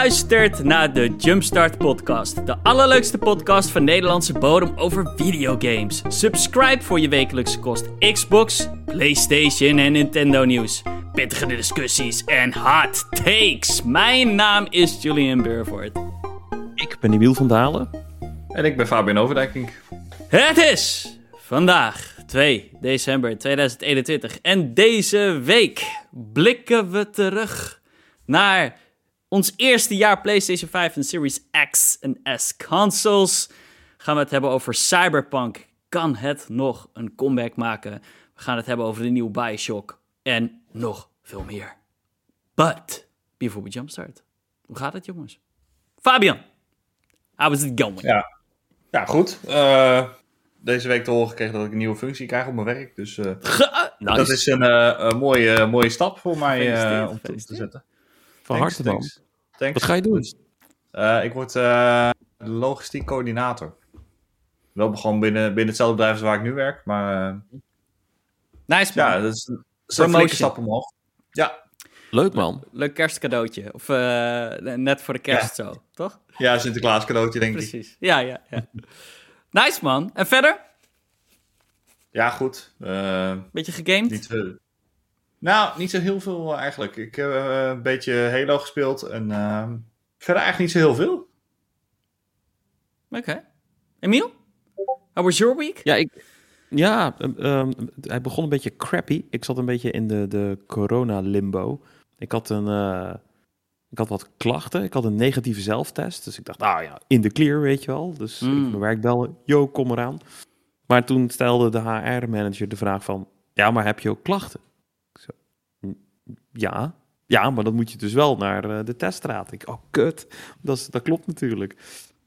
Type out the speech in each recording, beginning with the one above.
luistert naar de Jumpstart Podcast. De allerleukste podcast van Nederlandse bodem over videogames. Subscribe voor je wekelijkse kost Xbox, PlayStation en Nintendo nieuws. Pittige discussies en hot takes. Mijn naam is Julian Burford. Ik ben Emiel van Dalen. En ik ben Fabian Overdijking. Het is vandaag 2 december 2021 en deze week blikken we terug naar ons eerste jaar PlayStation 5 en Series X en S consoles. Gaan we het hebben over Cyberpunk. Kan het nog een comeback maken? We gaan het hebben over de nieuwe Bioshock en nog veel meer. But, before we jumpstart, hoe gaat het jongens? Fabian, how is it going? Ja, ja goed. Uh, deze week te horen gekregen dat ik een nieuwe functie krijg op mijn werk. Dus uh, nice. dat is een, uh, een mooie, mooie stap voor mij om te, te zetten. Van harte dan. Wat ga je doen? Uh, ik word uh, logistiek coördinator. Wel gewoon binnen, binnen hetzelfde bedrijf als waar ik nu werk, maar... Uh, nice man. Ja, dat is, dat is een flinke stap omhoog. Ja. Leuk man. Leuk kerstcadeautje. Of net voor de kerst ja. zo, toch? Ja, Sinterklaas cadeautje denk Precies. ik. Precies. Ja, ja, ja. nice man. En verder? Ja, goed. Beetje gegamed? Niet veel. Nou, niet zo heel veel eigenlijk. Ik heb uh, een beetje Halo gespeeld en uh, verder eigenlijk niet zo heel veel. Oké. Okay. Emiel? How was your week? Ja, ik, ja um, hij begon een beetje crappy. Ik zat een beetje in de, de corona-limbo. Ik had een... Uh, ik had wat klachten. Ik had een negatieve zelftest. Dus ik dacht, nou ja, in de clear, weet je wel. Dus mm. ik mijn werk bellen. Yo, kom eraan. Maar toen stelde de HR-manager de vraag van... Ja, maar heb je ook klachten? Ja, ja, maar dan moet je dus wel naar uh, de teststraat. Ik, oh, kut. Dat, is, dat klopt natuurlijk.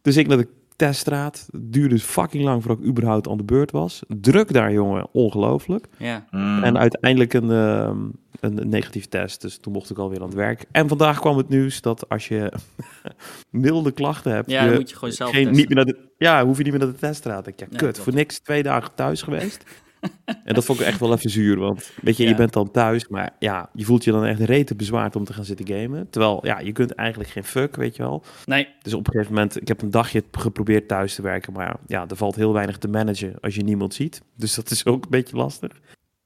Dus ik naar de teststraat. Het duurde fucking lang voordat ik überhaupt aan de beurt was. Druk daar, jongen. Ongelooflijk. Ja. Mm. En uiteindelijk een, uh, een negatieve test. Dus toen mocht ik alweer aan het werk. En vandaag kwam het nieuws dat als je milde klachten hebt... Ja, dan moet je gewoon zelf geen, niet meer naar de, Ja, hoef je niet meer naar de teststraat. Ik, ja, ja kut. Voor niks twee dagen thuis geweest. En dat vond ik echt wel even zuur, want weet je, ja. je bent dan thuis, maar ja, je voelt je dan echt rete bezwaard om te gaan zitten gamen. Terwijl, ja, je kunt eigenlijk geen fuck, weet je wel. Nee. Dus op een gegeven moment, ik heb een dagje geprobeerd thuis te werken, maar ja, er valt heel weinig te managen als je niemand ziet. Dus dat is ook een beetje lastig.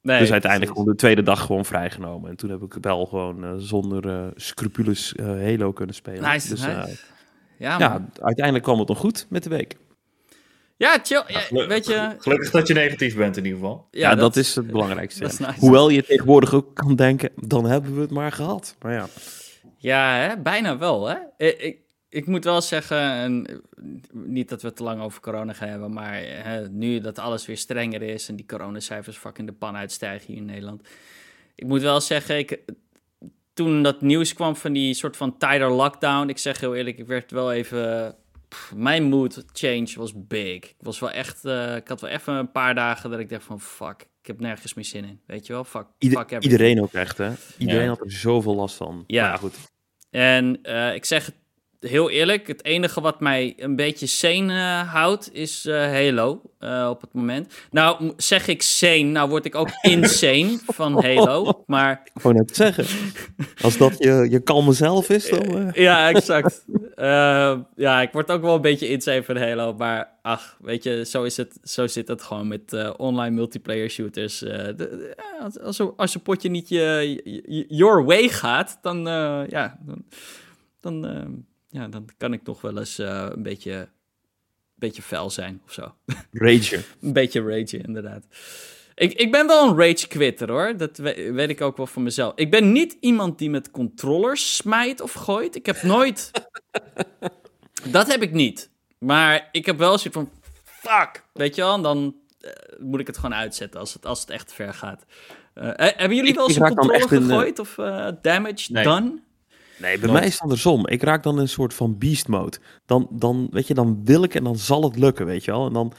Nee, dus uiteindelijk gewoon de tweede dag gewoon vrijgenomen. En toen heb ik wel gewoon uh, zonder uh, scrupules uh, Halo kunnen spelen. Nice, dus, nice. Ja, ja, uiteindelijk kwam het nog goed met de week. Ja, chill. Ja, weet je... Gelukkig dat je negatief bent in ieder geval. Ja, ja dat, dat, is het belangrijkste. is nice. Hoewel je tegenwoordig ook kan denken, dan hebben we het maar gehad. Maar ja. Ja, hè? bijna wel. Hè? Ik, ik, ik, moet wel zeggen, en niet dat we het te lang over corona gaan hebben, maar hè, nu dat alles weer strenger is en die coronacijfers fucking de pan uitstijgen hier in Nederland. Ik moet wel zeggen, ik, toen dat nieuws kwam van die soort van tighter lockdown, ik zeg heel eerlijk, ik werd wel even Pff, mijn mood change was big. Ik was wel echt, uh, ik had wel even een paar dagen dat ik dacht van fuck, ik heb nergens meer zin in. Weet je wel? Fuck, Ieder, fuck iedereen ook echt, hè? Iedereen ja. had er zoveel last van. Ja, maar goed. En uh, ik zeg het heel eerlijk, het enige wat mij een beetje sane uh, houdt is uh, Halo uh, op het moment. Nou, zeg ik sane, nou word ik ook insane van Halo, maar... Ik wou net zeggen, als dat je, je kalme zelf is, dan... ja, exact. ja, ik word ook wel een beetje insane van Halo, maar ach, weet je, zo, is het, zo zit het gewoon met online multiplayer shooters. De, als, als een potje niet je, je, your way gaat, dan, ja, dan... dan ja, dan kan ik nog wel eens uh, een beetje, een beetje fel zijn of zo. Rage. een beetje rage, inderdaad. Ik, ik ben wel een rage quitter hoor. Dat weet, weet ik ook wel van mezelf. Ik ben niet iemand die met controllers smijt of gooit. Ik heb nooit. dat heb ik niet. Maar ik heb wel zoiets van. Fuck! Weet je wel? En dan uh, moet ik het gewoon uitzetten als het, als het echt ver gaat. Uh, hebben jullie wel eens een controller gegooid? Of damage nee. done? Nee, bij mij is het andersom. Ik raak dan in een soort van beast mode. Dan, dan, weet je, dan wil ik en dan zal het lukken, weet je wel. En dan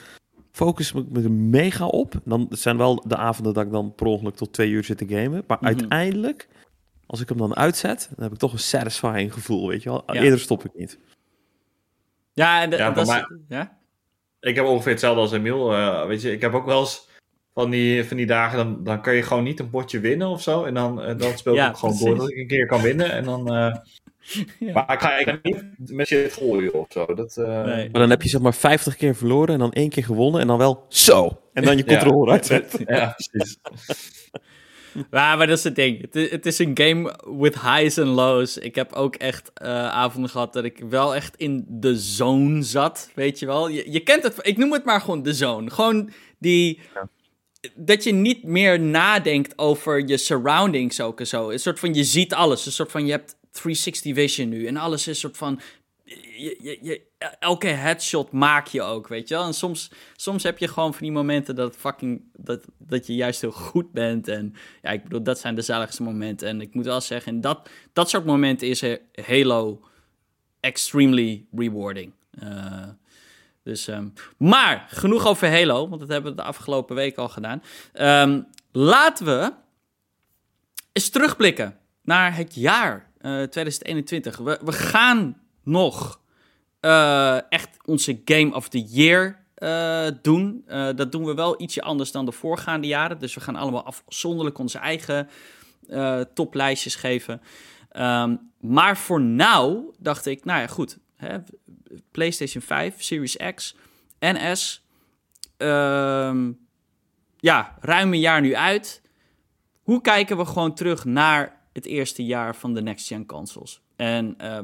focus ik me er mega op. Dan het zijn wel de avonden dat ik dan per ongeluk tot twee uur zit te gamen. Maar Mhm. uiteindelijk, als ik hem dan uitzet, dan heb ik toch een satisfying gevoel, weet je wel. Ja. Eerder stop ik niet. Ja, en de- Ja, dat is- ja? Ik heb ongeveer hetzelfde als Emiel. eh, weet je, ik heb ook wel eens van die, van die dagen, dan, dan kan je gewoon niet een potje winnen of zo. En dan, eh, dan speel ik Ja, ook gewoon precies. door dat ik een keer kan winnen. En dan, eh, Maar ik ga, ik niet met shit gooien of zo. Dat, uh... nee. Maar dan heb je zeg maar 50 keer verloren en dan één keer gewonnen en dan wel zo. En dan je controle uitzetten. Ja, precies. Ja, maar dat is het ding. Het, het, is een game with highs and lows. Ik heb ook echt uh, avonden gehad dat ik wel echt in de zone zat, weet je wel. Je, je kent het, ik noem het maar gewoon de zone. Gewoon die... Ja. Dat je niet meer nadenkt over je surroundings ook en zo. Een soort van, je ziet alles. Een soort van, je hebt 360 vision nu. En alles is een soort van, je, je, je, elke headshot maak je ook, weet je wel. En soms, soms heb je gewoon van die momenten dat, fucking, dat, dat je juist heel goed bent. En ja, ik bedoel, dat zijn de zaligste momenten. En ik moet wel zeggen, dat, dat soort momenten is Halo extremely rewarding. Uh, dus, um, maar genoeg over Halo, want dat hebben we de afgelopen week al gedaan. Um, laten we eens terugblikken naar het jaar uh, 2021. We, we gaan nog uh, echt onze Game of the Year uh, doen. Dat doen we wel ietsje anders dan de voorgaande jaren. Dus we gaan allemaal afzonderlijk onze eigen toplijstjes geven. Um, maar voor nu dacht ik, nou ja, goed. Hè, PlayStation 5, Series X en S. Um, ja, ruim een jaar nu uit. Hoe kijken we gewoon terug naar het eerste jaar van de next-gen consoles? En uh,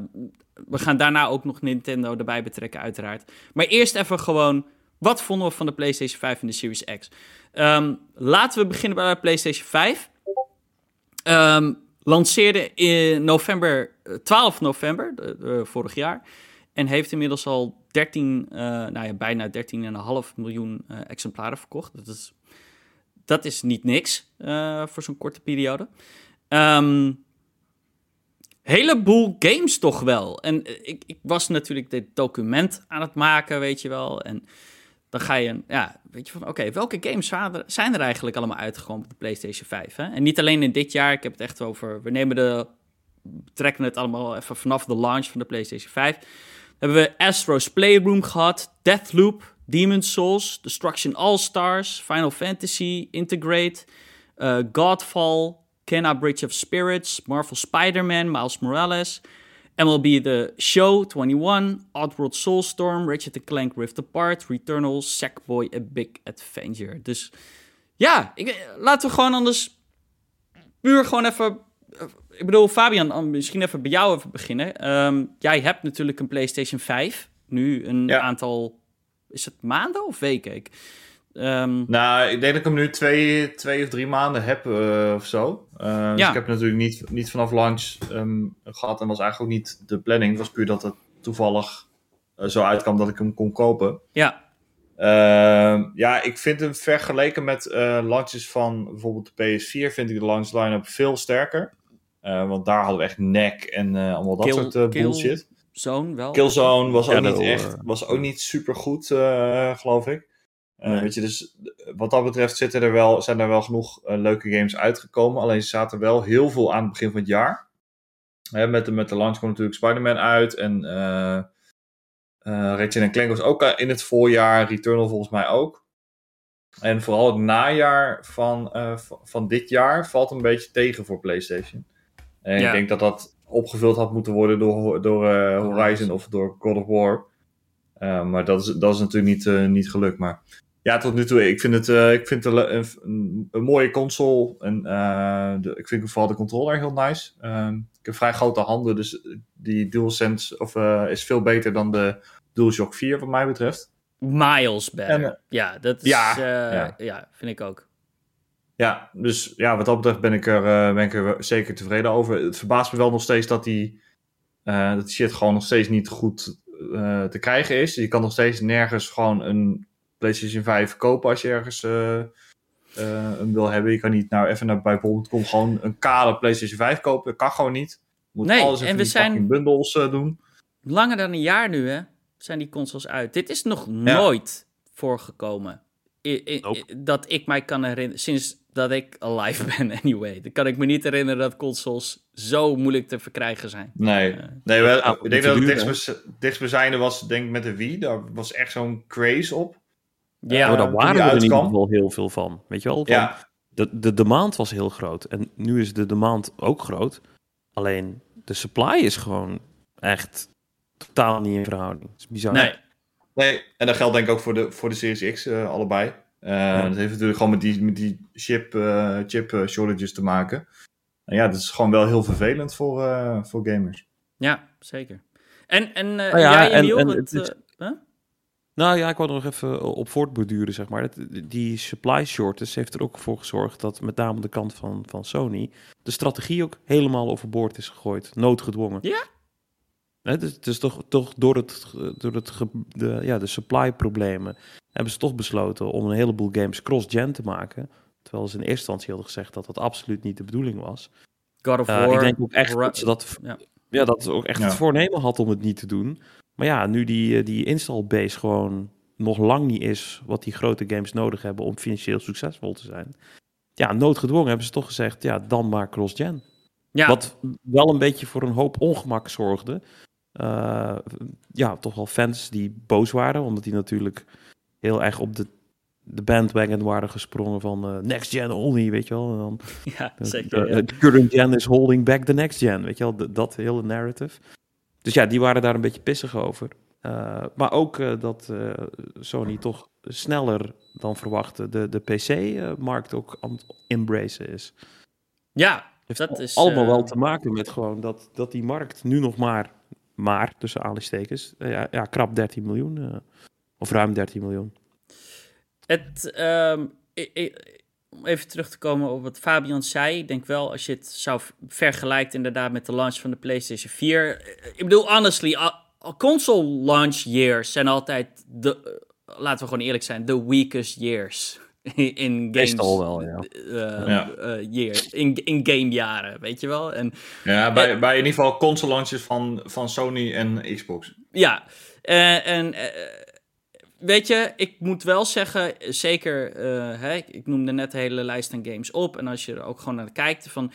we gaan daarna ook nog Nintendo erbij betrekken, uiteraard. Maar eerst even gewoon, wat vonden we van de PlayStation 5 en de Series X? Um, laten we beginnen bij de PlayStation 5. Um, lanceerde in november, 12 november, uh, vorig jaar. En heeft inmiddels al 13, uh, nou ja, bijna 13,5 miljoen uh, exemplaren verkocht. Dat is, dat is niet niks voor zo'n korte periode. Um, heleboel games toch wel. En eh, ik, ik was natuurlijk dit document aan het maken, weet je wel. En dan ga je, ja, weet je van, oké, welke games zijn er eigenlijk allemaal uitgekomen op de PlayStation 5? Hè? En niet alleen in dit jaar, ik heb het echt over, we nemen de, trekken het allemaal even vanaf de launch van de PlayStation 5. Hebben we Astro's Playroom gehad, Deathloop, Demon's Souls, Destruction All-Stars, Final Fantasy, Integrate, uh, Godfall, Kenna Bridge of Spirits, Marvel Spider-Man, Miles Morales, MLB The Show 21, Oddworld Soulstorm, Ratchet Clank Rift Apart, Returnal, Sackboy A Big Adventure. Dus ja, ik, laten we gewoon anders puur gewoon even... Ik bedoel, Fabian, misschien even bij jou even beginnen. Um, jij hebt natuurlijk een PlayStation 5. Nu een aantal... Is het maanden of weken? Ik, Um... Nou, ik denk dat ik hem nu twee, twee of drie maanden heb uh, of zo. Uh, dus ik heb natuurlijk niet, niet vanaf launch um, gehad en was eigenlijk ook niet de planning. Het was puur dat het toevallig uh, zo uitkwam dat ik hem kon kopen. Ja. Ehm, ja, ik vind hem vergeleken met launches van bijvoorbeeld de PS4 vind ik de launch line-up veel sterker. Want daar hadden we echt nek en allemaal dat Kill, soort bullshit. Killzone wel. Killzone was ook, niet, echt, was ook niet super goed, geloof ik. Uh, weet je, dus wat dat betreft zitten er wel, zijn er wel genoeg uh, leuke games uitgekomen. Alleen ze zaten wel heel veel aan het begin van het jaar. Hè, met, de, met de launch kwam natuurlijk Spider-Man uit. En uh, Ratchet Clank was ook in het voorjaar. Returnal volgens mij ook. En vooral het najaar van, van dit jaar valt een beetje tegen voor PlayStation. En ik denk dat dat opgevuld had moeten worden door, door Horizon of door God of War. maar dat is, dat is natuurlijk niet, niet gelukt. Maar ja, tot nu toe. Ik vind het, ik vind het een, een, een, mooie console. En de, ik vind vooral de controller heel nice. Uh, ik heb vrij grote handen, dus die DualSense of, is veel beter dan de DualShock 4 wat mij betreft. Miles better. En, ja, dat is, ja, ja. ja, vind ik ook. Ja, dus ja, wat dat betreft ben ik er, ben ik er zeker tevreden over. Het verbaast me wel nog steeds dat die, dat die shit gewoon nog steeds niet goed te krijgen is. Je kan nog steeds nergens gewoon een PlayStation 5 kopen als je ergens hem wil hebben. Je kan niet nou even naar bij bol.com gewoon een kale PlayStation 5 kopen. Dat kan gewoon niet. Moet nee, alles en we zijn bundels doen. Langer dan een jaar nu, hè? Zijn die consoles uit. Dit is nog nooit voorgekomen. Dat ik mij kan herinneren, sinds dat ik alive ben anyway. Dan kan ik me niet herinneren dat consoles zo moeilijk te verkrijgen zijn. Nee, uh, nee wel, ik denk dat het dichtstbijzijnde was denk ik met de Wii. Daar was echt zo'n craze op. Ja, maar daar waren er in ieder geval heel veel van. Weet je wel? Van, ja. De, de demand was heel groot. En nu is de demand ook groot. Alleen, de supply is gewoon echt totaal niet in verhouding. Dat is bizar. Nee. Nee, en dat geldt denk ik ook voor de, voor de Series X uh, allebei. Uh, Dat heeft natuurlijk gewoon met die, met die chip, uh, chip shortages te maken. En ja, dat is gewoon wel heel vervelend voor, voor gamers. Ja, zeker. En, en oh ja, jij, Emiel, en, en, het, het, huh? Nou ja, ik wil er nog even op voortborduren, zeg maar. Die supply shortage heeft er ook voor gezorgd dat met name de kant van, van Sony de strategie ook helemaal overboord is gegooid. Noodgedwongen. Ja? Het is, het is toch, toch door, het, door het, de, ja, de supply problemen hebben ze toch besloten om een heleboel games cross-gen te maken. Terwijl ze in eerste instantie hadden gezegd dat dat absoluut niet de bedoeling was. God of War. Uh, ik denk ook echt dat ze dat, ja. ja dat ook echt het voornemen had om het niet te doen. Maar ja, nu die, eh, die install base gewoon nog lang niet is wat die grote games nodig hebben om financieel succesvol te zijn. Ja, noodgedwongen hebben ze toch gezegd, ja, dan maar cross-gen. Ja. Wat wel een beetje voor een hoop ongemak zorgde. Uh, ja, toch wel fans die boos waren, omdat die natuurlijk heel erg op de, de bandwagon waren gesprongen van uh, next gen only, weet je wel. En dan, ja, zeker. Ja. current gen is holding back the next gen, weet je wel, dat hele narrative. Dus ja, die waren daar een beetje pissig over. Uh, maar ook dat Sony toch sneller dan verwachtte de, de PC-markt ook aan het embracen is. Ja, Heeft dat is... Allemaal wel te maken met gewoon dat, dat die markt nu nog maar, maar tussen aanhalingstekens, ja, ja, krap 13 miljoen, of ruim 13 miljoen. Het, um, om even terug te komen op wat Fabian zei. Ik denk wel, als je het zou vergelijken inderdaad met de launch van de PlayStation 4. Ik bedoel, honestly, console launch years zijn altijd de, laten we gewoon eerlijk zijn, de weakest years. In games. Meestal wel, ja. Uh, ja. Uh, year, in, in gamejaren, weet je wel. En, ja, bij, uh, bij in ieder geval console launches van, van Sony en Xbox. Ja, en weet je, ik moet wel zeggen, zeker, hè, ik noemde net de hele lijst aan games op. En als je er ook gewoon naar kijkt, van,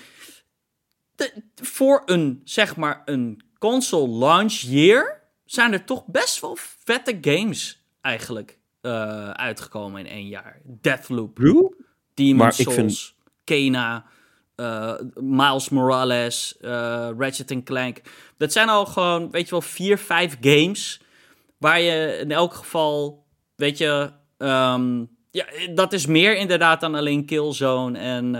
de, voor een, zeg maar, een console launch year zijn er toch best wel vette games eigenlijk uh, uitgekomen in één jaar. Deathloop, Blue? Demon's Souls, vind... Kena, uh, Miles Morales, uh, Ratchet Clank. Dat zijn al gewoon, weet je wel, vier, vijf games waar je in elk geval, weet je, um, ja, dat is meer inderdaad dan alleen Killzone en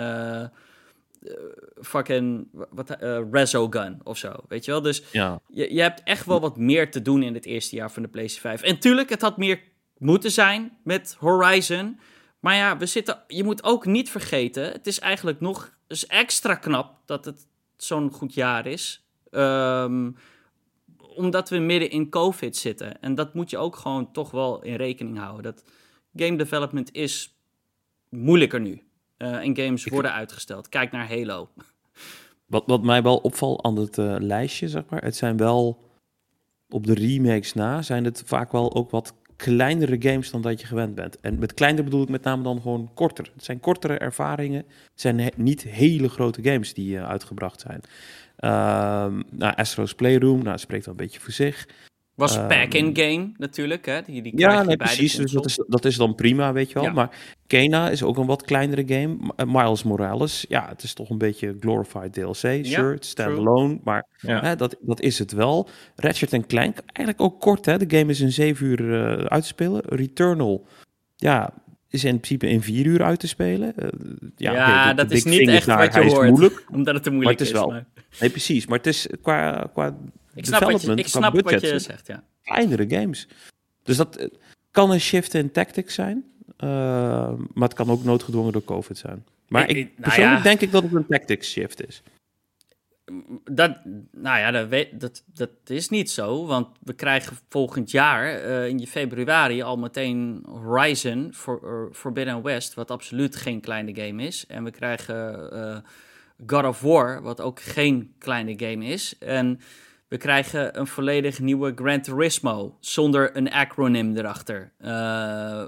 fucking wat, uh, Resogun of zo, weet je wel? Dus ja. je, je hebt echt wel wat meer te doen in het eerste jaar van de PlayStation 5. En tuurlijk, het had meer moeten zijn met Horizon. Maar ja, we zitten, je moet ook niet vergeten, het is eigenlijk nog is extra knap dat het zo'n goed jaar is. Um, omdat we midden in COVID zitten. En dat moet je ook gewoon toch wel in rekening houden. Dat game development is moeilijker nu. Uh, en games worden uitgesteld. Kijk naar Halo. Wat, wat mij wel opvalt aan het uh, lijstje, zeg maar, het zijn wel op de remakes na, zijn het vaak wel ook wat kleinere games dan dat je gewend bent. En met kleiner bedoel ik met name dan gewoon korter. Het zijn kortere ervaringen. Het zijn niet hele grote games die uh, uitgebracht zijn. Uh, nou, Astro's Playroom, nou, spreekt wel een beetje voor zich. Was um, pack-in game natuurlijk, hè? Die, die ja, nee, precies. Dus dat is, dat is dan prima, weet je wel. Ja. Maar Kena is ook een wat kleinere game. Miles Morales, ja, het is toch een beetje glorified DLC. Ja, sure, standalone, maar ja. hè, dat, dat is het wel. Ratchet Clank, eigenlijk ook kort, hè? De game is in 7 uur uh, uit te spelen. Returnal, ja, is in principe in 4 uur uit te spelen. Uh, ja, ja okay, de, dat de is niet echt wat je hoort. Moeilijk, omdat het te moeilijk maar het is. Wel, maar... Nee, precies. Maar het is qua, qua ik snap, wat je, ik snap budget, wat je zegt, ja. Kleinere games. Dus dat eh, kan een shift in tactics zijn. Uh, maar het kan ook noodgedwongen door COVID zijn. Maar ik, ik nou persoonlijk ja. denk ik dat het een tactics shift is. Dat, nou ja, dat, dat, dat is niet zo. Want we krijgen volgend jaar uh, in februari al meteen Horizon for, uh, Forbidden West. Wat absoluut geen kleine game is. En we krijgen God of War, wat ook geen kleine game is. En we krijgen een volledig nieuwe Gran Turismo zonder een acronym erachter. Uh,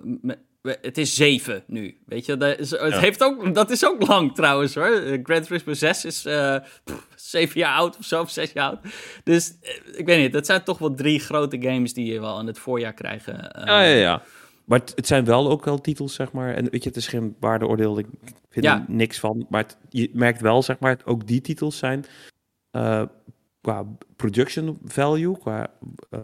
het is 7 nu, weet je. Dat is, het ja. heeft ook, dat is ook lang trouwens hoor. Gran Turismo 6 is uh, pff, 7 jaar oud of zo, of 6 jaar oud. Dus ik weet niet, dat zijn toch wel drie grote games die je wel in het voorjaar krijgen. Uh, ja, ja, ja. Maar het, het, zijn wel ook wel titels, zeg maar. En weet je, het is geen waardeoordeel, ik vind ja. er niks van. Maar het, je merkt wel, zeg maar, ook die titels zijn qua production value, qua uh,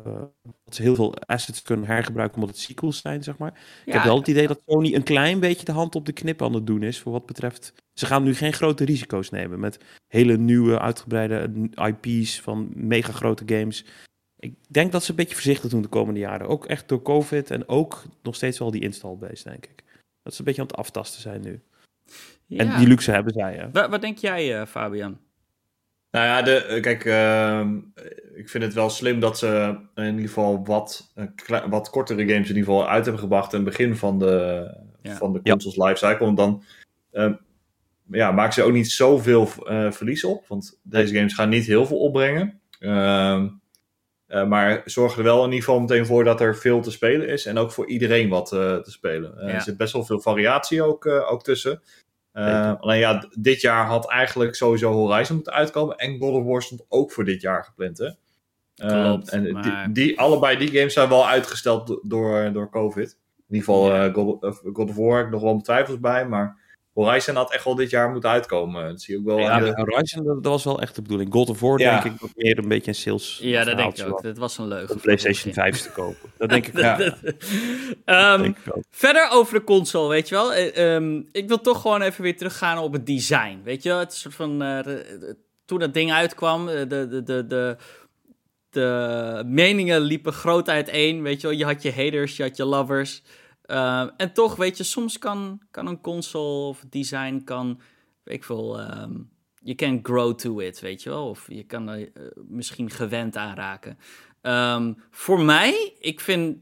dat ze heel veel assets kunnen hergebruiken omdat het sequels zijn, zeg maar. Ik heb wel het idee dat Sony een klein beetje de hand op de knip aan het doen is voor wat betreft. Ze gaan nu geen grote risico's nemen met hele nieuwe, uitgebreide IP's van mega grote games. Ik denk dat ze een beetje voorzichtig doen de komende jaren. Ook echt door COVID en ook nog steeds wel die install base, denk ik. Dat ze een beetje aan het aftasten zijn nu. Ja. En die luxe hebben zij. Hè? Wat, wat denk jij, uh, Fabian? Nou ja, de, eh, kijk, uh, ik vind het wel slim dat ze in ieder geval wat, uh, wat kortere games in ieder geval uit hebben gebracht in het begin van de, ja. van de consoles ja. lifecycle. Want dan uh, ja, maken ze ook niet zoveel verlies op, want deze games gaan niet heel veel opbrengen. Ehm, maar zorgen er wel in ieder geval meteen voor dat er veel te spelen is en ook voor iedereen wat te spelen. Er zit best wel veel variatie ook, ook tussen. Uh, alleen ja, dit jaar had eigenlijk sowieso Horizon moeten uitkomen. En God of War stond ook voor dit jaar gepland, hè? Klopt, uh, en die, die, allebei die games zijn wel uitgesteld door, door COVID. In ieder geval ja. uh, God, God, of War heb ik nog wel betwijfels bij, maar Horizon had echt wel dit jaar moeten uitkomen. Dat zie je ook wel. Ja, de... Horizon, dat, was wel echt de bedoeling. God of War, ja. denk ik, meer een beetje een sales. Ja, dat denk ik ook. Dat was een leugen. Een PlayStation 5 te kopen. Dat denk ik, ja. um, denk ik ook. Verder over de console, weet je wel. Um, ik wil toch gewoon even weer teruggaan op het design. Weet je wel, het soort van. Uh, de, toen dat ding uitkwam, de, de, de, de, de meningen liepen groot uiteen. Weet je wel, je had je haters, je had je lovers. Uh, en toch, weet je, soms kan, kan een console of design kan, weet ik veel, um, je kan grow to it, weet je wel. Of je kan er uh, misschien gewend aan raken. Um, voor mij, ik vind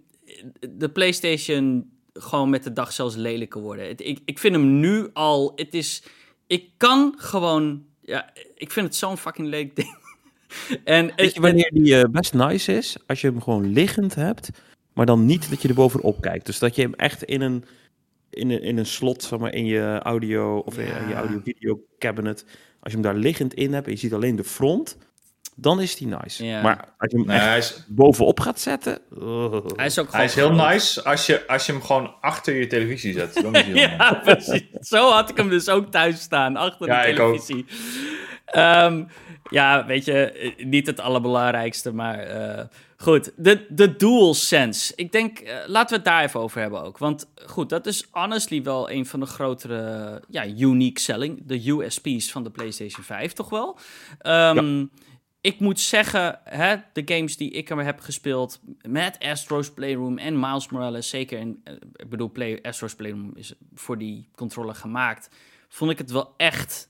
de PlayStation gewoon met de dag zelfs lelijker worden. Het, ik, ik vind hem nu al, het is, ik kan gewoon, ja, ik vind het zo'n fucking lelijk ding. en, Weet je wanneer die uh, best nice is? Als je hem gewoon liggend hebt maar dan niet dat je er bovenop kijkt. Dus dat je hem echt in een, in een, in een slot, zeg maar, in je audio of in je audio-video cabinet. Als je hem daar liggend in hebt en je ziet alleen de front, dan is die nice. Ja. Maar als je hem nee, hij is... bovenop gaat zetten... Hij is ook Hij is heel nice als je, als je hem gewoon achter je televisie zet. Dan is hij ja, precies. Zo had ik hem dus ook thuis staan, achter ja, de televisie. Um, ja, weet je, niet het allerbelangrijkste, maar... Uh, Goed, de, de DualSense. Ik denk, uh, laten we het daar even over hebben ook. Want goed, dat is honestly wel een van de grotere, ja, unique selling, de USP's van de PlayStation 5 toch wel. Um, ja. Ik moet zeggen, hè, de games die ik er heb gespeeld met Astro's Playroom en Miles Morales, zeker, in, uh, ik bedoel, Play, Astro's Playroom is voor die controller gemaakt, vond ik het wel echt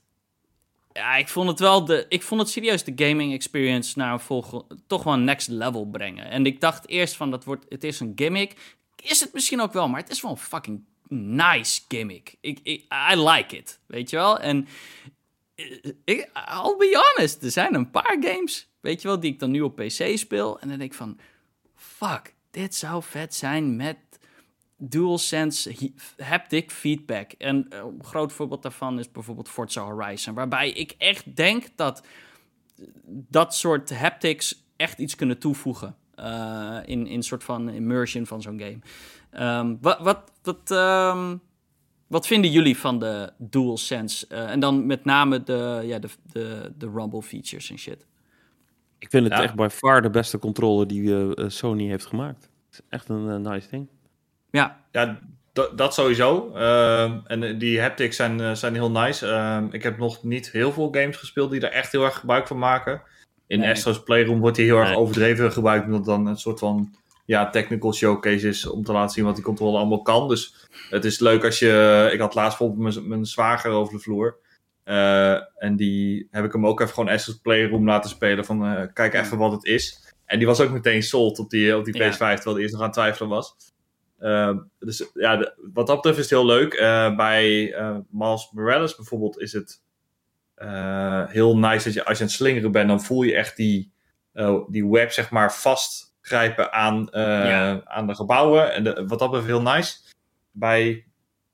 ja, ik vond het wel de. Ik vond het serieus de gaming experience naar een volgende. toch wel next level brengen. En ik dacht eerst van dat wordt. Het is een gimmick. Is het misschien ook wel, maar het is wel een fucking nice gimmick. Ik, ik I like it. Weet je wel? En. Ik, I'll be honest, er zijn een paar games, weet je wel, die ik dan nu op PC speel. En dan denk ik van, fuck, dit zou vet zijn met DualSense haptic feedback. En eh, een groot voorbeeld daarvan is bijvoorbeeld Forza Horizon, waarbij ik echt denk dat dat soort haptics echt iets kunnen toevoegen uh, in een soort van immersion van zo'n game. Um, wat, wat, wat, um, wat vinden jullie van de DualSense? Uh, en dan met name de, ja, de, de, de Rumble features en shit. Ik vind het ja. echt by far de beste controller die uh, Sony heeft gemaakt. Het is echt een nice ding. Ja, ja dat sowieso. Uh, en die haptics zijn, uh, zijn heel nice. Uh, ik heb nog niet heel veel games gespeeld die er echt heel erg gebruik van maken. In nee. Astro's Playroom wordt die heel erg nee. overdreven gebruikt, omdat dan een soort van ja, technical showcase is om te laten zien wat die controle allemaal kan. Dus het is leuk als je. Ik had laatst bijvoorbeeld mijn, mijn zwager over de vloer. Uh, en die heb ik hem ook even gewoon Astro's Playroom laten spelen. Van kijk even wat het is. En die was ook meteen sold op die, op die PS5, ja. terwijl hij eerst nog aan het twijfelen was. Uh, dus ja, de, wat dat betreft is het heel leuk. Uh, bij uh, Miles Morales bijvoorbeeld is het uh, heel nice dat je als je aan het slingeren bent, dan voel je echt die, die web zeg maar vastgrijpen aan, ja. aan de gebouwen. En de, wat dat betreft heel nice. Bij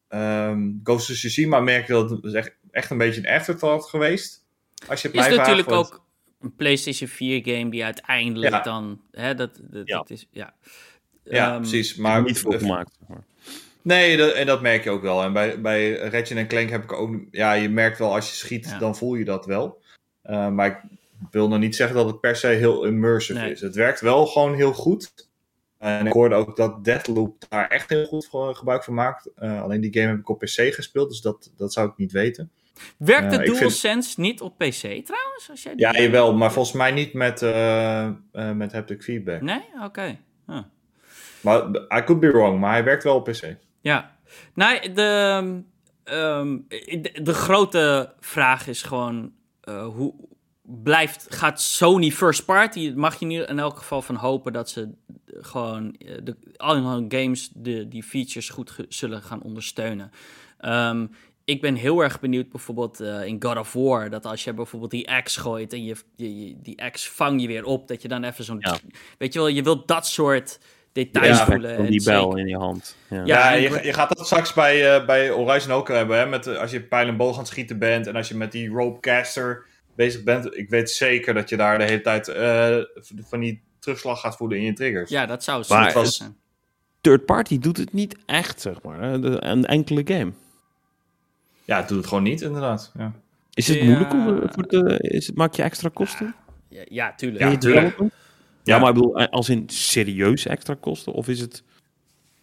um, Ghost of Tsushima merk je dat het echt, echt een beetje een afterthought geweest. Als je het is natuurlijk ook een PlayStation 4 game die uiteindelijk ja. dan... Hè, dat, dat, ja. dat is, ja. Ja, um, precies. Maar niet voor gemaakt. Maar. Nee, dat, en dat merk je ook wel. En bij, bij Ratchet en Clank heb ik ook... Ja, je merkt wel als je schiet, ja. dan voel je dat wel. Uh, maar ik wil nog niet zeggen dat het per se heel immersive is. Het werkt wel gewoon heel goed. En ik hoorde ook dat Deathloop daar echt heel goed voor, gebruik van maakt. Uh, alleen die game heb ik op PC gespeeld, dus dat, dat zou ik niet weten. Werkt de uh, DualSense niet op PC trouwens? Als jij ja, jawel, maar volgens mij niet met, uh, met haptic feedback. Nee? Oké. Okay. Huh. Maar I could be wrong, maar hij werkt wel op PC. Ja. Nee, de, um, de, de, grote vraag is gewoon hoe blijft, gaat Sony first party, mag je nu in elk geval van hopen dat ze gewoon de, al hun games de, die features goed zullen gaan ondersteunen. Um, ik ben heel erg benieuwd bijvoorbeeld uh, in God of War, dat als je bijvoorbeeld die axe gooit en je, je, die axe vang je weer op, dat je dan even zo'n... Ja. Weet je wel, je wilt dat soort details ja, voelen. Die bel in je hand. Ja, ja je, je, gaat dat straks bij, uh, bij Horizon ook hebben, hè? Met, als je pijl en boog aan het schieten bent en als je met die ropecaster bezig bent. Ik weet zeker dat je daar de hele tijd uh, van die terugslag gaat voelen in je triggers. Ja, dat zou zo zijn. Third party doet het niet echt, zeg maar. Een enkele game. Ja, het doet het gewoon niet, inderdaad. Ja. Is het moeilijk om eh, voor de, is het, maak je extra kosten? Ja, ja tuurlijk. Ja, tuurlijk. Ja, maar ik bedoel, eh, als in serieus extra kosten? Of is het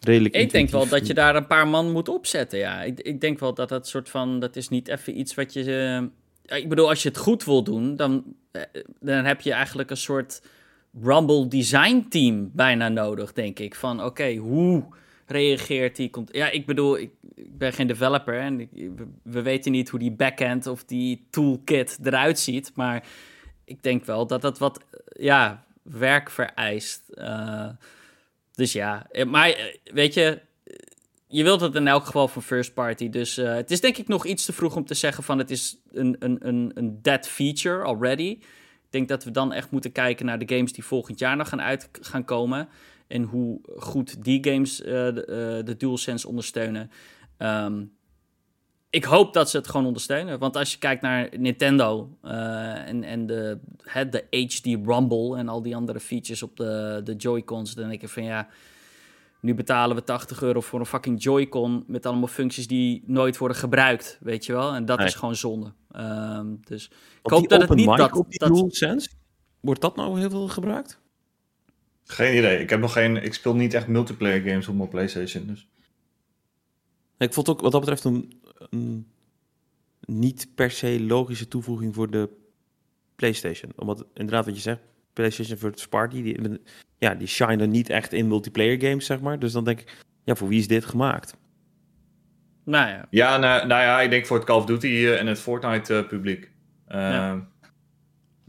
redelijk Ik denk wel dat je daar een paar man moet opzetten, ja. Ik, ik denk wel dat dat soort van... Dat is niet even iets wat je... Uh, ik bedoel, als je het goed wil doen, dan, dan heb je eigenlijk een soort Rumble design team bijna nodig, denk ik. Van, oké, hoe reageert die... Ja, ik bedoel, ik, ik ben geen developer en we, weten niet hoe die backend of die toolkit eruit ziet. Maar ik denk wel dat dat wat ja, werk vereist. Uh, dus ja, eh, maar eh, weet je, je wilt het in elk geval van first party. Dus het is denk ik nog iets te vroeg om te zeggen van het is een, een, een, een dead feature already. Ik denk dat we dan echt moeten kijken naar de games die volgend jaar nog gaan uit gaan komen. En hoe goed die games de, uh, DualSense ondersteunen. Um, ik hoop dat ze het gewoon ondersteunen. Want als je kijkt naar Nintendo uh, en, en de, het, de HD Rumble en al die andere features op de, de Joy-Cons, dan denk ik van ja, nu betalen we 80 euro voor een fucking Joy-Con met allemaal functies die nooit worden gebruikt, weet je wel? En dat is gewoon zonde. Um, dus ik hoop dat het niet dat... Op die dat... DualSense, wordt dat nou heel veel gebruikt? Geen idee. Ik heb nog geen. Ik speel niet echt multiplayer games op mijn PlayStation. Dus. Ik vond ook wat dat betreft een, een, niet per se logische toevoeging voor de PlayStation. Omdat inderdaad wat je zegt, PlayStation First Party, die, ja, die shinen niet echt in multiplayer games, zeg maar. Dus dan denk ik, ja, voor wie is dit gemaakt? Nou ja. Ja, nou, nou ja, ik denk voor het Call of Duty uh, en het Fortnite uh, publiek. Uh, ja.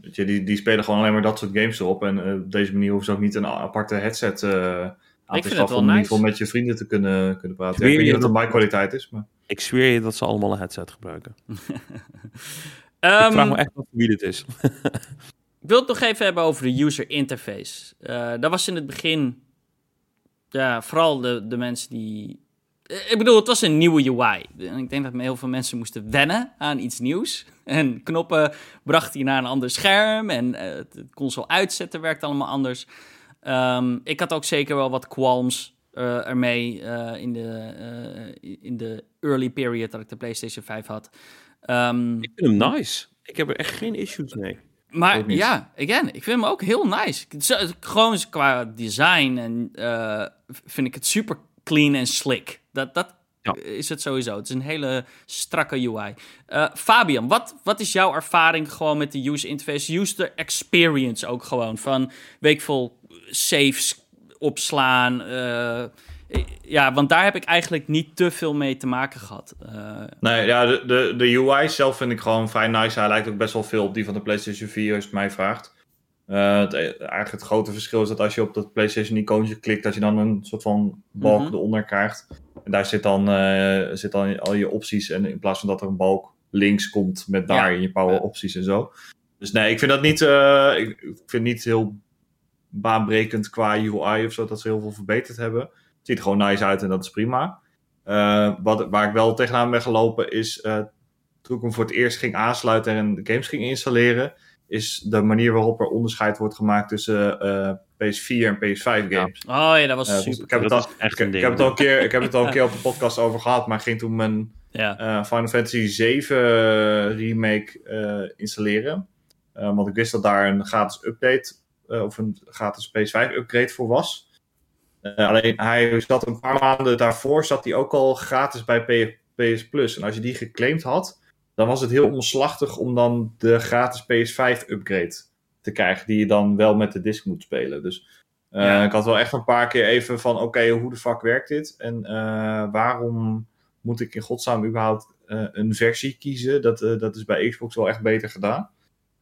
je, die, die spelen gewoon alleen maar dat soort games erop. En op deze manier hoeven ze ook niet een aparte headset ik vind het wel om in ieder geval met je vrienden te kunnen, kunnen praten. ik weet niet wat de mic-kwaliteit is, maar... Ik zweer je dat ze allemaal een headset gebruiken. um, ik vraag me echt af wie dit is. ik wil het nog even hebben over de user interface. Uh, dat was in het begin... Ja, vooral de, de mensen die... Eh, ik bedoel, het was een nieuwe UI. En ik denk dat heel veel mensen moesten wennen aan iets nieuws. En knoppen bracht hij naar een ander scherm. En uh, het console uitzetten werkt allemaal anders. Um, ik had ook zeker wel wat qualms uh, ermee uh, in, de, uh, in de early period dat ik de PlayStation 5 had. Um, ik vind hem nice. Ik heb er echt geen issues mee. Maar ja, again, ik vind hem ook heel nice. Gewoon qua design en vind ik het super clean en slick. Dat, dat ja. is het sowieso. Het is een hele strakke UI. Fabian, wat, wat is jouw ervaring gewoon met de user interface? User experience ook gewoon. Van weekvol saves opslaan. Uh, ja, want daar heb ik eigenlijk niet te veel mee te maken gehad. Uh, nee, ja, de, de, de UI zelf vind ik gewoon vrij nice. Hij lijkt ook best wel veel op die van de PlayStation 4, als je mij vraagt. Uh, het, eigenlijk het grote verschil is dat als je op dat PlayStation-icoontje klikt, dat je dan een soort van balk mm -hmm. eronder krijgt. En daar zit dan, uh, zit dan al je opties. En in plaats van dat er een balk links komt met daar ja. je power opties en zo. Dus nee, ik vind dat niet, uh, ik vind niet heel baanbrekend qua UI of zo, dat ze heel veel verbeterd hebben. Het ziet er gewoon nice uit en dat is prima. Uh, wat, waar ik wel tegenaan ben gelopen is, uh, toen ik hem voor het eerst ging aansluiten en de games ging installeren, is de manier waarop er onderscheid wordt gemaakt tussen uh, PS4 en PS5 games. Ja. Oh ja, dat was super. Ik heb, het al, ik, ik, heb het al een keer, ik heb het al een keer op de podcast over gehad, maar ik ging toen mijn ja. Final Fantasy 7 remake installeren. want ik wist dat daar een gratis update of een gratis PS5 upgrade voor was. alleen hij zat een paar maanden daarvoor, zat hij ook al gratis bij PS Plus. En als je die geclaimd had, dan was het heel omslachtig om dan de gratis PS5 upgrade te krijgen, die je dan wel met de disc moet spelen. Dus uh, ik had wel echt een paar keer even van, oké, hoe de fuck werkt dit? En uh, waarom moet ik in godsnaam überhaupt uh, een versie kiezen? Dat, dat is bij Xbox wel echt beter gedaan.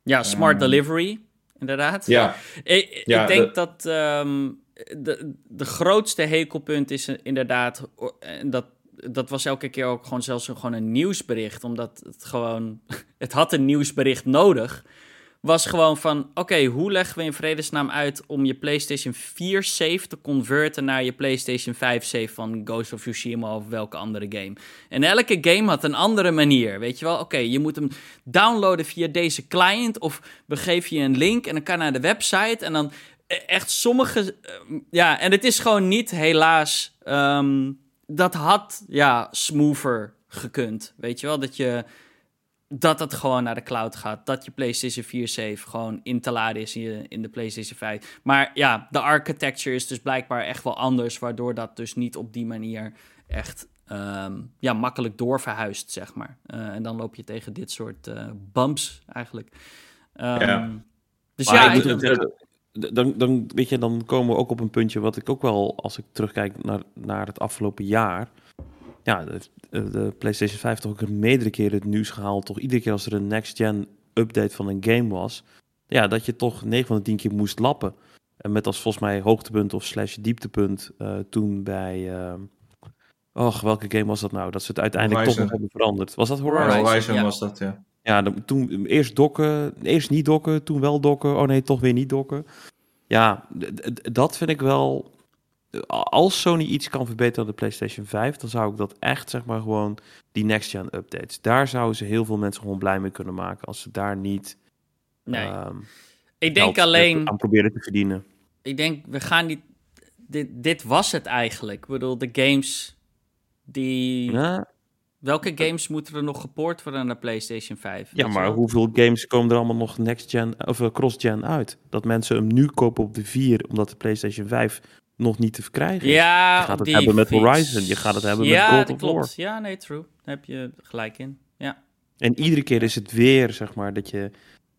Ja, smart delivery, inderdaad. Ja. Ik, ik denk dat um, de, de grootste hekelpunt is inderdaad, en dat dat was elke keer ook gewoon zelfs een, gewoon een nieuwsbericht. Omdat het gewoon. Het had een nieuwsbericht nodig. Was gewoon van: oké, hoe leggen we in vredesnaam uit om je PlayStation 4 save te converten naar je PlayStation 5 save van Ghost of Tsushima of welke andere game? En elke game had een andere manier. Weet je wel, oké, je moet hem downloaden via deze client. Of begeef je een link en dan kan naar de website. En dan e-, echt sommige. Ja, en het is gewoon niet helaas. Um, dat had, ja, smoother gekund. Weet je wel, dat je... Dat het gewoon naar de cloud gaat. Dat je PlayStation 4 save gewoon in te laden is in, je, in de PlayStation 5. Maar ja, de architecture is dus blijkbaar echt wel anders. Waardoor dat dus niet op die manier echt um, ja, makkelijk doorverhuist, zeg maar. Uh, en dan loop je tegen dit soort uh, bumps eigenlijk. Um, ja. Dus maar ja, ik, dan, dan, weet je, dan komen we ook op een puntje wat ik ook wel, als ik terugkijk naar, naar het afgelopen jaar. Ja, de, de PlayStation 5 toch ook meerdere keren het nieuws gehaald. Toch iedere keer als er een next-gen update van een game was. Ja, dat je toch 9 van de 10 keer moest lappen. En met als volgens mij hoogtepunt of slash dieptepunt uh, toen bij... Uh, och, welke game was dat nou? Dat ze het uiteindelijk Horizon. toch nog hebben veranderd. Was dat Horizon? Horizon ja. was dat, ja. Ja, toen eerst dokken, eerst niet dokken, toen wel dokken. Oh nee, toch weer niet dokken. Ja, dat vind ik wel. Als Sony iets kan verbeteren op de PlayStation 5, dan zou ik dat echt, zeg maar, gewoon die next-gen updates. Daar zouden ze heel veel mensen gewoon blij mee kunnen maken. Als ze daar niet. Nee. Um, ik denk alleen. aan proberen te verdienen. Ik denk, we gaan niet. Dit, dit was het eigenlijk. Ik bedoel, de games die. Ja. Welke games moeten er nog gepoord worden naar PlayStation 5? Ja, maar hoeveel games komen er allemaal nog next-gen of uh, cross-gen uit? Dat mensen hem nu kopen op de 4 omdat de PlayStation 5 nog niet te verkrijgen is. Ja, je gaat het hebben met Horizon, je gaat het hebben ja, met God of War. Ja, nee, true. Daar heb je gelijk in. Ja. En iedere keer is het weer, zeg maar, dat je,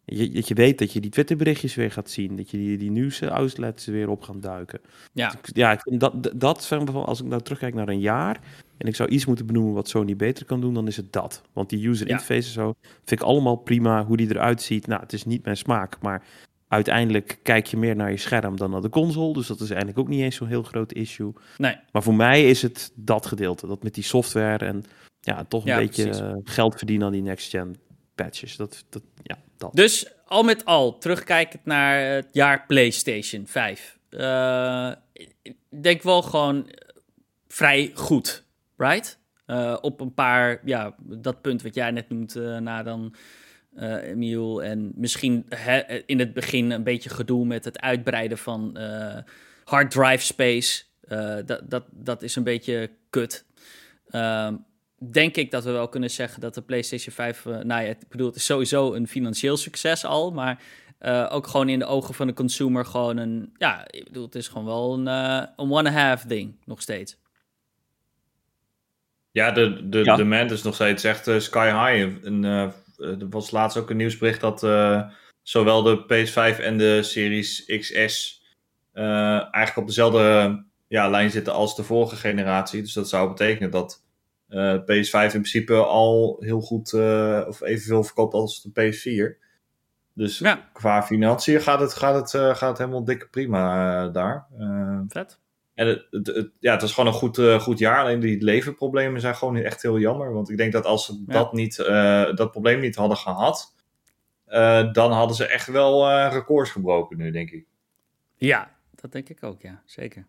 je, dat je weet dat je die Twitterberichtjes weer gaat zien. Dat je die, die nieuws-outlets weer op gaan duiken. Ja, ja dat, dat, als ik nou terugkijk naar een jaar en ik zou iets moeten benoemen wat Sony beter kan doen, dan is het dat. Want die user interface en zo vind ik allemaal prima. Hoe die eruit ziet, nou, het is niet mijn smaak. Maar uiteindelijk kijk je meer naar je scherm dan naar de console. Dus dat is eigenlijk ook niet eens zo'n heel groot issue. Nee. Maar voor mij is het dat gedeelte. Dat met die software en ja, toch een beetje geld verdienen aan die next-gen patches. Dat, dat, ja, dat. Dus al met al, terugkijkend naar het jaar PlayStation 5. Uh, ik denk wel gewoon vrij goed right? Uh, op een paar, ja, dat punt wat jij net noemt, uh, na dan uh, Emiel. En misschien in het begin een beetje gedoe met het uitbreiden van hard drive space. dat, dat, dat is een beetje kut. Ehm, denk ik dat we wel kunnen zeggen dat de PlayStation 5, nou ja, ik bedoel, het is sowieso een financieel succes al, maar ook gewoon in de ogen van de consumer gewoon een, ja, ik bedoel, het is gewoon wel een, een one-half ding nog steeds. Ja, de, de ja. demand is nog steeds echt uh, sky high. En, uh, er was laatst ook een nieuwsbericht dat uh, zowel de PS5 en de Series XS eigenlijk op dezelfde ja, lijn zitten als de vorige generatie. Dus dat zou betekenen dat PS5 in principe al heel goed of evenveel verkoopt als de PS4. Dus ja. qua financiën gaat het, gaat, het, gaat het helemaal dikke prima daar. Vet. En het, het, ja, het was gewoon een goed, uh, goed jaar. Alleen die leverproblemen zijn gewoon echt heel jammer. Want ik denk dat als ze dat, niet, uh, dat probleem niet hadden gehad, uh, dan hadden ze echt wel records gebroken nu, denk ik. Ja, dat denk ik ook, ja. Zeker.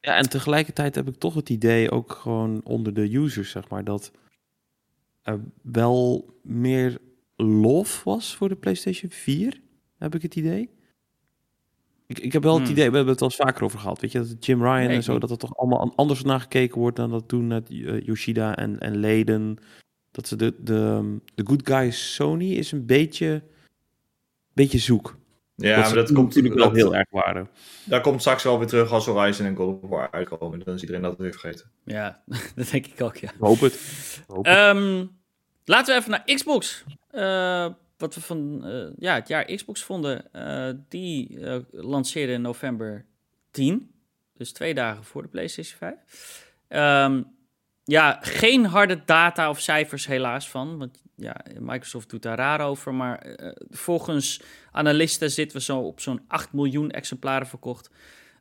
Ja, en tegelijkertijd heb ik toch het idee, ook gewoon onder de users, zeg maar, dat er wel meer lof was voor de PlayStation 4, heb ik het idee. Ik, ik heb wel het hmm. idee, we hebben het al eens vaker over gehad, weet je, dat Jim Ryan en zo, dat er toch allemaal anders naar gekeken wordt dan dat toen met uh, Yoshida en, en Leden. Dat ze de, de, de good guy Sony is een beetje beetje zoek. Ja, maar dat komt natuurlijk wel heel erg waarde. Daar komt straks wel weer terug als Horizon en God of War uitkomen. Dan is iedereen dat weer vergeten. Ja, dat denk ik ook, ja. Hoop het. Hoop het. Ehm, laten we even naar Xbox. Uh, wat we van uh, ja, het jaar Xbox vonden. Uh, die lanceerde in november 10. Dus twee dagen voor de PlayStation 5. Um, ja, geen harde data of cijfers helaas van. Want ja, Microsoft doet daar raar over. Maar uh, volgens analisten zitten we zo op zo'n 8 miljoen exemplaren verkocht.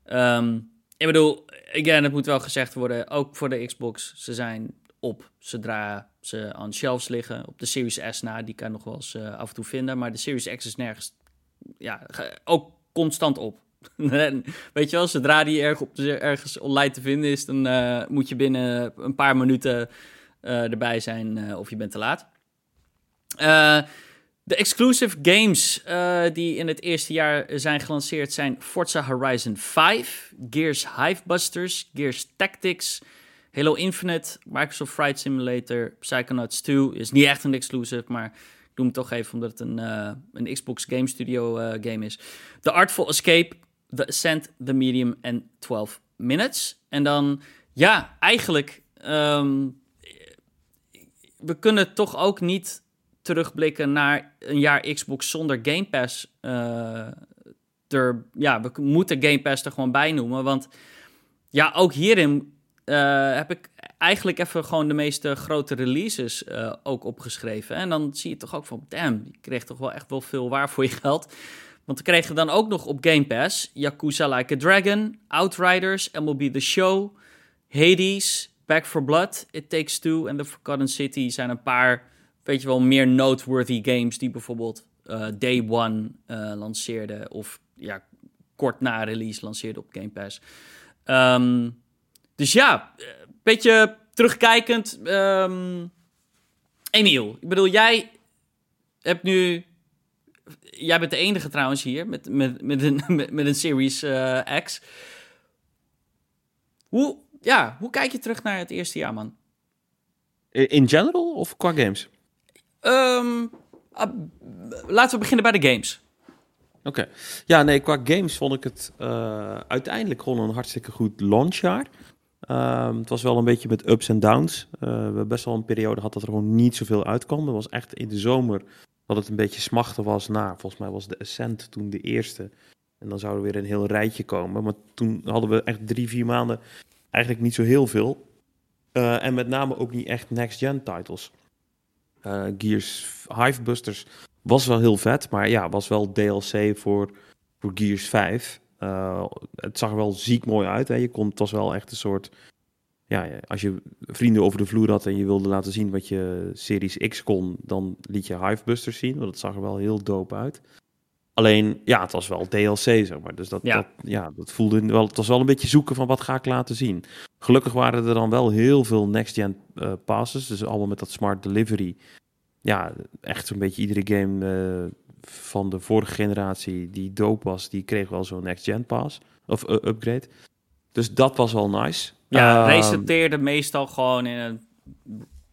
Um, ik bedoel, again, het moet wel gezegd worden, ook voor de Xbox, ze zijn op zodra ze aan shelves liggen. Op de Series S na, die kan nog wel eens uh, af en toe vinden. Maar de Series X is nergens, ja, ook constant op. Weet je wel, zodra die erg op ergens online te vinden is, dan uh, moet je binnen een paar minuten uh, erbij zijn of je bent te laat. de exclusive games die in het eerste jaar zijn gelanceerd zijn Forza Horizon 5, Gears Hivebusters, Gears Tactics, Halo Infinite, Microsoft Flight Simulator, Psychonauts 2 is niet echt een exclusive, maar ik doe hem toch even omdat het een, een Xbox Game Studio game is. The Artful Escape, The Ascent, The Medium en 12 Minutes. En dan, ja, eigenlijk, um, we kunnen toch ook niet terugblikken naar een jaar Xbox zonder Game Pass. Uh, er, ja, we moeten Game Pass er gewoon bij noemen, want ja, ook hierin uh, heb ik eigenlijk even gewoon de meeste grote releases uh, ook opgeschreven. En dan zie je toch ook van, damn, je kreeg toch wel echt wel veel waar voor je geld. Want we kregen dan ook nog op Game Pass Yakuza Like a Dragon, Outriders, MLB The Show, Hades, Back for Blood, It Takes Two en The Forgotten City zijn een paar, weet je wel, meer noteworthy games die bijvoorbeeld uh, Day One lanceerden of ja, kort na release lanceerden op Game Pass. Um, dus ja, een beetje terugkijkend. Um, Emiel, ik bedoel, jij hebt nu jij bent de enige trouwens hier met, met, met, een, met, met een Series uh, X. Hoe, ja, hoe kijk je terug naar het eerste jaar, man? In general of qua games? Um, uh, laten we beginnen bij de games. Oké. Okay. Ja, nee, qua games vond ik het uh, uiteindelijk gewoon een hartstikke goed launchjaar. Um, het was wel een beetje met ups en downs. Uh, we hebben best wel een periode gehad dat er gewoon niet zoveel uitkwam. Dat was echt in de zomer dat het een beetje smachten was naar, volgens mij was de Ascent toen de eerste. En dan zou er weer een heel rijtje komen. Maar toen hadden we echt drie, vier maanden eigenlijk niet zo heel veel. Uh, en met name ook niet echt next-gen titles. Uh, Gears Hivebusters was wel heel vet, maar ja, was wel DLC voor, voor Gears 5. Uh, het zag er wel ziek mooi uit. Hè. Je kon, het was wel echt een soort ja, als je vrienden over de vloer had en je wilde laten zien wat je Series X kon, dan liet je Hivebusters zien, want het zag er wel heel dope uit. Alleen, ja, het was wel DLC, zeg maar. Dus dat, ja. dat, ja, dat voelde wel, het was wel een beetje zoeken van wat ga ik laten zien. Gelukkig waren er dan wel heel veel next-gen uh, passes, dus allemaal met dat smart delivery. Ja, echt zo'n beetje iedere game uh, van de vorige generatie die dope was, die kreeg wel zo'n next-gen pass, of uh, upgrade. Dus dat was wel nice. Ja, um, resulteerde meestal gewoon in een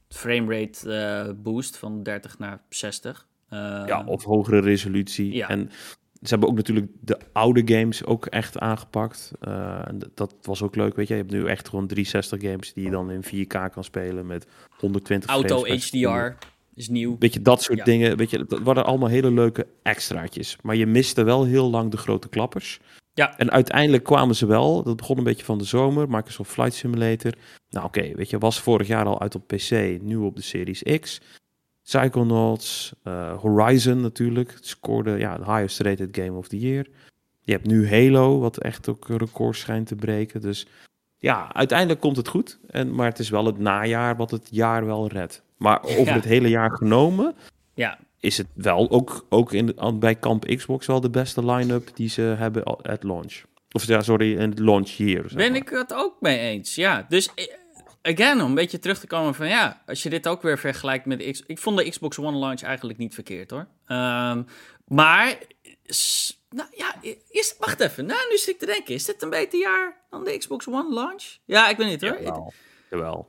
framerate uh, boost van 30 naar 60. Uh, ja, of hogere resolutie. Ja. En ze hebben ook natuurlijk de oude games ook echt aangepakt. Uh, en dat was ook leuk, weet je. Je hebt nu echt gewoon 360 games die je dan in 4K kan spelen met 120 Auto HDR is nieuw. Weet je, dat soort ja. dingen. Weet je, dat waren allemaal hele leuke extraatjes. Maar je miste wel heel lang de grote klappers. Ja. En uiteindelijk kwamen ze wel. Dat begon een beetje van de zomer. Microsoft Flight Simulator. Nou oké, okay, weet je, was vorig jaar al uit op PC. Nu op de Series X. Psychonauts. Uh, Horizon natuurlijk. Het scoorde ja, de highest rated game of the year. Je hebt nu Halo, wat echt ook records schijnt te breken. Dus ja, uiteindelijk komt het goed. En, maar het is wel het najaar wat het jaar wel redt. Maar over ja. het hele jaar genomen... Ja, is het wel ook, ook in de, bij Kamp Xbox wel de beste line-up die ze hebben at launch. Of ja, sorry, in het launch hier. Zeg ben ik het ook mee eens, ja. Dus, again, om een beetje terug te komen van, ja, als je dit ook weer vergelijkt met de X... Ik vond de Xbox One launch eigenlijk niet verkeerd, hoor. Um, maar, nou ja, is, wacht even. Nou, nu zit ik te denken, is dit een beter jaar dan de Xbox One launch? Ja, ik weet niet, hoor. Jawel. Jawel.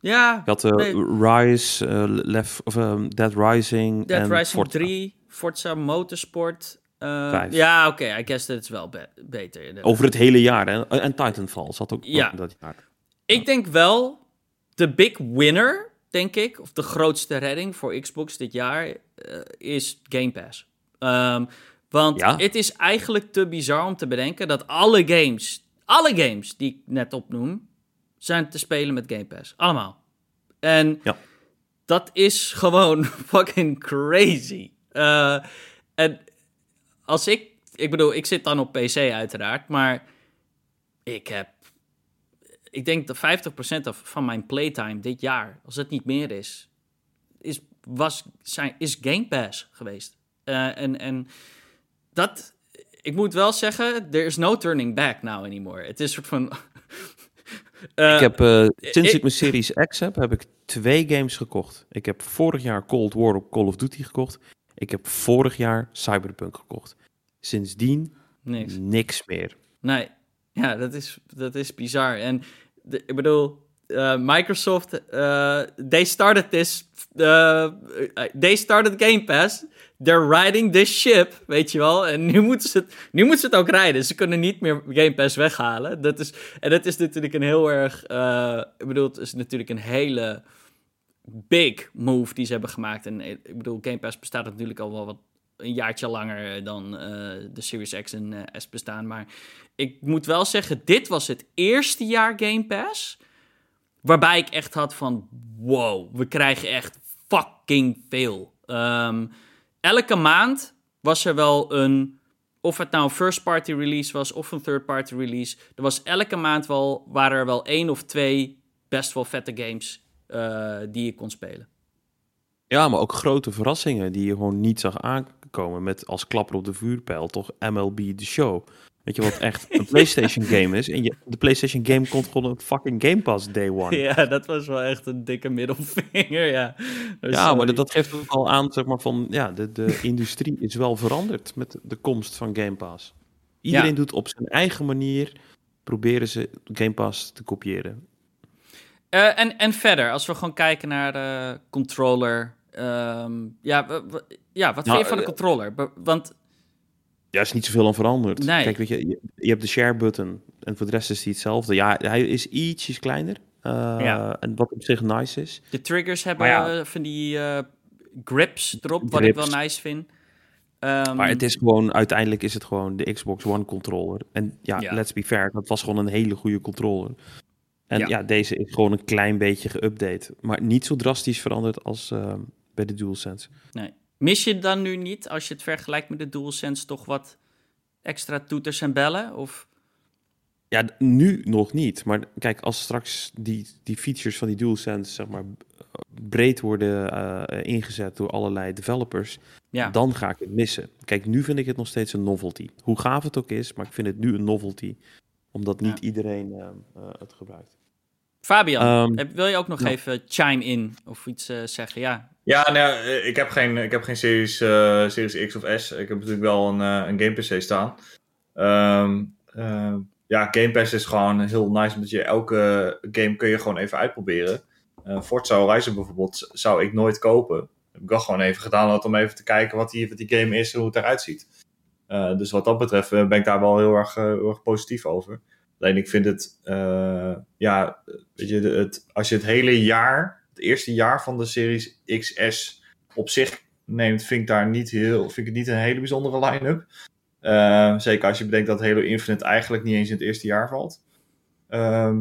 Ja. Je had uh, nee. Rise, uh, Left, of um, Dead Rising Dead en Rising Forza. 3. Forza Motorsport. Uh, ja, oké, I guess dat is wel be beter. inderdaad. Over het hele jaar. Hè? En Titanfall zat ook Ja. dat jaar. Ik denk wel, de big winner, denk ik, of de grootste redding voor Xbox dit jaar, eh, is Game Pass. Ehm, want Ja. het is eigenlijk te bizar om te bedenken dat alle games, alle games die ik net opnoem, zijn te spelen met Game Pass. Allemaal. En Ja. dat is gewoon fucking crazy. Eh, en als ik, ik bedoel, ik zit dan op PC uiteraard, maar ik heb, ik denk dat 50% af- van mijn playtime dit jaar, als het niet meer is, is, was, zijn, is Game Pass geweest. Eh, en, en dat, ik moet wel zeggen, there is no turning back now anymore. Het is soort van... Eh, ik heb, eh, sinds ik- ik mijn Series X heb, heb ik twee games gekocht. Ik heb vorig jaar Cold War op Call of Duty gekocht. Ik heb vorig jaar Cyberpunk gekocht. Sindsdien niks. niks meer. Nee, ja, dat is, dat is bizar. En de- ik bedoel, Microsoft, eh, they started this, they started Game Pass. They're riding this ship, weet je wel. En nu moeten ze het, nu moeten ze het ook rijden. Ze kunnen niet meer Game Pass weghalen. Dat is, en dat is natuurlijk een heel erg, eh, ik bedoel, het is natuurlijk een hele big move die ze hebben gemaakt. En eh, ik bedoel, Game Pass bestaat natuurlijk al wel wat een jaartje langer dan eh, de Series X en S bestaan. Maar ik moet wel zeggen, dit was het eerste jaar Game Pass. Waarbij ik echt had van, wow, we krijgen echt fucking veel. Ehm, elke maand was er wel een, of het nou een first party release was of een third party release. Er was elke maand wel, waren er wel één of twee best wel vette games eh, die je kon spelen. Ja, maar ook grote verrassingen die je gewoon niet zag aankomen. Met als klapper op de vuurpijl toch MLB The Show. Weet je wat echt een PlayStation game is? En je, de PlayStation game komt gewoon een fucking Game Pass day one. Ja, Ja, dat was wel echt een dikke middelvinger, ja. Sorry. maar dat, dat geeft ook al aan, zeg maar, van ja, de, de industrie is wel veranderd met de komst van Game Pass. Iedereen Ja. doet op zijn eigen manier, proberen ze Game Pass te kopiëren. Eh, en, en verder, als we gewoon kijken naar de controller. ehm, ja, ja, wat Nou, vind je van de eh, controller? Want Ja, is niet zoveel aan veranderd. Nee. Kijk, weet je, je, hebt de share button en voor de rest is die hetzelfde. Ja, hij is ietsjes kleiner. eh, Ja. En wat op zich nice is. de triggers hebben ja. eh, van die eh, grips erop, wat ik wel nice vind. Ehm, Maar het is gewoon, uiteindelijk is het gewoon de Xbox One controller. En ja, Ja. let's be fair, dat was gewoon een hele goede controller. En Ja. ja, deze is gewoon een klein beetje geüpdate. Maar niet zo drastisch veranderd als bij de DualSense. nee. Mis je dan nu niet, als je het vergelijkt met de DualSense, toch wat extra toeters en bellen? Of... Ja, nu nog niet. Maar kijk, als straks die, die features van die DualSense, zeg maar, breed worden eh, ingezet door allerlei developers, Ja. dan ga ik het missen. Kijk, nu vind ik het nog steeds een novelty. Hoe gaaf het ook is, maar ik vind het nu een novelty. Omdat niet Ja. iedereen eh, eh, het gebruikt. Fabian, Ehm, heb- wil je ook nog ja. even chime in of iets eh, zeggen? Ja, Ja, nou, eh, ik heb geen, ik heb geen Series, eh, Series X of S. Ik heb natuurlijk wel een, een Game PC staan. Ehm, eh, ja, Game Pass is gewoon heel nice, omdat je elke game kun je gewoon even uitproberen. Eh Forza Horizon bijvoorbeeld zou ik nooit kopen. Heb ik wel gewoon even gedaan om even te kijken wat die, wat die game is en hoe het eruit ziet. Eh, dus wat dat betreft ben ik daar wel heel erg, heel erg positief over. Alleen ik vind het, eh, ja, weet je, het, als je het hele jaar, het eerste jaar van de Series XS op zich neemt, vind ik daar niet heel, vind ik het niet een hele bijzondere line-up. Eh, zeker als je bedenkt dat Halo Infinite eigenlijk niet eens in het eerste jaar valt. Ehm,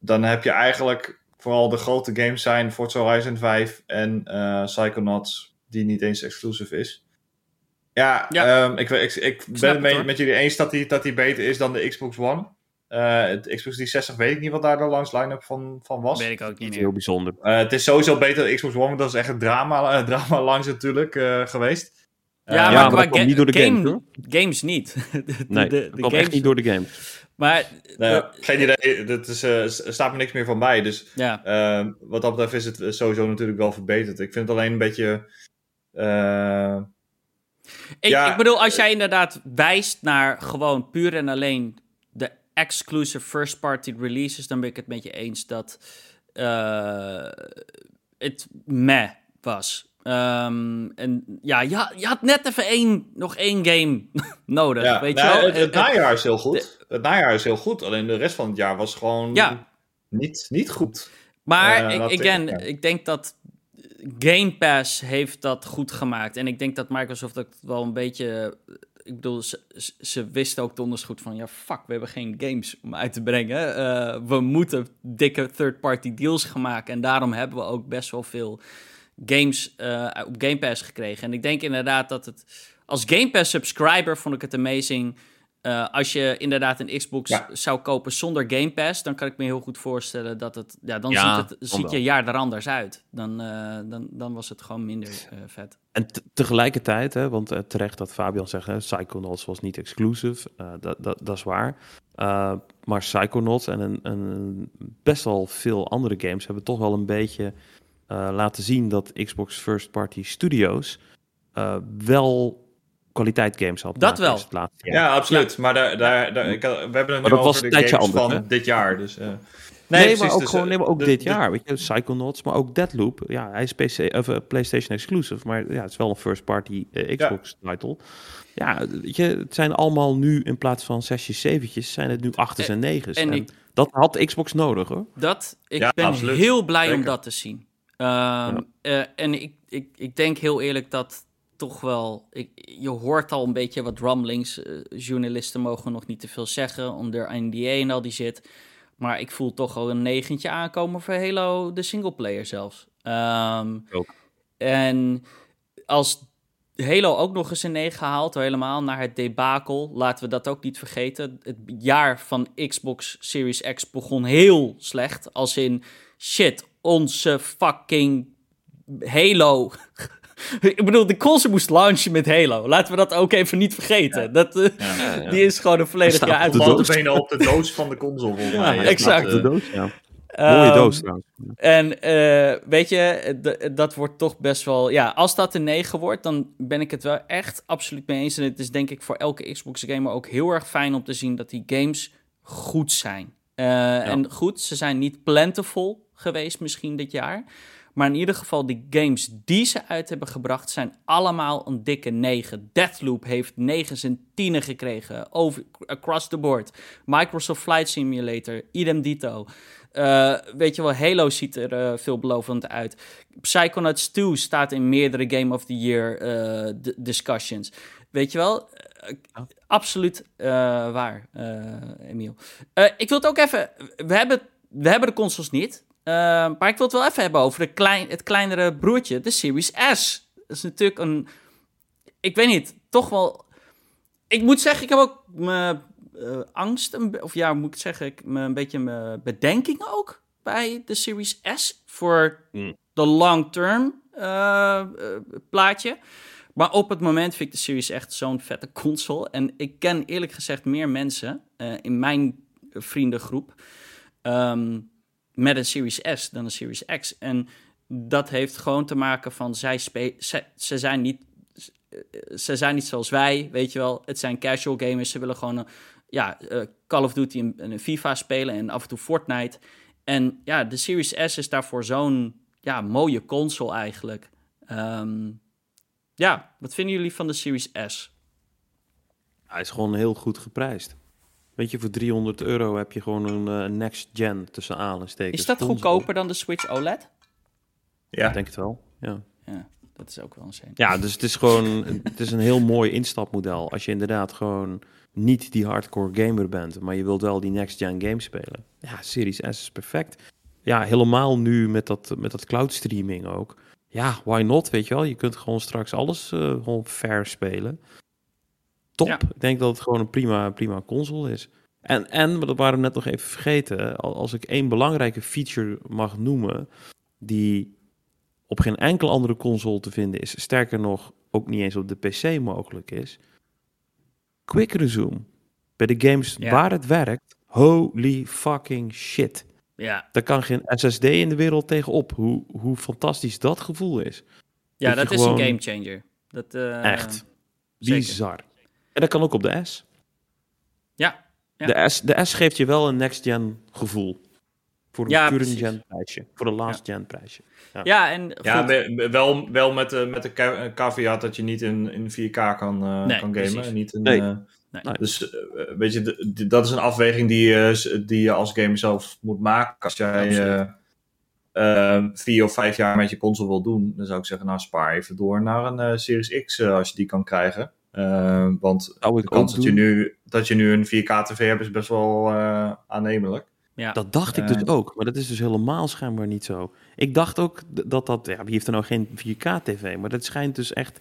dan heb je eigenlijk vooral de grote games zijn Forza Horizon 5 en eh Psychonauts, die niet eens exclusive is. Ja, Ja. ehm, ik, ik, ik ben het mee- met jullie eens dat die, dat die beter is dan de Xbox One. Eh het Xbox 360 weet ik niet wat daar de langs line-up van, van was. weet ik ook niet heel bijzonder. Eh, het is sowieso beter dan Xbox One, want dat is echt een drama, eh, drama langs natuurlijk eh, geweest. Ja, maar, ja, maar qua dat kwam ga- niet door de game, games, hoor. games niet. de, Nee, de, dat de kwam games, echt niet door de game. Maar, nou ja, geen idee, dat is, staat me niks meer van bij. Dus ja, wat dat betreft is het sowieso natuurlijk wel verbeterd. Ik vind het alleen een beetje... eh, ik, Ja, ik bedoel, als jij inderdaad wijst naar gewoon puur en alleen exclusive first party releases, dan ben ik het met je eens dat eh, het meh was. Ehm, en ja, je, je, had net even één, nog één game nodig, Ja, weet je nou, wel? Het, het najaar is heel goed. Het najaar is heel goed. Alleen de rest van het jaar was gewoon Ja. niet, niet goed. Maar Eh, ik, again, ja. ik denk dat Game Pass heeft dat goed gemaakt. En ik denk dat Microsoft dat wel een beetje... Ik bedoel, ze, ze- wisten ook donders goed van... Ja, fuck, we hebben geen games om uit te brengen. Eh, we moeten dikke third-party deals gaan maken. En daarom hebben we ook best wel veel games eh, op Game Pass gekregen. En ik denk inderdaad dat het... Als Game Pass subscriber vond ik het amazing... Eh, als je inderdaad een Xbox Ja. zou kopen zonder Game Pass, dan kan ik me heel goed voorstellen dat het, ja, dan Ja, ziet, het, ziet je jaar er anders uit. Dan, eh, dan, dan was het gewoon minder eh, vet. En te- tegelijkertijd, hè, want terecht dat Fabian zegt, hè, Psychonauts was niet exclusive, eh, dat, dat, dat is waar. Eh, maar Psychonauts en een, een, best wel veel andere games hebben toch wel een beetje eh, laten zien dat Xbox First Party Studios eh, wel kwaliteit games had. Dat wel. Het laatste Ja, absoluut. Maar daar, daar, daar, ik, we hebben het nu dat over een de tijdje games anders, van hè? dit jaar. Dus, eh, Nee, precies, maar ook dus, gewoon eh, nee, maar ook de- dit de- jaar. Weet je, Psychonauts, maar ook Deadloop. Ja, hij is PC, of, eh, PlayStation exclusive, maar ja, het is wel een first party eh, Xbox title. Ja, weet je, het zijn allemaal nu in plaats van zesjes, zeventjes, zijn het nu achters en negens. en En, ik- dat had Xbox nodig, hoor. Dat, ik Ja, ben absoluut. heel blij om dat te zien. Ehm, eh, en ik, ik, ik denk heel eerlijk dat toch wel... Ik, je hoort al een beetje wat rumblings. eh, journalisten mogen nog niet te veel zeggen onder NDA en al die zit. Maar ik voel toch al een negentje aankomen voor Halo, de singleplayer zelfs. Ehm. En als Halo ook nog eens een 9 haalt, helemaal naar het debakel. Laten we dat ook niet vergeten. Het jaar van Xbox Series X begon heel slecht. Als in, shit, onze fucking Halo. Ik bedoel, de console moest launchen met Halo. Laten we dat ook even niet vergeten. Dat, eh, ja. Die is gewoon een volledig jaar uit. doos. benen op de doos van de console, volgens Ja, mij. exact. De doos, ja. Mooie Ehm, doos trouwens. En eh, weet je, dat wordt toch best wel. Ja, als dat een 9 wordt, dan ben ik het wel echt absoluut mee eens. En het is denk ik voor elke Xbox-gamer ook heel erg fijn om te zien dat die games goed zijn. Eh, En goed, ze zijn niet plentiful geweest misschien dit jaar. Maar in ieder geval, die games die ze uit hebben gebracht zijn allemaal een dikke 9. Deathloop heeft 9's en 10'en gekregen. Over, across the board. Microsoft Flight Simulator, idem dito. Eh, weet je wel, Halo ziet er eh, veelbelovend uit. Psychonauts 2 staat in meerdere Game of the Year eh, discussions. Weet je wel, Eh, absoluut waar, Emiel. Ik wil het ook even, we hebben, we hebben de consoles niet. Eh, maar ik wil het wel even hebben over de klein, het kleinere broertje, de Series S. Dat is natuurlijk een, ik weet niet, toch wel... Ik moet zeggen, ik heb ook mijn eh, angst, of ja, moet ik zeggen, ik, me, een beetje mijn bedenking ook bij de Series S voor Hmm. de long-term eh, eh, plaatje. Maar op het moment vind ik de Series echt zo'n vette console. En ik ken eerlijk gezegd meer mensen in mijn vriendengroep ehm, met een Series S dan een Series X. En dat heeft gewoon te maken van zij ze, ze zijn niet ze zijn niet zoals wij, weet je wel. Het zijn casual gamers. Ze willen gewoon eh, ja, eh, Call of Duty en, en FIFA spelen en af en toe Fortnite. En ja, de Series S is daarvoor zo'n ja, mooie console eigenlijk. Ehm, ja, wat vinden jullie van de Series S? Hij is gewoon heel goed geprijsd. Weet je, voor 300 euro heb je gewoon een eh, next gen tussen aanstekens. Is dat console. goedkoper dan de Switch OLED? Ja, Ik denk het wel, ja. Ja, dat is ook wel een zin. Ja, dus het is gewoon het is een heel mooi instapmodel. Als je inderdaad gewoon niet die hardcore gamer bent, maar je wilt wel die next-gen game spelen. Ja, Series S is perfect. Ja, helemaal nu met dat, met dat cloud streaming ook. Ja, why not, weet je wel? Je kunt gewoon straks alles eh, gewoon fair spelen. Top. Ja. Ik denk dat het gewoon een prima, prima console is. En, en, maar dat waren we net nog even vergeten, al- als ik één belangrijke feature mag noemen, die op geen enkele andere console te vinden is, sterker nog, ook niet eens op de PC mogelijk is. Quick resume. Bij de games Ja. waar het werkt, holy fucking shit. Ja, Daar kan geen SSD in de wereld tegenop. Hoe, hoe fantastisch dat gevoel is. ja Dat is gewoon- een game changer. Dat, eh, Echt. Bizar. En dat kan ook op de S. Ja, ja. De, S de S geeft je wel een next-gen gevoel. Voor een Ja, current gen prijsje. Voor een last gen prijsje. Ja, en Ja, goed, we- wel, wel met de, met de ca- caveat dat je niet in, in 4K kan, eh, Nee, kan gamen. en Niet in, Nee. eh, Nee. Dus eh, weet je, dat is een afweging die je, die je als gamer zelf moet maken. Als jij eh, eh, vier of vijf jaar met je console wil doen, dan zou ik zeggen, nou spaar even door naar een eh, Series X eh, als je die kan krijgen. Eh, want Zou de kans dat je, nu, dat je nu een 4K-tv hebt is best wel eh, aannemelijk. ja. Dat dacht ik dus Eh. ook, maar dat is dus helemaal schijnbaar niet zo. Ik dacht ook dat dat, ja, wie heeft er nou geen 4K-tv? Maar dat schijnt dus echt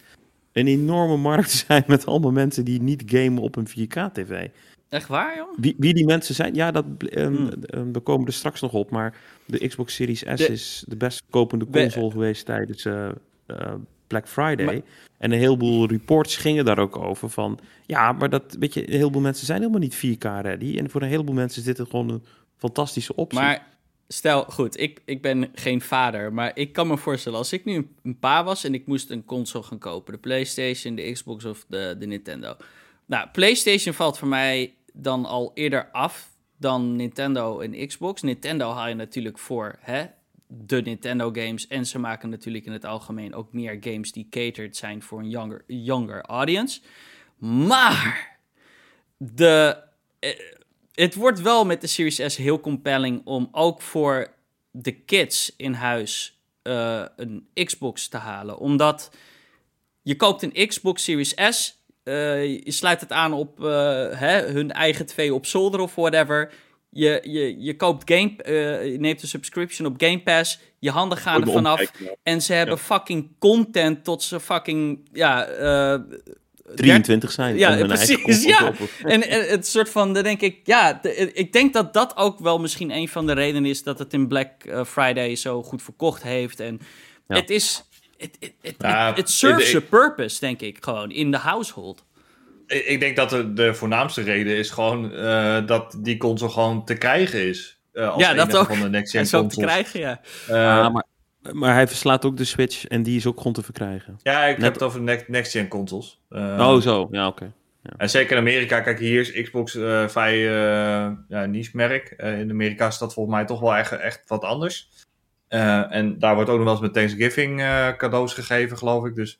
een enorme markt te zijn met allemaal mensen die niet gamen op een 4K-tv. echt waar, joh? Wie, wie die mensen zijn, ja, dat, ehm, Hmm. ehm, we komen er straks nog op, maar de Xbox Series S De- is de best verkopende We- console geweest tijdens eh, eh, Black Friday. Maar- en een heleboel reports gingen daar ook over van, ja, maar dat, weet je, een heleboel mensen zijn helemaal niet 4K-ready. En voor een heleboel mensen is dit gewoon een fantastische optie. Maar stel, goed, ik, ik ben geen vader, maar ik kan me voorstellen, als ik nu een, een pa was en ik moest een console gaan kopen, de PlayStation, de Xbox of de, de Nintendo. Nou, PlayStation valt voor mij dan al eerder af dan Nintendo en Xbox. Nintendo haal je natuurlijk voor hè, de Nintendo games en ze maken natuurlijk in het algemeen ook meer games die catered zijn voor een younger, younger audience. Maar de, eh, het wordt wel met de Series S heel compelling om ook voor de kids in huis eh, een Xbox te halen. Omdat je koopt een Xbox Series S, eh, je sluit het aan op hè, hun eigen twee op zolder of whatever. Je, je, je koopt game, eh, je neemt een subscription op Game Pass, je handen gaan er vanaf. En ze hebben fucking content tot ze fucking, ja... eh, 23 zijn. Ja, om hun eigen precies, ja. en, en het soort van, dan denk ik, ja, de- ik denk dat dat ook wel misschien een van de redenen is dat het in Black eh, Friday zo goed verkocht heeft. En Ja. het is, het Ja, it- it serves a purpose, denk ik, gewoon, in de household. Ik, ik denk dat de, de voornaamste reden is gewoon eh, dat die console gewoon te krijgen is. eh, als Ja, dat ook. van de next En gen zo te krijgen, ja. Eh, Ah, maar, maar hij verslaat ook de Switch en die is ook gewoon te verkrijgen. ja, ik net- heb het over next, next gen consoles. Eh, oh, zo. Ja, oké. En zeker in Amerika, kijk, hier is Xbox eh vrij eh ja, niche merk. Eh, in Amerika is dat volgens mij toch wel echt, echt wat anders. Eh, en daar wordt ook nog wel eens met Thanksgiving eh, cadeaus gegeven, geloof ik. Dus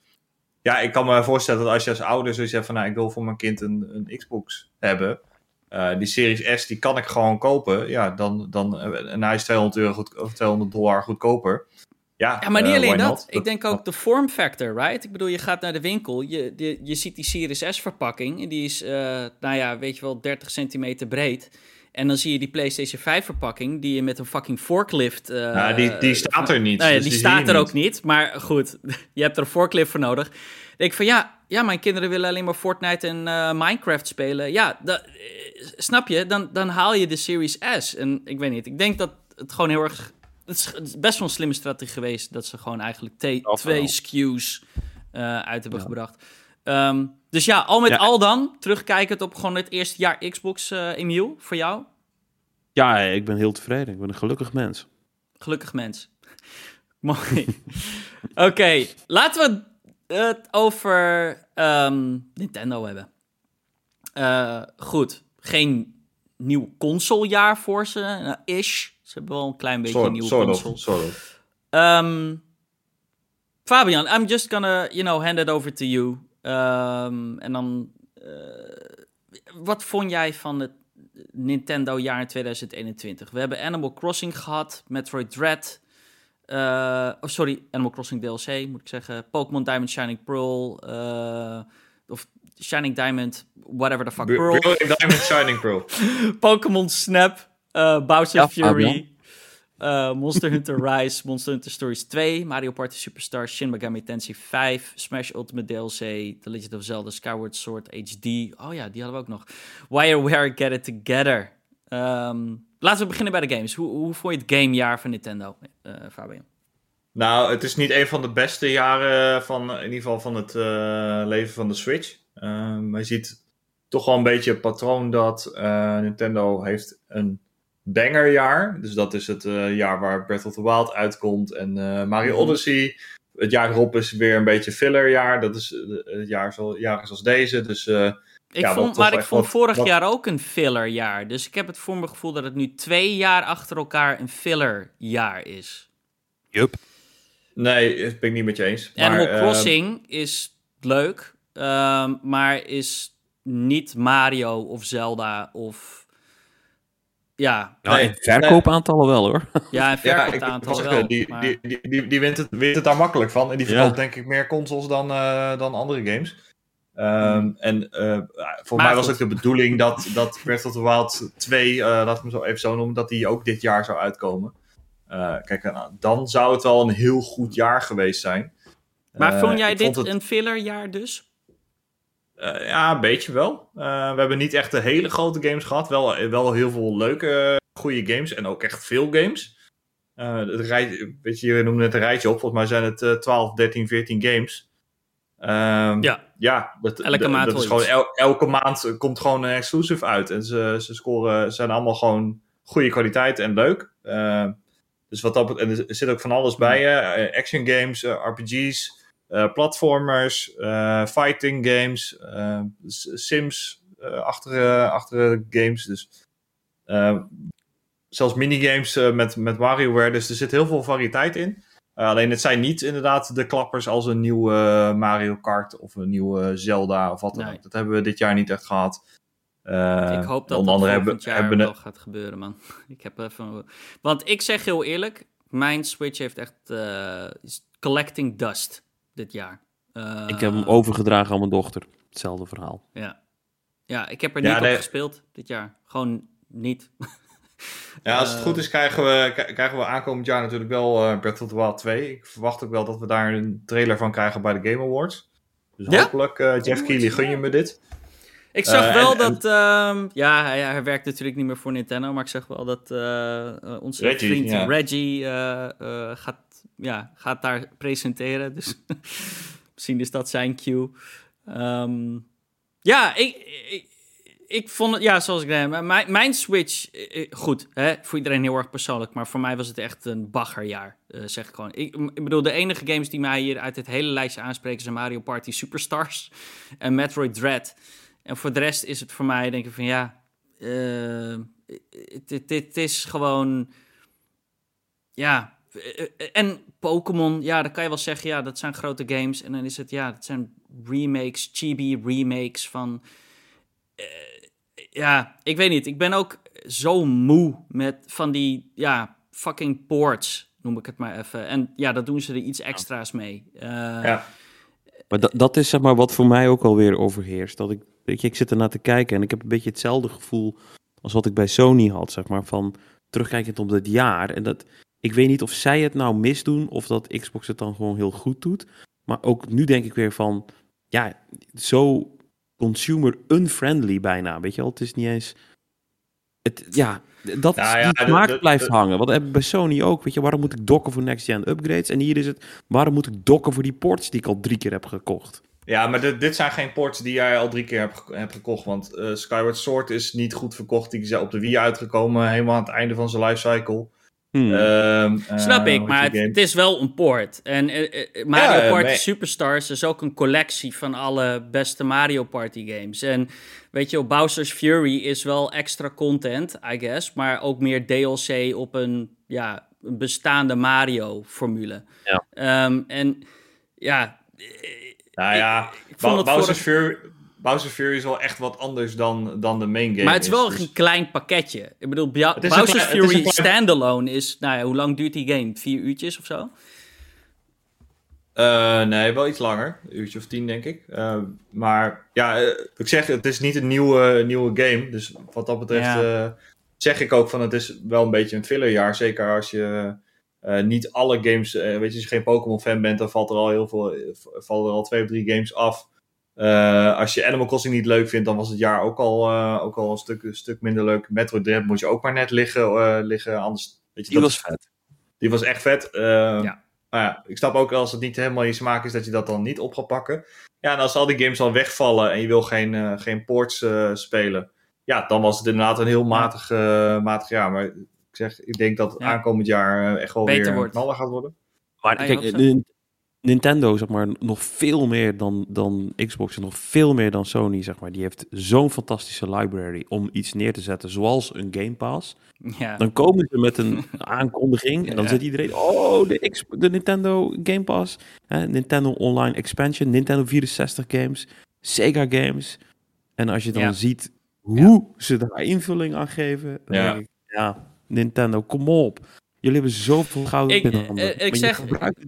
ja, ik kan me voorstellen dat als je als ouder zoiets hebt van, nou, ik wil voor mijn kind een, een Xbox hebben. eh, die Series S, die kan ik gewoon kopen. Ja, dan, dan, eh, en hij is 200, euro goed, of 200 dollar goedkoper. Ja, Ja, maar niet eh, alleen dat. not? Ik denk ook de form factor, right? Ik bedoel, je gaat naar de winkel, je, je, je ziet die Series S verpakking. En die is, nou ja, weet je wel, 30 centimeter breed. En dan zie je die PlayStation 5 verpakking, die je met een fucking forklift... eh, Ja, die, die staat er niet. Nou dus die, staat er ook niet. Maar goed, je hebt er een forklift voor nodig. Denk ik van ja, ja, mijn kinderen willen alleen maar Fortnite en eh, Minecraft spelen. Ja, dat, eh, snap je? Dan, dan haal je de Series S. En ik weet niet, ik denk dat het gewoon heel erg... Het is, het is best wel een slimme strategie geweest dat ze gewoon eigenlijk twee. SKU's uit hebben Ja. gebracht. Ehm, dus ja, al met Ja. al dan, terugkijkend op gewoon het eerste jaar Xbox, eh Emiel, voor jou. Ja, ik ben heel tevreden. Ik ben een gelukkig mens. Gelukkig mens. Mooi. Oké, laten we het over ehm, Nintendo hebben. Eh, goed, geen nieuw consolejaar voor ze. Nou, ish. Ze hebben wel een klein beetje een Soort, nieuwe console. of, of. Ehm, Fabian, I'm just gonna, you know, hand it over to you. Ehm, en dan, eh, wat vond jij van het Nintendo jaar in 2021? We hebben Animal Crossing gehad, Metroid Dread. eh, oh, sorry, Animal Crossing DLC moet ik zeggen. Pokémon Diamond Shining Pearl. eh, of Shining Diamond, whatever the fuck, Pearl. Diamond Shining Pearl. Pokémon Snap, eh Bowser Ja, Fury, Eh, Monster Hunter Rise, Monster Hunter Stories 2, Mario Party Superstar, Shin Megami Tensei 5, Smash Ultimate DLC, The Legend of Zelda Skyward Sword HD. Oh ja, die hadden we ook nog. WireWare Get It Together. Ehm, laten we beginnen bij de games. Hoe, hoe vond je het gamejaar van Nintendo, eh Fabian? Nou, het is niet een van de beste jaren van, in ieder geval van het eh, leven van de Switch. Ehm, maar je ziet toch wel een beetje het patroon dat Nintendo heeft een bangerjaar. Dus dat is het eh, jaar waar Breath of the Wild uitkomt en eh, Mario Mhm. Odyssey. Het jaar erop is weer een beetje fillerjaar. Dat is eh, het jaar zo, jaren zoals deze. Dus eh, Ik Ja, vond, maar ik vond wat- vorig wat- jaar ook een fillerjaar. Dus ik heb het voor mijn gevoel dat het nu twee jaar achter elkaar een fillerjaar is. Yup. Nee, dat ben ik niet met je eens. Maar, Animal ehm, Crossing is leuk, ehm, maar is niet Mario of Zelda of... Ja, Nou, Nee, in verkoopaantallen wel hoor. ja een Ja, ik verkoopaantal wou wel. die, maar- die, die, die, die, wint, het, wint het daar makkelijk van. En die Ja. verkoopt denk ik meer consoles dan, eh, dan andere games. Ehm, En eh, voor mij was ook de bedoeling dat, dat Breath of the Wild 2, eh laat ik hem zo even zo noemen, dat die ook dit jaar zou uitkomen. Eh, kijk, dan zou het wel een heel goed jaar geweest zijn. maar vond jij dit vond het- een fillerjaar dus? Eh, ja, een beetje wel. Eh, we hebben niet echt de hele grote games gehad. Wel, wel heel veel leuke, goede games. En ook echt veel games. Eh het rij, weet je, je noemde het een rijtje op. Volgens mij zijn het eh 12, 13, 14 games. Ehm, Ja. ja dat, Elke maand dat is gewoon el- elke maand komt gewoon een exclusive uit. En ze, ze scoren, zijn allemaal gewoon goede kwaliteit en leuk. Eh, dus wat dat, en er zit ook van alles bij. Eh, action games, eh, RPG's, eh, platformers, eh, fighting games, eh, Sims eh achter, achter games. Dus eh, zelfs minigames eh, met, met WarioWare. Dus er zit heel veel variëteit in. Eh, alleen het zijn niet inderdaad de klappers als een nieuwe Mario Kart of een nieuwe Zelda of wat dan Nee. ook. Dat hebben we dit jaar niet echt gehad. Eh, ik hoop dat dat volgend jaar hebben wel gaat gebeuren, man. Ik heb even... Want ik zeg heel eerlijk, mijn Switch heeft echt eh, is collecting dust dit jaar. Eh, Ik heb hem overgedragen aan mijn dochter. Hetzelfde verhaal. Ja. ja, ik heb er Ja, niet nee. op gespeeld dit jaar. Gewoon niet. Ja, als het Eh, goed is, krijgen we, krijgen we aankomend jaar natuurlijk wel eh Breath of the Wild 2. Ik verwacht ook wel dat we daar een trailer van krijgen bij de Game Awards. Dus Ja? hopelijk, eh, Jeff Keighley, gun je me dit. Ik zag Eh, wel en- en- dat... ehm, ja, hij, hij werkt natuurlijk niet meer voor Nintendo, maar ik zag wel dat eh, eh, onze Reggie, vriend ja. Reggie eh, eh, gaat, ja, gaat daar presenteren. Dus misschien is dat zijn cue. Ehm, ja, ik, ik, ik vond het, ja, zoals ik zei, mijn, mijn Switch, eh, eh, goed, hè, voor iedereen heel erg persoonlijk, maar voor mij was het echt een baggerjaar, eh, zeg ik gewoon. Ik, ik bedoel, de enige games die mij hier uit het hele lijstje aanspreken zijn Mario Party Superstars en Metroid Dread. En voor de rest is het voor mij, denk ik van ja, het is gewoon, ja, en Pokémon, ja, dan kan je wel zeggen, ja, dat zijn grote games. En dan is het, ja, dat zijn remakes, chibi remakes van, eh, ja, ik weet niet. Ik ben ook zo moe met van die, ja, fucking ports, noem ik het maar even. En ja, dat doen ze er iets extra's mee. Eh, Ja. Maar dat, dat is zeg maar wat voor mij ook alweer overheerst. Dat ik, weet je, ik zit ernaar te kijken en ik heb een beetje hetzelfde gevoel als wat ik bij Sony had, zeg maar. Van terugkijkend op dat jaar. En dat, ik weet niet of zij het nou misdoen of dat Xbox het dan gewoon heel goed doet. Maar ook nu denk ik weer van, ja, zo consumer unfriendly bijna. Weet je wel, het is niet eens... Het, ja, dat Nou ja, die smaak blijft hangen. Want dat heb ik bij Sony ook. Weet je, waarom moet ik dokken voor next-gen upgrades? En hier is het, waarom moet ik dokken voor die ports die ik al drie keer heb gekocht? Ja, maar dit, dit zijn geen ports die jij al drie keer hebt gekocht. Want eh, Skyward Sword is niet goed verkocht. Die is op de Wii uitgekomen, helemaal aan het einde van zijn lifecycle. Hmm. Ehm, eh, Snap ik, hoe maar het, is wel een port. En eh, eh, Mario Ja, Party Superstars is ook een collectie van alle beste Mario Party games. En weet je, op Bowser's Fury is wel extra content, I guess. Maar ook meer DLC op een, ja, een bestaande Mario-formule. Ja. Ehm, en ja, Nou ja, ik het Bowser's, vorig- Fury, Bowser's Fury is wel echt wat anders dan, dan de main game. maar het is wel dus- een klein pakketje. Ik bedoel, Bia- is Fury klein- standalone is, nou ja, hoe lang duurt die game? Vier uurtjes of zo? Eh, nee, wel iets langer. Een uurtje of tien, denk ik. Eh, maar ja, eh, ik zeg, het is niet een nieuwe, nieuwe game. Dus wat dat betreft Ja. zeg ik ook van het is wel een beetje een fillerjaar. Zeker als je niet alle games... weet je, als je geen Pokémon-fan bent, dan valt er al heel veel... vallen er al twee of drie games af. Eh, als je Animal Crossing niet leuk vindt, dan was het jaar ook al, eh, ook al een, stuk, een stuk minder leuk. Metroid Dread moet je ook maar net liggen. eh, liggen anders, weet je, Die dat was vet. die was echt vet. Ja. Maar ja, ik snap ook als het niet helemaal je smaak is, dat je dat dan niet op gaat pakken. Ja, en als al die games al wegvallen en je wil geen, eh, geen ports eh, spelen, ja, dan was het inderdaad een heel matig, matig jaar. Maar ik zeg, ik denk dat het Ja. aankomend jaar echt wel Beter weer wordt. een knaller gaat worden. Maar Ah, je kijk, Nintendo, zeg maar, nog veel meer dan, dan Xbox en nog veel meer dan Sony, zeg maar. Die heeft zo'n fantastische library om iets neer te zetten, zoals een Game Pass. Ja. Dan komen ze met een aankondiging en dan Ja. zit iedereen, oh, de, X, de Nintendo Game Pass, hè, Nintendo Online Expansion, Nintendo 64 games, Sega games. En als je dan Ja. ziet hoe ze daar invulling aan geven, dan Ja. denk ik, ja, Nintendo, kom op. Jullie hebben zoveel goud Ik- in de handen, eh, ik zeg,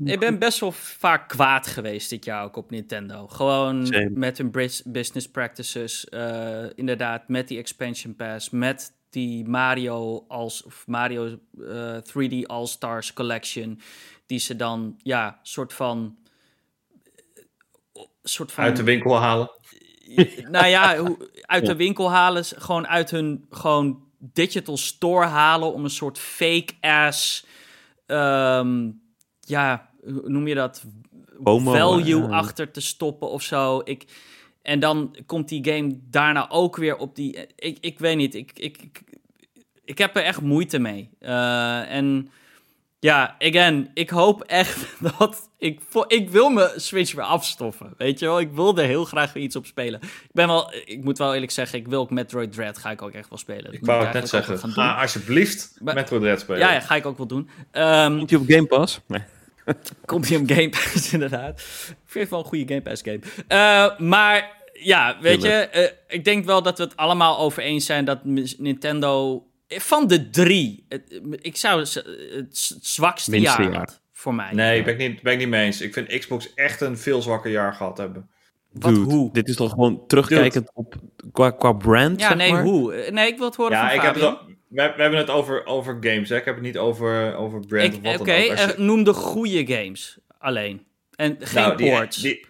Ik ben best wel vaak kwaad geweest dit jaar ook op Nintendo. Gewoon Same. met hun business practices, eh, inderdaad, met die expansion pass, met die Mario als of Mario eh, 3D All Stars Collection, die ze dan ja, soort van, soort van Uit de winkel halen. nou ja, uit de winkel halen, ze- gewoon uit hun gewoon digital store halen om een soort fake ass, ehm, ja, hoe noem je dat? Value achter te stoppen of zo. Ik, en dan komt die game daarna ook weer op die. Ik, ik weet niet, ik, ik, ik, ik heb er echt moeite mee. Eh, en ja, again, ik hoop echt dat ik, ik wil mijn Switch weer afstoffen. Weet je wel, ik wil er heel graag weer iets op spelen. Ik ben wel, ik moet wel eerlijk zeggen, ik wil ook Metroid Dread ga ik ook echt wel spelen. Dat Ik moet wou het net zeggen. gaan Ga alsjeblieft Maar- Metro Dread spelen. Ja, ja, ga ik ook wel doen. Ehm, Komt hij op Game Pass? Nee. Komt hij op Game Pass, inderdaad. Ik vind het wel een goede Game Pass game. Eh, maar ja, weet je, eh, ik denk wel dat we het allemaal over eens zijn dat Nintendo van de drie, het, ik zou ze- het zwakste Minste jaar voor mij. Nee, ben ik, niet, ben ik niet mee eens. Ik vind Xbox echt een veel zwakker jaar gehad hebben. Wat, Dude, hoe? Dit is toch gewoon terugkijkend op qua, qua brand, Ja, zeg nee, maar? hoe? Nee, ik wil het horen Ja, van ik heb het, we, we hebben het over, over games, hè. Ik heb het niet over, over brand Ik- of wat Oké, dan ook. Je- eh, noem de goede games alleen. En geen nou, die, ports. die,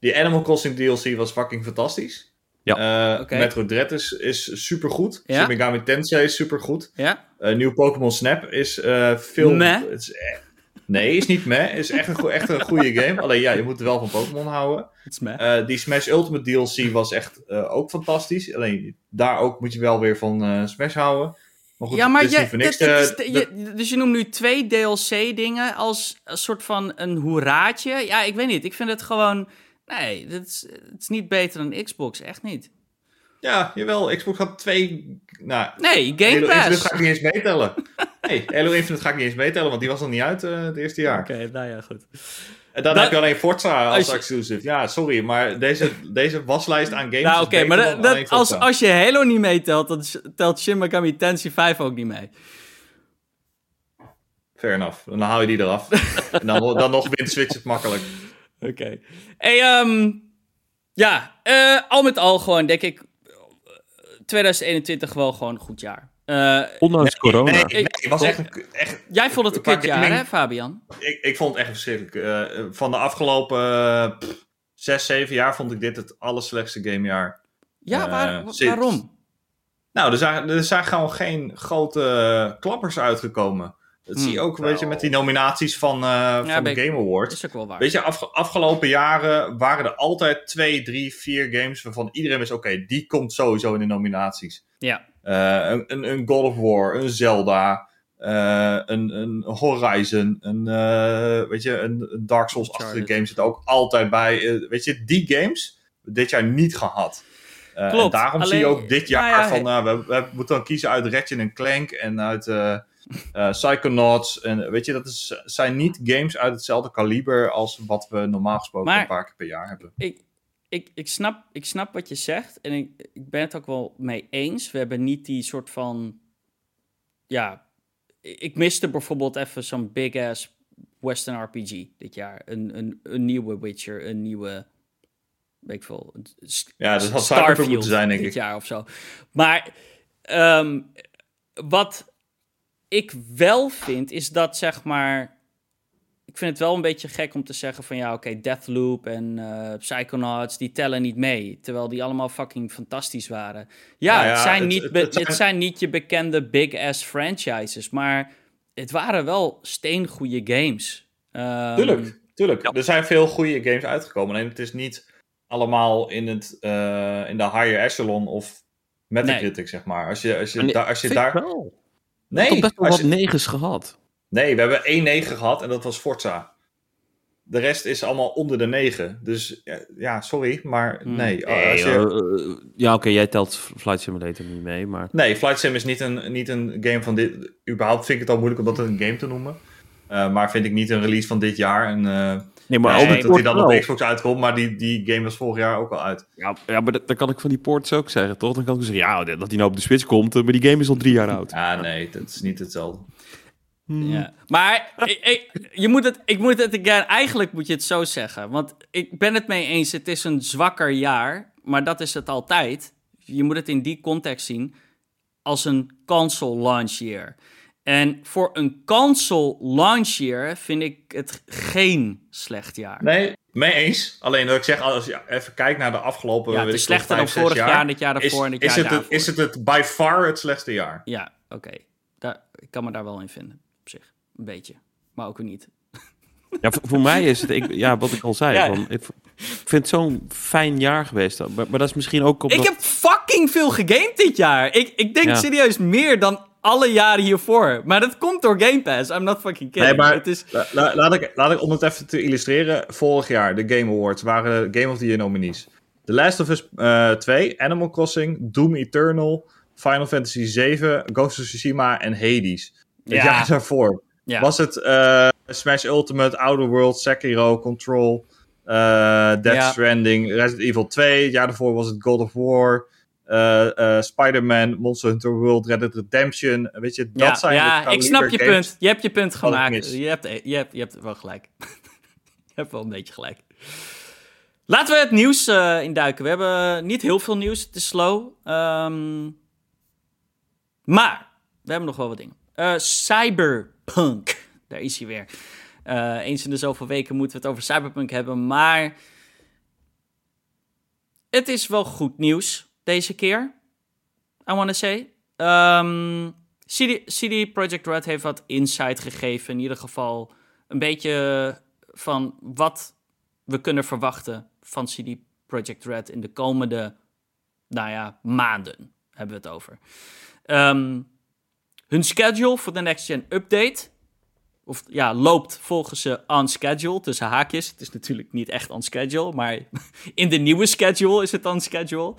die Animal Crossing DLC was fucking fantastisch. Ja. Eh, Oké. Metro Dread is, is supergoed. Ja. Shin Megami Tensei is supergoed. Ja? Eh nieuw Pokémon Snap is eh, veel... Meh. Het is echt- nee, is niet meh. Is echt een, echt een goede game. Alleen ja, je moet er wel van Pokémon houden. Het is me. Eh, die Smash Ultimate DLC was echt eh, ook fantastisch. Alleen daar ook moet je wel weer van eh, Smash houden. Maar goed, ja, maar niks. is je- dus je noemt nu twee DLC-dingen als een soort van een hoeraatje. Ja, ik weet niet. Ik vind het gewoon... Nee, dat is, het is niet beter dan Xbox. Echt niet. ja, jawel. Xbox had twee... Nou, Nee, Game Halo Infinite Pass. ga ik niet eens meetellen. nee, Halo Infinite ga ik niet eens meetellen, want die was nog niet uit eh, het eerste jaar. Oké, nou ja, goed. En dan Dat- heb je alleen Forza als als je- exclusive. Ja, sorry, maar deze, deze waslijst aan games Nou, oké, maar dan dat, dat- alleen als, als je Halo niet meetelt, dan telt Shin Megami Tensei 5 ook niet mee. Fair enough. Dan haal je die eraf. en dan, dan nog wint Switch het makkelijk. Oké. Hey, ehm, ja, eh, al met al gewoon, denk ik, eh, 2021 wel gewoon een goed jaar. Eh, Ondanks corona. Nee, Ik- nee, was echt, een, echt jij vond het een kutjaar, hè, Fabian? ik, ik vond het echt verschrikkelijk. Eh, van de afgelopen eh, pff, zes, zeven jaar vond ik dit het allerslechtste gamejaar. Ja, Eh, waar, waarom? Nou, er zijn, er zijn gewoon geen grote eh, klappers uitgekomen. Dat zie je Hmm. ook een beetje met die nominaties van, eh, van de ik- Game Awards. is ook wel waar. Weet je, afge- afgelopen jaren waren er altijd twee, drie, vier games waarvan iedereen wist, oké, die komt sowieso in de nominaties. Ja. Eh, een, een, een God of War, een Zelda, eh, een, een Horizon, een, eh, weet je, een, een Dark Souls-achtige game zit ook altijd bij. Weet je, die games dit jaar niet gehad. Eh, Klopt, En daarom zie je ook dit jaar nou ja, van, nou, we, we moeten dan kiezen uit Ratchet Clank en uit eh Psychonauts. En weet je, dat is, zijn niet games uit hetzelfde kaliber als wat we normaal gesproken Maar- een paar keer per jaar hebben. ik, ik, ik, snap, ik snap wat je zegt en ik, ik ben het ook wel mee eens. We hebben niet die soort van. Ja, ik miste bijvoorbeeld even zo'n big ass Western RPG dit jaar. Een, een, een nieuwe Witcher, een nieuwe. Weet ik veel. Ja, dat had Cyberpunk moeten zijn, denk dit ik. jaar of zo. Maar ehm, wat ik wel vind, is dat zeg maar. Ik vind het wel een beetje gek om te zeggen van ja, oké, Deathloop en eh Psychonauts, die tellen niet mee. Terwijl die allemaal fucking fantastisch waren. Ja, Nou ja, het, zijn het- niet het- be- het het, zijn- zijn niet je bekende big-ass franchises, maar het waren wel steengoede games. Ehm, Tuurlijk, tuurlijk. Er zijn veel goede games uitgekomen. En het is niet allemaal in, het, eh, in de higher echelon of Metacritic, zeg maar. Als je, als je, Nee, daar als je daar... wel. Nee, toch best wel wat je- negens gehad. nee, we hebben 1-9 gehad en dat was Forza. de rest is allemaal onder de 9. Dus ja, sorry, maar Hmm. nee. Nee, als je, ja, oké, jij telt Flight Simulator niet mee, maar... nee, Flight Sim is niet een, niet een game van dit. Überhaupt vind ik het al moeilijk om dat een game te noemen. Eh, maar vind ik niet een release van dit jaar. En, eh Nee, maar weet dat hij dan op. Xbox uitkomt, maar die, die game was vorig jaar ook al uit. Ja, ja, maar dat, dat kan ik van die ports ook zeggen, toch? Dan kan ik zeggen, ja, dat hij nou op de Switch komt, eh, maar die game is al drie jaar oud. Ah, nee, dat is niet hetzelfde. Hmm. Ja. Maar ik, ik- je moet het, ik moet het again, eigenlijk moet je het zo zeggen. Want ik ben het mee eens, het is een zwakker jaar. Maar dat is het altijd. Je moet het in die context zien als een console launch year. En voor een console launch year vind ik het geen slecht jaar. Nee, mee eens. Alleen dat ik zeg, als je even kijkt naar de afgelopen... ja, het is slechter dan vorig jaar, en het jaar is, daarvoor en het is jaar het, daarvoor. is het het by far het slechtste jaar? Ja, oké. Daar- Ik kan me daar wel in vinden, op zich. Een beetje. Maar ook weer niet. Ja, voor, voor mij is het, ik, ja, wat ik al zei, Ja. van, ik vind het zo'n fijn jaar geweest. dan. Maar, maar dat is misschien ook omdat... Ik heb fucking veel gegamed dit jaar. Ik, ik denk Ja. serieus meer dan alle jaren hiervoor. Maar dat komt door Game Pass. I'm not fucking kidding. Nee, maar het is, la- la- laat, ik, laat ik om het even te illustreren. Vorig jaar, de Game Awards, waren de Game of the Year nominees. The Last of Us eh 2, Animal Crossing, Doom Eternal, Final Fantasy 7, Ghost of Tsushima en Hades. Het Ja. jaar daarvoor ja. was het eh, Smash Ultimate, Outer Worlds, Sekiro, Control, eh Death Ja. Stranding, Resident Evil 2. Het jaar daarvoor was het God of War, eh, Spider-Man, Monster Hunter World, Red Dead Redemption. Weet je, dat ja, zijn ja ik snap je punt. Je hebt je punt gemaakt. Je hebt, je, hebt, je hebt wel gelijk. je hebt wel een beetje gelijk. Laten we het nieuws eh, induiken. We hebben niet heel veel nieuws. Het is slow. Ehm, maar we hebben nog wel wat dingen. Cyberpunk. Daar is hij weer. Eens in de zoveel weken moeten we het over Cyberpunk hebben. Maar het is wel goed nieuws deze keer. I wanna say. Ehm, CD, CD Projekt Red heeft wat insight gegeven. In ieder geval een beetje van wat we kunnen verwachten van CD Projekt Red in de komende, nou ja, maanden hebben we het over. Ehm, hun schedule voor de Next Gen Update, of ja, loopt volgens ze on schedule, tussen haakjes. Het is natuurlijk niet echt on schedule, maar in de nieuwe schedule is het on schedule.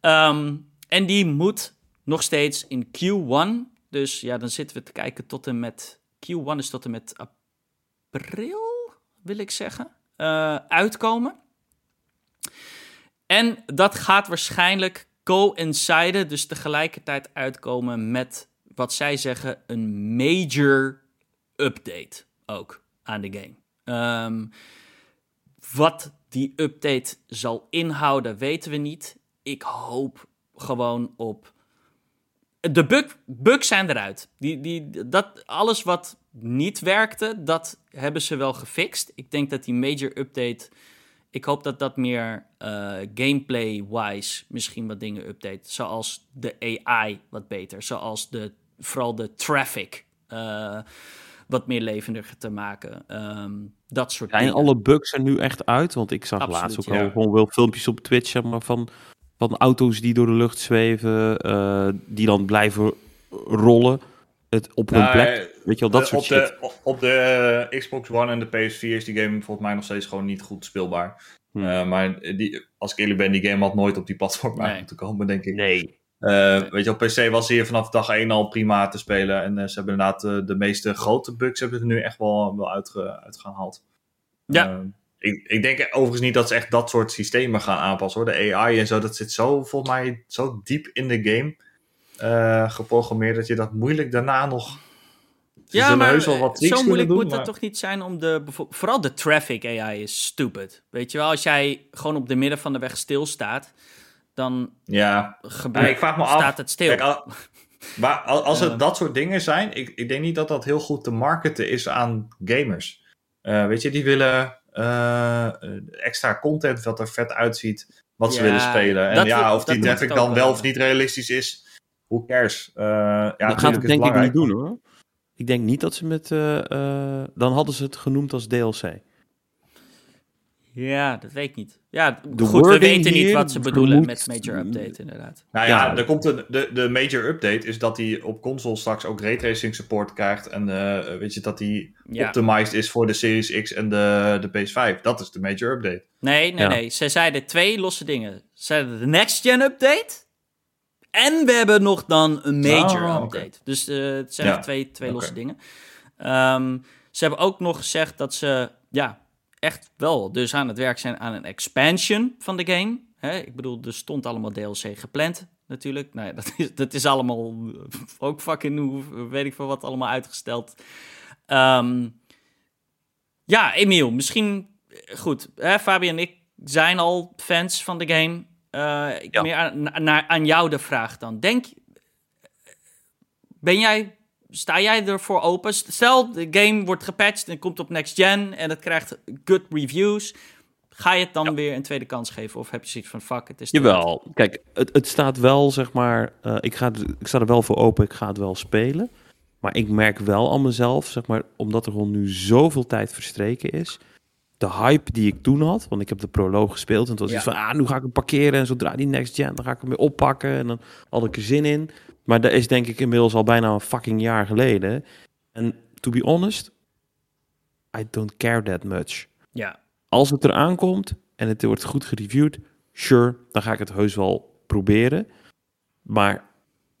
Ehm, en die moet nog steeds in Q1. Dus ja, dan zitten we te kijken tot en met. Q1 is tot en met april, wil ik zeggen. eh, uitkomen. En dat gaat waarschijnlijk coinciden, dus tegelijkertijd uitkomen met wat zij zeggen een major update ook aan de game. Ehm, wat die update zal inhouden, weten we niet. Ik hoop gewoon op. De bug, bugs zijn eruit. Die, die, dat, alles wat niet werkte, dat hebben ze wel gefixt. Ik denk dat die major update. Ik hoop dat dat meer eh, gameplay-wise misschien wat dingen update. Zoals de AI wat beter. Zoals de, vooral de traffic eh, wat meer levendiger te maken. Ehm, dat soort Zijn dingen. alle bugs er nu echt uit? Want ik zag Absoluut, laatst ook ja. al gewoon wel filmpjes op Twitch zeg maar, van, van auto's die door de lucht zweven, eh, die dan blijven rollen het op hun Nou, plek. eh, Weet je wel, dat Eh, soort op shit. De, op de Xbox One en de PS4 is die game volgens mij nog steeds gewoon niet goed speelbaar. Hmm. Eh, maar die, als ik eerlijk ben, die game had nooit op die platform Nee. moeten komen, denk ik. Nee. Eh, Weet je, op PC was hier vanaf dag 1 al prima te spelen. En ze hebben inderdaad de meeste grote bugs hebben ze nu echt wel, wel uitge, uitgehaald. Ja. Ik, ik denk overigens niet dat ze echt dat soort systemen gaan aanpassen hoor. De AI en zo, dat zit zo volgens mij zo diep in de game eh, geprogrammeerd dat je dat moeilijk daarna nog. Ze Ja, maar wat zo moeilijk doen, moet het maar- toch niet zijn om de... Vooral de traffic AI is stupid. Weet je wel, als jij gewoon op de midden van de weg stilstaat, dan Ja, gebeurt, Ja, ik vraag me af- staat het stil. Kijk, al- maar al- als het dat soort dingen zijn, ik, ik denk niet dat dat heel goed te marketen is aan gamers. Eh, weet je, die willen eh, extra content wat er vet uitziet, wat ze willen spelen. En ja, of die traffic dan wel of niet realistisch is, who cares? Eh, ja, dat gaat het denk ik niet doen hoor. Ik denk niet dat ze met... eh, eh, dan hadden ze het genoemd als DLC. Ja, dat weet ik niet. Ja, goed, we weten niet wat ze bedoelen met major update, inderdaad. Nou ja, er komt een, de, de major update is dat hij op console straks ook raytracing support krijgt. En uh, weet je, dat hij ja. optimized is voor de Series X en de, de PS5. Dat is de major update. Nee, nee, nee. Ze zeiden twee losse dingen. Ze zeiden de next gen update. En we hebben nog dan een major oh, update. Dus uh, het zijn twee, twee losse dingen. Um, ze hebben ook nog gezegd dat ze ja, echt wel dus aan het werk zijn aan een expansion van de game. ik bedoel, er stond allemaal DLC gepland natuurlijk. Nou ja, dat is, dat is allemaal ook fucking, weet ik veel wat, allemaal uitgesteld. Um, ja, Emiel, misschien, goed, hè, Fabi en ik zijn al fans van de game. Uh, ja. Meer aan, naar, aan jou de vraag dan. Denk, ben jij sta jij ervoor open? Stel, de game wordt gepatcht en komt op next gen en het krijgt good reviews. Ga je het dan weer een tweede kans geven? Of heb je zoiets van, fuck, het is... Jawel, kijk, het, het staat wel, zeg maar... Uh, ik, ga, ik sta er wel voor open, ik ga het wel spelen. Maar ik merk wel aan mezelf, zeg maar, omdat er gewoon nu zoveel tijd verstreken is... De hype die ik toen had, want ik heb de proloog gespeeld... en het was ja. iets van, ah, nu ga ik hem parkeren... en zodra die next gen, dan ga ik hem weer oppakken... en dan had ik er zin in... Maar dat is denk ik inmiddels al bijna een fucking jaar geleden. En to be honest, I don't care that much. Ja. Als het eraan komt en het wordt goed gereviewd, sure, dan ga ik het heus wel proberen. Maar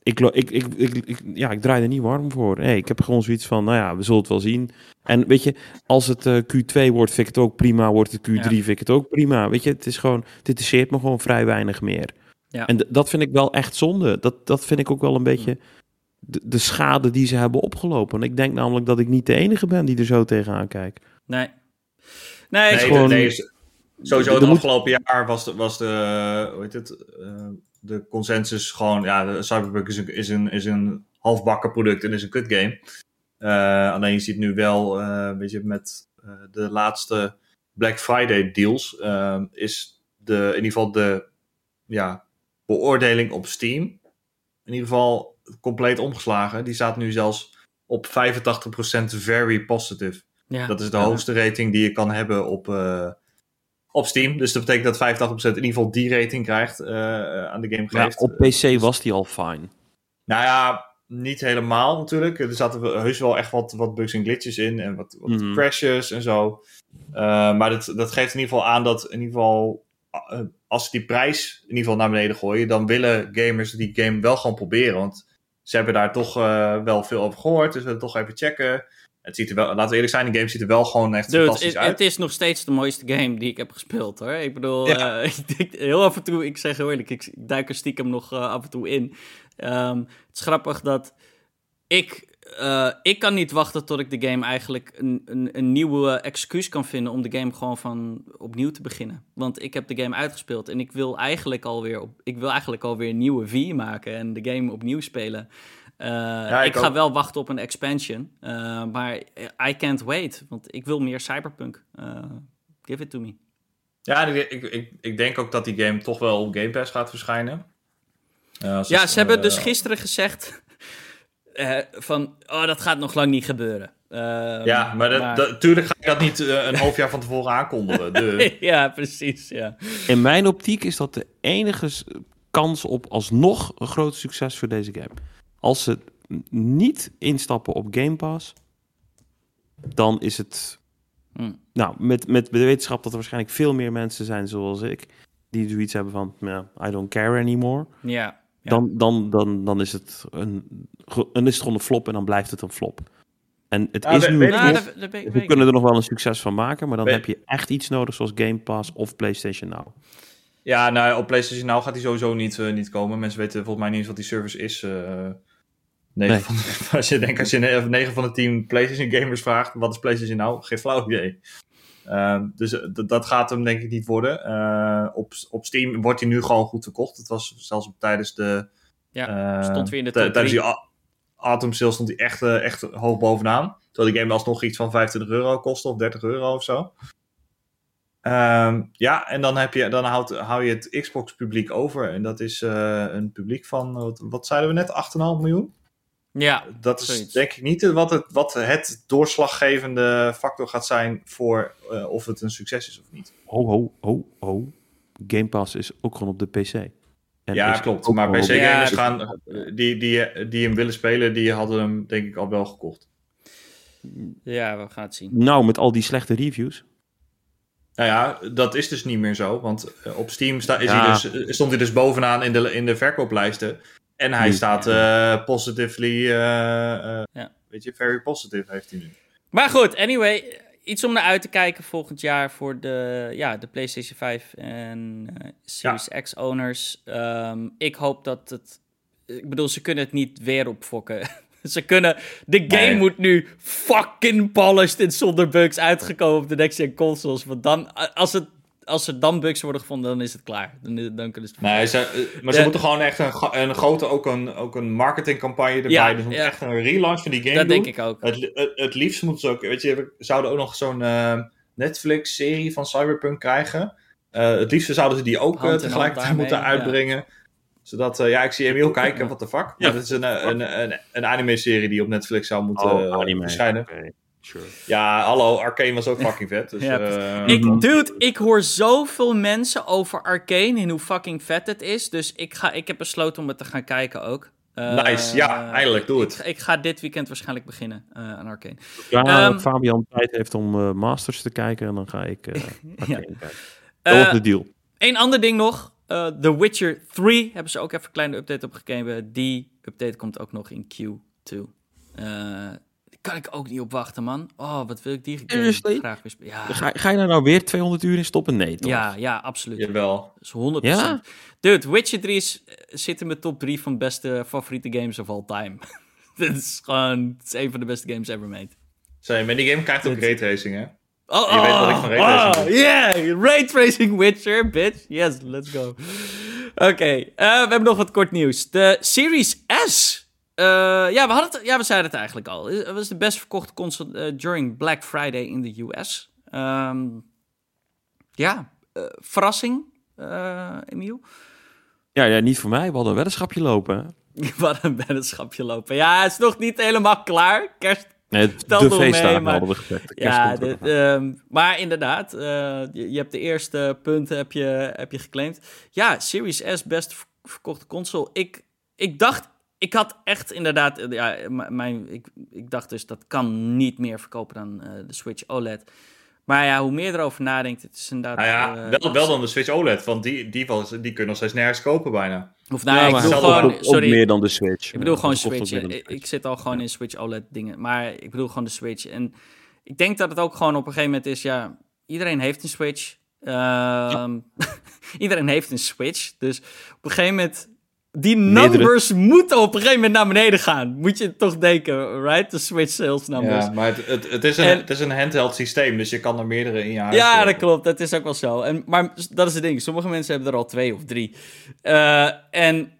ik, ik, ik, ik, ja, ik draai er niet warm voor. Hey, ik heb gewoon zoiets van, nou ja, we zullen het wel zien. En weet je, als het uh, Q2 wordt, vind ik het ook prima. Wordt het Q3, ja. vind ik het ook prima. Weet je, het is gewoon, het interesseert me gewoon vrij weinig meer. Ja. En dat vind ik wel echt zonde. Dat, dat vind ik ook wel een beetje de, de schade die ze hebben opgelopen. Ik denk namelijk dat ik niet de enige ben die er zo tegenaan kijkt. Nee. Nee, nee, gewoon... nee sowieso het afgelopen jaar was de, was de, hoe heet het, uh, de consensus gewoon, ja, Cyberpunk is een, is een, is een halfbakken product en is een kut game. Uh, alleen je ziet nu wel, uh, weet je, met de laatste Black Friday deals, is de, in ieder geval de, ja, beoordeling op Steam in ieder geval compleet omgeslagen. Die staat nu zelfs op 85% very positive. Ja. Dat is de hoogste rating die je kan hebben op, uh, op Steam. Dus dat betekent dat 85% in ieder geval die rating krijgt uh, aan de game geeft. Ja, op PC was die al fine. Nou ja, niet helemaal natuurlijk. Er zaten heus wel echt wat, wat bugs en glitches in en wat, wat mm. crashes en zo. Uh, maar dat, dat geeft in ieder geval aan dat in ieder geval eh, als ze die prijs in ieder geval naar beneden gooien, dan willen gamers die game wel gewoon proberen. Want ze hebben daar toch uh, wel veel over gehoord, dus we willen toch even checken. Het ziet er wel, laten we eerlijk zijn, die game ziet er wel gewoon echt Dude, fantastisch uit. Het is nog steeds de mooiste game die ik heb gespeeld hoor. Ik bedoel, ja. uh, ik, heel af en toe, ik zeg heel eerlijk, ik, duik er stiekem nog uh, af en toe in. Um, het is grappig dat ik uh, ik kan niet wachten tot ik de game eigenlijk een, een, een nieuwe excuus kan vinden om de game gewoon van opnieuw te beginnen. Want ik heb de game uitgespeeld en ik wil eigenlijk alweer, op, ik wil eigenlijk alweer een nieuwe V maken en de game opnieuw spelen. Uh, ja, ik, ik ga wel wachten op een expansion, uh, maar I can't wait, want ik wil meer Cyberpunk. give it to me. Ja, ik, ik, ik denk ook dat die game toch wel op Game Pass gaat verschijnen. ja, ze hebben dus gisteren gezegd uh, van, oh, dat gaat nog lang niet gebeuren. Uh, ja, maar, dat, natuurlijk ga ik dat niet uh, een half jaar van tevoren aankondigen. De... ja, precies. Ja. In mijn optiek is dat de enige kans op alsnog een groot succes voor deze game. Als ze niet instappen op Game Pass, dan is het. Hmm. Nou, met, met de wetenschap dat er waarschijnlijk veel meer mensen zijn zoals ik, die zoiets hebben van, I don't care anymore. Ja. Dan, dan, dan, dan, is het een, dan is het gewoon een flop en dan blijft het een flop. En het is nu een flop. we kunnen er nog wel een succes van maken, maar dan heb je echt iets nodig zoals Game Pass of PlayStation Now. Ja, nou, op PlayStation Now gaat die sowieso niet, uh, niet komen. Mensen weten volgens mij niet eens wat die service is. Uh, nee. van, als je denkt, als je 9 van de 10 PlayStation gamers vraagt, wat is PlayStation Now? Geen flauw idee. Uh, dus dat gaat hem denk ik niet worden. Uh, op, op Steam wordt hij nu gewoon goed verkocht. Het was zelfs op, tijdens de... Ja, stond weer in de top Tijdens die Atom Sale stond hij echt, echt hoog bovenaan. Terwijl die game alsnog iets van 25 euro kostte of 30 euro of zo. Um, ja, en dan, heb je, dan houdt, hou je het Xbox publiek over. En dat is een publiek van, wat, wat zeiden we net, 8,5 miljoen? Ja, dat is zoiets. denk ik niet wat het, wat het doorslaggevende factor gaat zijn voor eh, of het een succes is of niet. Ho, ho, ho, ho. Game Pass is ook gewoon op de PC. En ja, klopt. Maar PC-gamers Ja, gaan, eh, die, die, die hem willen spelen, die hadden hem denk ik al wel gekocht. Ja, we gaan het zien. Nou, met al die slechte reviews. Nou ja, dat is dus niet meer zo. Want eh, op Steam sta, is Ja. hij dus, stond hij dus bovenaan in de, in de verkooplijsten. En hij Nu, staat eh, positively, eh, eh, Ja. weet je, very positive heeft hij nu. Maar goed, anyway, iets om naar uit te kijken volgend jaar voor de, ja, de PlayStation 5 en eh, Series X owners. Ehm, ik hoop dat het. Ik bedoel, ze kunnen het niet weer opfokken. ze kunnen. De game Nee. moet nu fucking polished en zonder bugs uitgekomen op de next gen consoles. Want dan, als, het, als er dan bugs worden gevonden, dan is het klaar. Dan, dan kunnen ze het Nee, ze, maar ze Ja. moeten gewoon echt een, een grote, ook een, ook een marketingcampagne erbij. Ja, dus ja. echt een relaunch van die game Dat doen. denk ik ook. Het, het, het liefst moeten ze ook, weet je, we zouden ook nog zo'n eh, Netflix-serie van Cyberpunk krijgen. Eh, het liefst zouden ze die ook hand tegelijkertijd moeten uitbrengen. Zodat, eh, ja, ik zie Emiel kijken, what the fuck. Maar het is een, een, een, een anime-serie die op Netflix zou moeten Oh, anime. verschijnen. Sure. Ja, hallo, Arcane was ook fucking vet. Dus, Ja, eh, Ik, dude, ik hoor zoveel mensen over Arcane en hoe fucking vet het is. Dus ik, ga, ik heb besloten om het te gaan kijken ook. Eh, Nice, ja, eindelijk, doe het. Ik, ik ga dit weekend waarschijnlijk beginnen eh, aan Arcane. Ja, Ehm, Fabian tijd heeft om eh, Masters te kijken en dan ga ik eh Arcane kijken. De deal. Eén ander ding nog. eh, The Witcher 3 hebben ze ook even een kleine update op gegeven. Die update komt ook nog in Q2. Kan ik ook niet op wachten, man. Oh, wat wil ik die game Seriously? graag weer spelen. Ja, Ga, ga je daar nou weer 200 uur in stoppen? Nee, toch? ja, ja, absoluut. Jawel. Dat is 100%. Ja? Dude, Witcher 3 is, eh, zit in mijn top 3 van beste favoriete games of all time. Dit is gewoon het is een van de beste games ever made. Sorry, maar die game krijgt ook raytracing, hè? Oh, Je weet wat ik van raytracing oh, yeah, raytracing Witcher, bitch. Yes, let's go. Oké, eh, we hebben nog wat kort nieuws. De Series S. Eh, ja, we hadden het, ja, we zeiden het eigenlijk al. Het was de best verkochte console eh, during Black Friday in de US. Ehm, ja, eh, verrassing, eh Emiel. Ja, ja, niet voor mij. We hadden een weddenschapje lopen. Wat een weddenschapje lopen. Ja, het is nog niet helemaal klaar. Kerst. Nee, het- de mee, feestdagen maar- hadden we gezegd. Ja, dit, ehm, maar inderdaad, eh, je, je hebt de eerste punten heb je, heb je geclaimd. Ja, Series S, best ver- verkochte console. Ik, ik dacht, ik had echt inderdaad, eh, ja, mijn, ik, ik dacht dus dat kan niet meer verkopen dan eh, de Switch OLED. Maar ja, hoe meer je erover nadenkt, het is inderdaad... Nou ja, eh, wel, wel dan de Switch OLED, want die, die, was, die kunnen nog steeds nergens kopen bijna. Of nou, ja, ik maar bedoel gewoon, sorry, meer dan de Switch. Ik bedoel Ja, gewoon Switch. Switch. ik zit al gewoon in Switch OLED dingen. Maar ik bedoel gewoon de Switch. En ik denk dat het ook gewoon op een gegeven moment is, ja, iedereen heeft een Switch. Ehm, iedereen heeft een Switch. Dus op een gegeven moment, die Meerdere. numbers moeten op een gegeven moment naar beneden gaan. Moet je toch denken, right? De Switch sales numbers. Ja, maar het, het, het, is een, En- het is een handheld systeem, dus je kan er meerdere in je huis Ja, dat klopt. Dat is ook wel zo. En, maar dat is het ding. Sommige mensen hebben er al twee of drie. Eh, en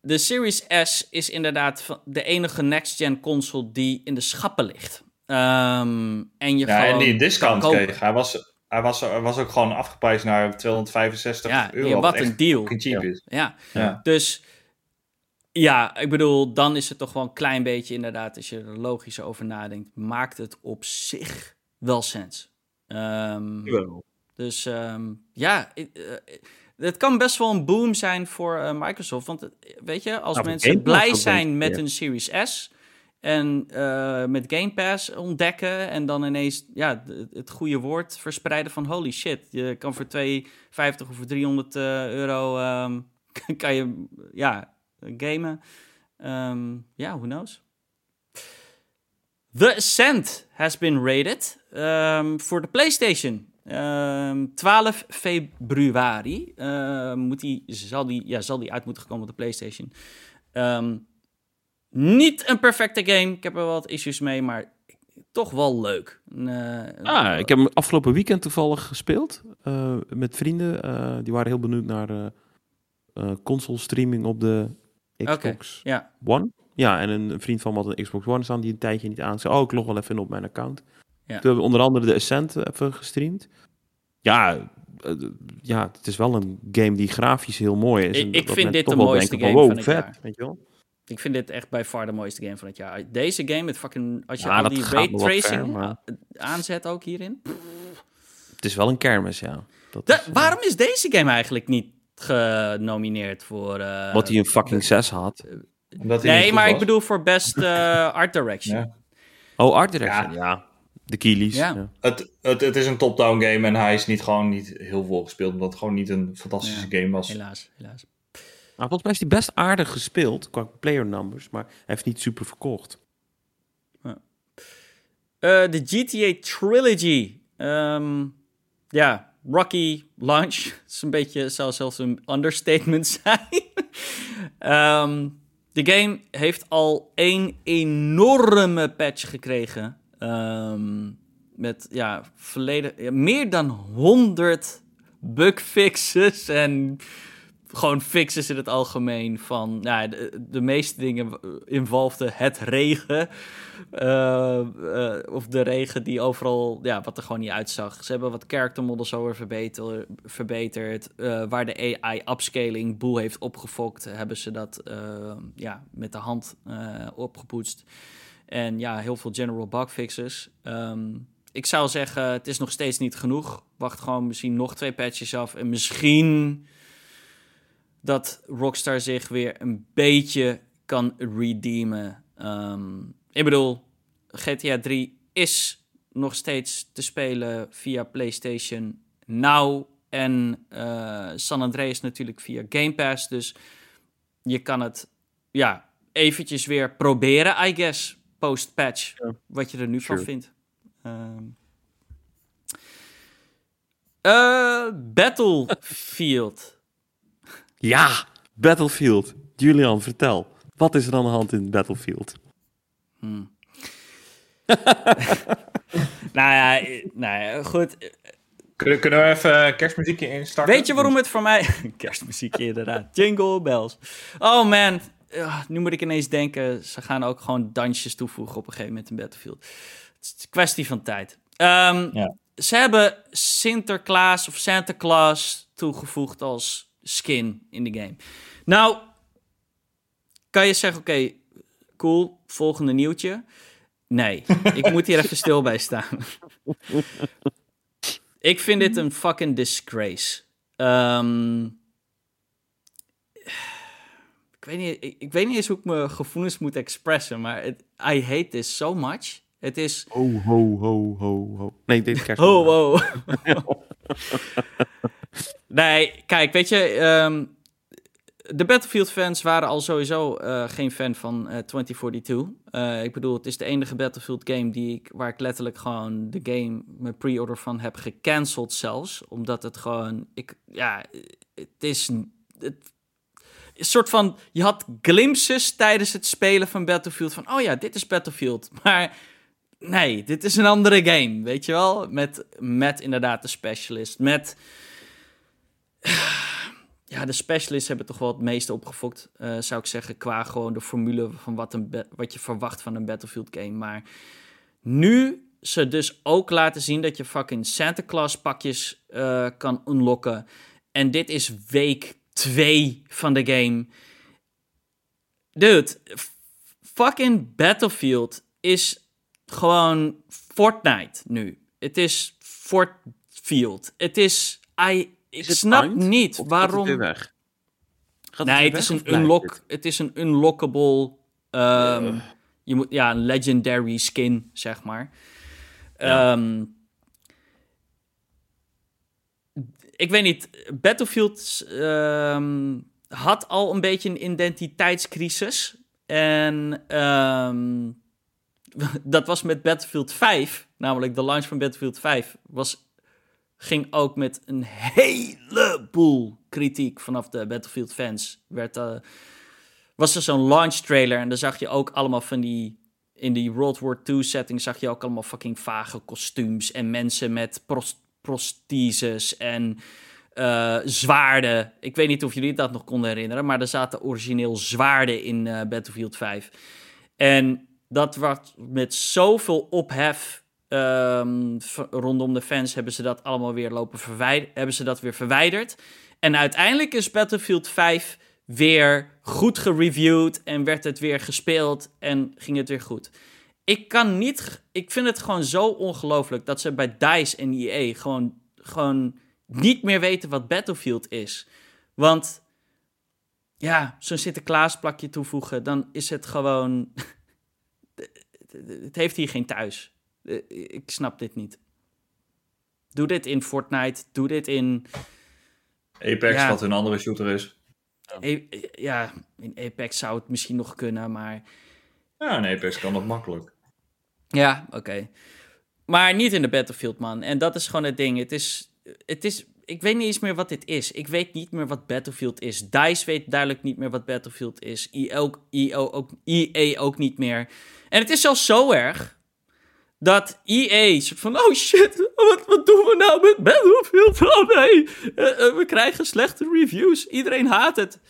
de Series S is inderdaad de enige next-gen console die in de schappen ligt. Ehm, en je Ja, en die discount kreeg. Hij was, hij, was, hij was ook gewoon afgeprijsd naar 265 Ja, euro. ja, wat een deal. cheap is. Ja, Ja. dus ja, ik bedoel, dan is het toch wel een klein beetje inderdaad, als je er logisch over nadenkt, maakt het op zich wel sens. Ehm. Dus ehm, ja, eh, het kan best wel een boom zijn voor eh, Microsoft. Want eh, weet je, als Nou, mensen blij zijn met een Series S en met Game Pass ontdekken en dan ineens ja, het, goede woord verspreiden van holy shit, je kan voor 250 of voor 300 eh, euro ehm, kan je ja, gamen. Ehm, Ja, who knows? The Ascent has been rated ehm, voor de PlayStation. Ehm, 12 februari moet die, zal, die, ja, zal die uit moeten komen op de PlayStation. Niet een perfecte game. Ik heb er wat issues mee, maar toch wel leuk. Eh, Ah, ik heb hem afgelopen weekend toevallig gespeeld eh, met vrienden. Eh, die waren heel benieuwd naar console streaming op de Xbox Ja, One. Ja, en een vriend van me had een Xbox One staan die een tijdje niet aan. Zei, oh, ik log wel even in op mijn account. Ja. Toen hebben we onder andere de Ascent even gestreamd. Ja, eh, ja, het is wel een game die grafisch heel mooi is. Ik- vind dit de mooiste denken game wow, van het vet, jaar. Weet je wel? Ik vind dit echt bij far de mooiste game van het jaar. Deze game met fucking... Als je Ja, al die raytracing maar- aanzet ook hierin. Het is wel een kermis, ja. Dat is, eh, waarom is deze game eigenlijk niet genomineerd voor... eh, Wat hij een fucking 6 had. Omdat hij Nee, maar ik bedoel voor best eh, art direction. Ja. Oh, art direction, Ja. ja. De Keelies. Ja. Ja. Het, het, het is een top-down game en hij is niet gewoon niet heel veel gespeeld, omdat het gewoon niet een fantastische game was. Helaas, helaas. Maar volgens mij is hij best aardig gespeeld qua player numbers, maar hij heeft niet super verkocht. Eh, de GTA Trilogy. Ehm, ja, Rocky Launch. Dat is een beetje, zou zelfs een understatement zijn. Ehm, de game heeft al één enorme patch gekregen. Ehm, met ja, verleden, meer dan 100 bugfixes en gewoon fixes in het algemeen. Van ja, de, meeste dingen involvden het regen. Eh, eh, of de regen die overal, ja, wat er gewoon niet uitzag. Ze hebben wat character models over verbeter, verbeterd. Eh, waar de AI upscaling boel heeft opgefokt, hebben ze dat ja, met de hand opgepoetst. En ja, heel veel general bug fixes. Ehm, ik zou zeggen, het is nog steeds niet genoeg. Wacht gewoon misschien nog twee patches af. En misschien dat Rockstar zich weer een beetje kan redeemen. Ehm, ik bedoel, GTA 3 is nog steeds te spelen via PlayStation Now. En eh, San Andreas natuurlijk via Game Pass. Dus je kan het ja, eventjes weer proberen, I guess, post-patch. Wat je er nu van vindt. Ehm. Eh, Battlefield. Ja, Battlefield. Julian, vertel. Wat is er aan de hand in Battlefield? Hmm. nou, ja, eh, nou ja, goed. Kunnen, kunnen we even een kerstmuziekje instarten? Weet je waarom het voor mij... Kerstmuziek inderdaad. Jingle bells. Oh man. Ja, nu moet ik ineens denken, ze gaan ook gewoon dansjes toevoegen op een gegeven moment in Battlefield. Het is een kwestie van tijd. Ehm, Ja. Ze hebben Sinterklaas of Santa Claus toegevoegd als skin in de game. Nou, kan je zeggen, oké, cool, volgende nieuwtje. Nee, ik moet hier even stil bij staan. ik vind dit een fucking disgrace. Ehm, ik, weet niet, ik, ik weet niet eens hoe ik mijn gevoelens moet expressen, maar het- I hate this so much. Het is... Ho, ho, ho, ho, ho. Nee, dit. Ho, ho. nee, kijk, weet je, ehm, de Battlefield-fans waren al sowieso eh, geen fan van eh 2042. Eh, ik bedoel, het is de enige Battlefield-game die ik, waar ik letterlijk gewoon de game, mijn pre-order van heb gecanceld zelfs. Omdat het gewoon, ik, ja, het is het, een soort van, je had glimpses tijdens het spelen van Battlefield van, oh ja, dit is Battlefield. Maar nee, dit is een andere game, weet je wel? Met, met inderdaad de specialist, met... Ja, de specialists hebben toch wel het meeste opgefokt, eh, zou ik zeggen, qua gewoon de formule van wat, een wat je verwacht van een Battlefield game. Maar nu ze dus ook laten zien dat je fucking Santa Claus pakjes eh, kan unlocken. En dit is week 2 van de game. Dude, fucking Battlefield is gewoon Fortnite nu. Het is Fortfield. Het is... I, ik het snap eind? niet waarom... het weer weg? Gaat Nee, het is, weg een unlock, het? het is een unlockable. ehm, je moet, ja, een legendary skin, zeg maar. Ja. Ehm, ik weet niet, Battlefield ehm, had al een beetje een identiteitscrisis. En dat was met Battlefield 5, namelijk de launch van Battlefield 5, was ging ook met een heleboel kritiek vanaf de Battlefield fans. Werd, eh, was er zo'n launch trailer en daar zag je ook allemaal van die... In die World War II setting zag je ook allemaal fucking vage kostuums en mensen met pros prostheses en eh, zwaarden. Ik weet niet of jullie dat nog konden herinneren, maar er zaten origineel zwaarden in eh, Battlefield 5. En dat was met zoveel ophef ehm, rondom de fans hebben ze dat allemaal weer lopen verwijderen. Hebben ze dat weer verwijderd. En uiteindelijk is Battlefield 5 weer goed gereviewd en werd het weer gespeeld en ging het weer goed. Ik kan niet, ik vind het gewoon zo ongelooflijk dat ze bij DICE en EA gewoon, gewoon niet meer weten wat Battlefield is. Want ja, zo'n Sinterklaasplakje toevoegen, dan is het gewoon. het heeft hier geen thuis. Ik snap dit niet. Doe dit in Fortnite, doe dit in. Apex, wat een andere shooter is. Ja, in Apex zou het misschien nog kunnen, maar. Ja, in Apex kan dat makkelijk. Ja, oké. Maar niet in de Battlefield, man. En dat is gewoon het ding. Het is, het is ik weet niet eens meer wat dit is. Ik weet niet meer wat Battlefield is. DICE weet duidelijk niet meer wat Battlefield is. EA ook, EA ook, EA ook niet meer. En het is zelfs zo erg dat EA soort van, oh shit, wat, wat doen we nou met Battlefield? Oh nee, eh, eh, we krijgen slechte reviews. Iedereen haat het.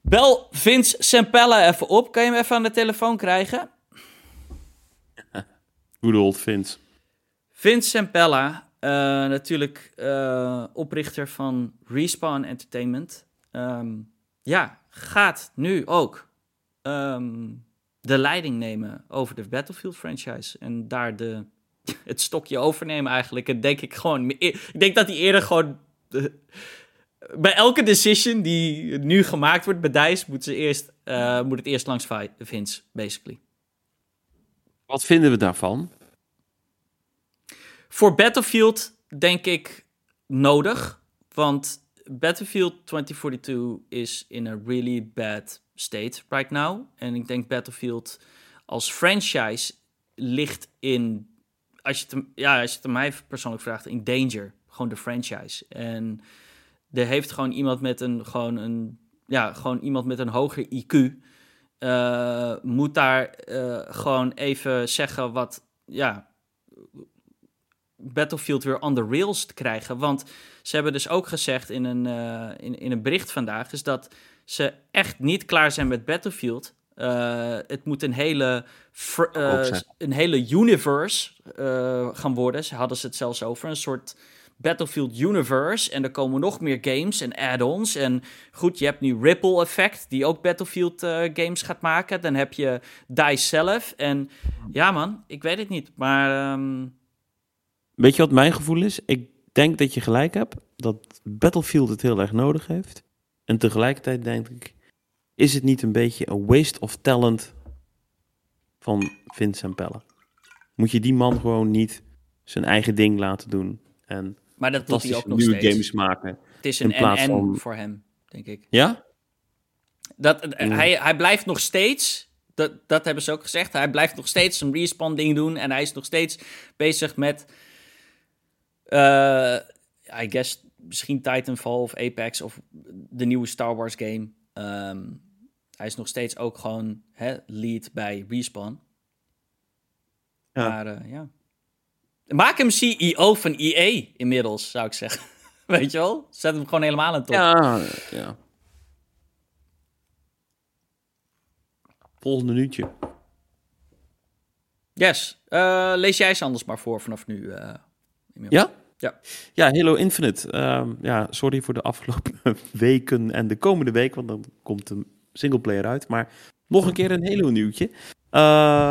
Bel Vince Sempella even op. Kan je hem even aan de telefoon krijgen? Good old Vince. Vince Sempella uh, natuurlijk uh, oprichter van Respawn Entertainment. Um, ja, gaat nu ook um, de leiding nemen over de Battlefield franchise. En daar de, het stokje overnemen eigenlijk. En denk ik gewoon... Ik denk dat hij eerder gewoon... De, bij elke decision die nu gemaakt wordt bij DICE... moet, ze eerst, uh, moet het eerst langs Vince, basically. Wat vinden we daarvan? Voor Battlefield denk ik nodig. Want Battlefield 2042 is in a really bad state right now. En ik denk Battlefield als franchise ligt in, als je het, ja, als je het mij persoonlijk vraagt, in danger. Gewoon de franchise. En er heeft gewoon iemand met een, gewoon een, ja, gewoon iemand met een hoger IQ. Uh, moet daar uh, gewoon even zeggen wat, ja, Battlefield weer on the rails te krijgen. Want ze hebben dus ook gezegd in een, uh, in, in een bericht vandaag... is dat ze echt niet klaar zijn met Battlefield. Uh, het moet een hele, uh, een hele universe gaan worden. Ze hadden ze het zelfs over. Een soort Battlefield universe. En er komen nog meer games en add-ons. En goed, je hebt nu Ripple Effect... die ook Battlefield games gaat maken. Dan heb je DICE zelf. En ja man, ik weet het niet. Maar... Um, Weet je wat mijn gevoel is? Ik denk dat je gelijk hebt, dat Battlefield het heel erg nodig heeft. En tegelijkertijd denk ik, is het niet een beetje een waste of talent van Vincent Pelle? Moet je die man gewoon niet zijn eigen ding laten doen en maar dat doet hij ook nog nieuwe steeds. games maken? Het is een en van... voor hem, denk ik. Ja? Dat, hij, hij blijft nog steeds dat, dat hebben ze ook gezegd. Hij blijft nog steeds een respawn ding doen. En hij is nog steeds bezig met uh, I guess misschien Titanfall of Apex of de nieuwe Star Wars game. Um, hij is nog steeds ook gewoon hè, lead bij Respawn. Ja. Maar uh, ja. Maak hem CEO van EA inmiddels, zou ik zeggen. Weet je wel? Zet hem gewoon helemaal aan top. Ja, ja. Volgende minuutje. Yes. Uh, lees jij ze anders maar voor vanaf nu. Ja? Ja. Ja, Halo Infinite. Um, ja, sorry voor de afgelopen weken en de komende week, want dan komt een singleplayer uit. Maar nog een keer een Halo nieuwtje. Uh,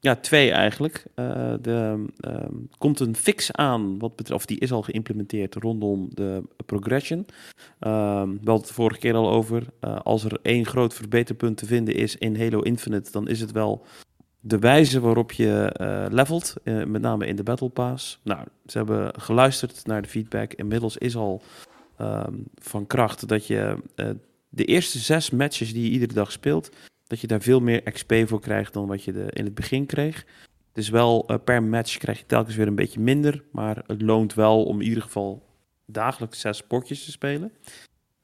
ja, twee eigenlijk. Uh, de, um, komt een fix aan, wat betreft, of die is al geïmplementeerd rondom de progression. Um, we hadden het vorige keer al over. Uh, als er één groot verbeterpunt te vinden is in Halo Infinite, dan is het wel de wijze waarop je uh, levelt, uh, met name in de Battle Pass. Nou, ze hebben geluisterd naar de feedback. Inmiddels is al um, van kracht dat je uh, de eerste zes matches die je iedere dag speelt, dat je daar veel meer XP voor krijgt dan wat je de, in het begin kreeg. Het is wel per match krijg je telkens weer een beetje minder, maar het loont wel om in ieder geval dagelijks zes potjes te spelen.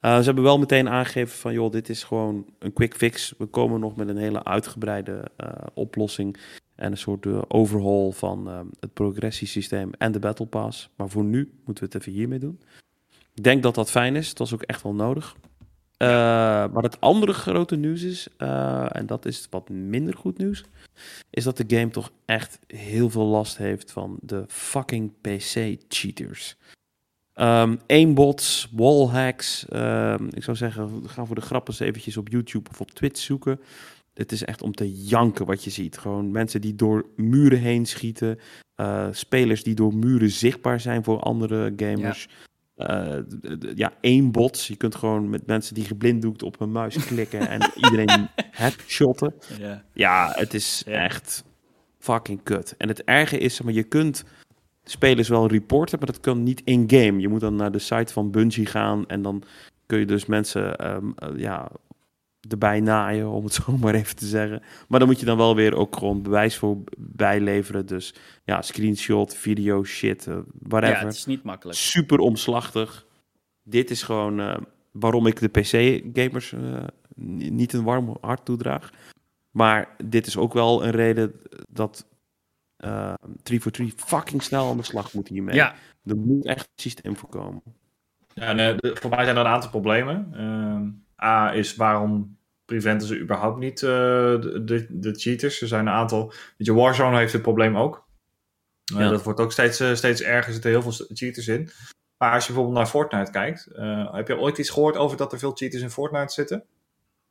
Uh, ze hebben wel meteen aangegeven van, joh, dit is gewoon een quick fix. We komen nog met een hele uitgebreide uh, oplossing en een soort uh, overhaul van het progressiesysteem en de Battle Pass. Maar voor nu moeten we het even hiermee doen. Ik denk dat dat fijn is. Het was ook echt wel nodig. Maar het andere grote nieuws is, en dat is wat minder goed nieuws, is dat de game toch echt heel veel last heeft van de fucking PC-cheaters. Um, aimbots, wallhacks. Um, ik zou zeggen, ga voor de grappen eens eventjes op YouTube of op Twitch zoeken. Het is echt om te janken wat je ziet. Gewoon mensen die door muren heen schieten. Uh, spelers die door muren zichtbaar zijn voor andere gamers. Ja. Uh, ja, aimbots. Je kunt gewoon met mensen die geblinddoekt op een muis klikken en iedereen headshotten. Ja. ja, het is echt fucking kut. En het erge is, maar je kunt spelers wel reporten, maar dat kan niet in-game. Je moet dan naar de site van Bungie gaan en dan kun je dus mensen um, uh, ja, erbij naaien, om het zo maar even te zeggen. Maar dan moet je dan wel weer ook gewoon bewijs voor bijleveren. Dus ja, screenshot, video, shit, uh, whatever. Ja, het is niet makkelijk. Super omslachtig. Dit is gewoon uh, waarom ik de PC-gamers niet een warm hart toedraag. Maar dit is ook wel een reden dat uh, 3 for 3 fucking snel aan de slag moet hiermee. Ja. Er moet echt een systeem voorkomen. Ja, nee, de, voor mij zijn er een aantal problemen. Uh, A is waarom preventen ze überhaupt niet uh, de, de, de, cheaters? Er zijn een aantal. Weet je, Warzone heeft het probleem ook. Uh, ja. Dat wordt ook steeds, uh, steeds erger. Er zitten heel veel cheaters in. Maar als je bijvoorbeeld naar Fortnite kijkt, heb je ooit iets gehoord over dat er veel cheaters in Fortnite zitten?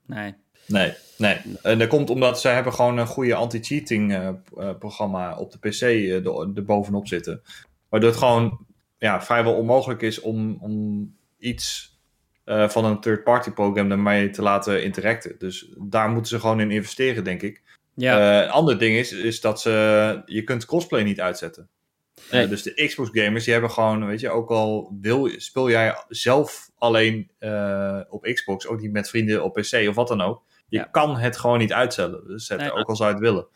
Nee. Nee, nee. En dat komt omdat ze hebben gewoon een goede anti-cheating uh, programma op de PC uh, er bovenop zitten. Waardoor het gewoon ja, vrijwel onmogelijk is om, om iets uh, van een third-party program ermee te laten interacten. Dus daar moeten ze gewoon in investeren, denk ik. Ja. een ander ding is, is dat ze, je kunt crossplay niet uitzetten. Nee. dus de Xbox gamers, die hebben gewoon, weet je, ook al wil, speel jij zelf alleen op Xbox, ook niet met vrienden op PC of wat dan ook je ja. kan het gewoon niet uitzetten, dus zetten, nee, ook al zou je het willen.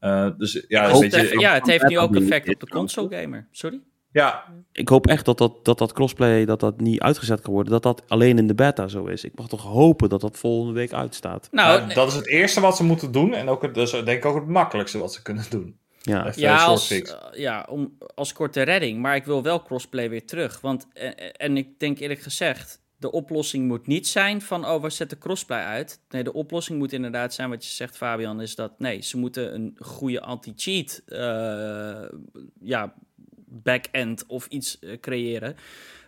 Uh, dus, ja, hoop, je, ja, het heeft nu ook effect op de console gamer. Sorry? Ja. Ik hoop echt dat dat, dat, dat crossplay dat dat niet uitgezet kan worden. Dat dat alleen in de beta zo is. Ik mag toch hopen dat dat volgende week uitstaat. Nou, nou dat is het eerste wat ze moeten doen. En ook het, dus denk ik ook het makkelijkste wat ze kunnen doen. Ja, ja, als, uh, ja om, als korte redding. Maar ik wil wel crossplay weer terug. Want, en, en ik denk eerlijk gezegd, de oplossing moet niet zijn van, oh, we zetten crossplay uit. Nee, de oplossing moet inderdaad zijn, wat je zegt, Fabian, is dat, nee, ze moeten een goede anti-cheat, uh, ja, back-end of iets uh, creëren.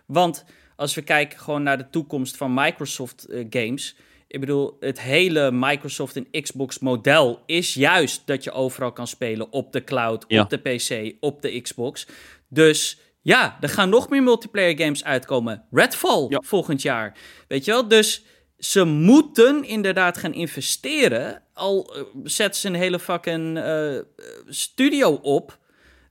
Want als we kijken gewoon naar de toekomst van Microsoft uh, games, ik bedoel, het hele Microsoft en Xbox model is juist dat je overal kan spelen op de cloud, ja. op de PC, op de Xbox. Dus ja, er gaan nog meer multiplayer games uitkomen. Redfall ja. volgend jaar. Weet je wel? Dus ze moeten inderdaad gaan investeren. Al uh, zetten ze een hele fucking uh, studio op.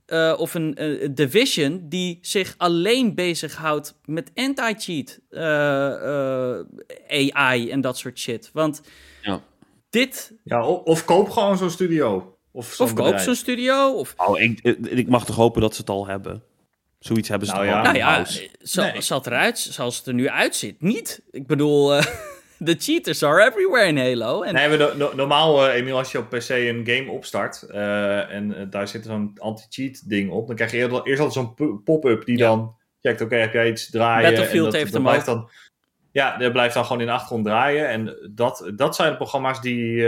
Uh, of een division die zich alleen bezighoudt met anti-cheat AI en dat soort shit. Want ja. dit. Ja, of, of koop gewoon zo'n studio. Of, of koop zo'n studio. Of... Oh, ik, ik mag toch hopen dat ze het al hebben. Zoiets hebben ze nou, toch ja. Nou ja, zo, nee. zal het eruit, zoals het er nu uitziet, niet. Ik bedoel, uh, de cheaters are everywhere in Halo. En... Nee, maar no, no, normaal, uh, Emiel, als je op PC een game opstart uh, en daar zit zo'n anti-cheat ding op, dan krijg je eerst, eerst altijd zo'n pop-up die ja. dan checkt, oké, okay, heb jij iets draaien? Battlefield en dat, heeft dat hem blijft dan, Ja, dat blijft dan gewoon in de achtergrond draaien. En dat, dat zijn de programma's die,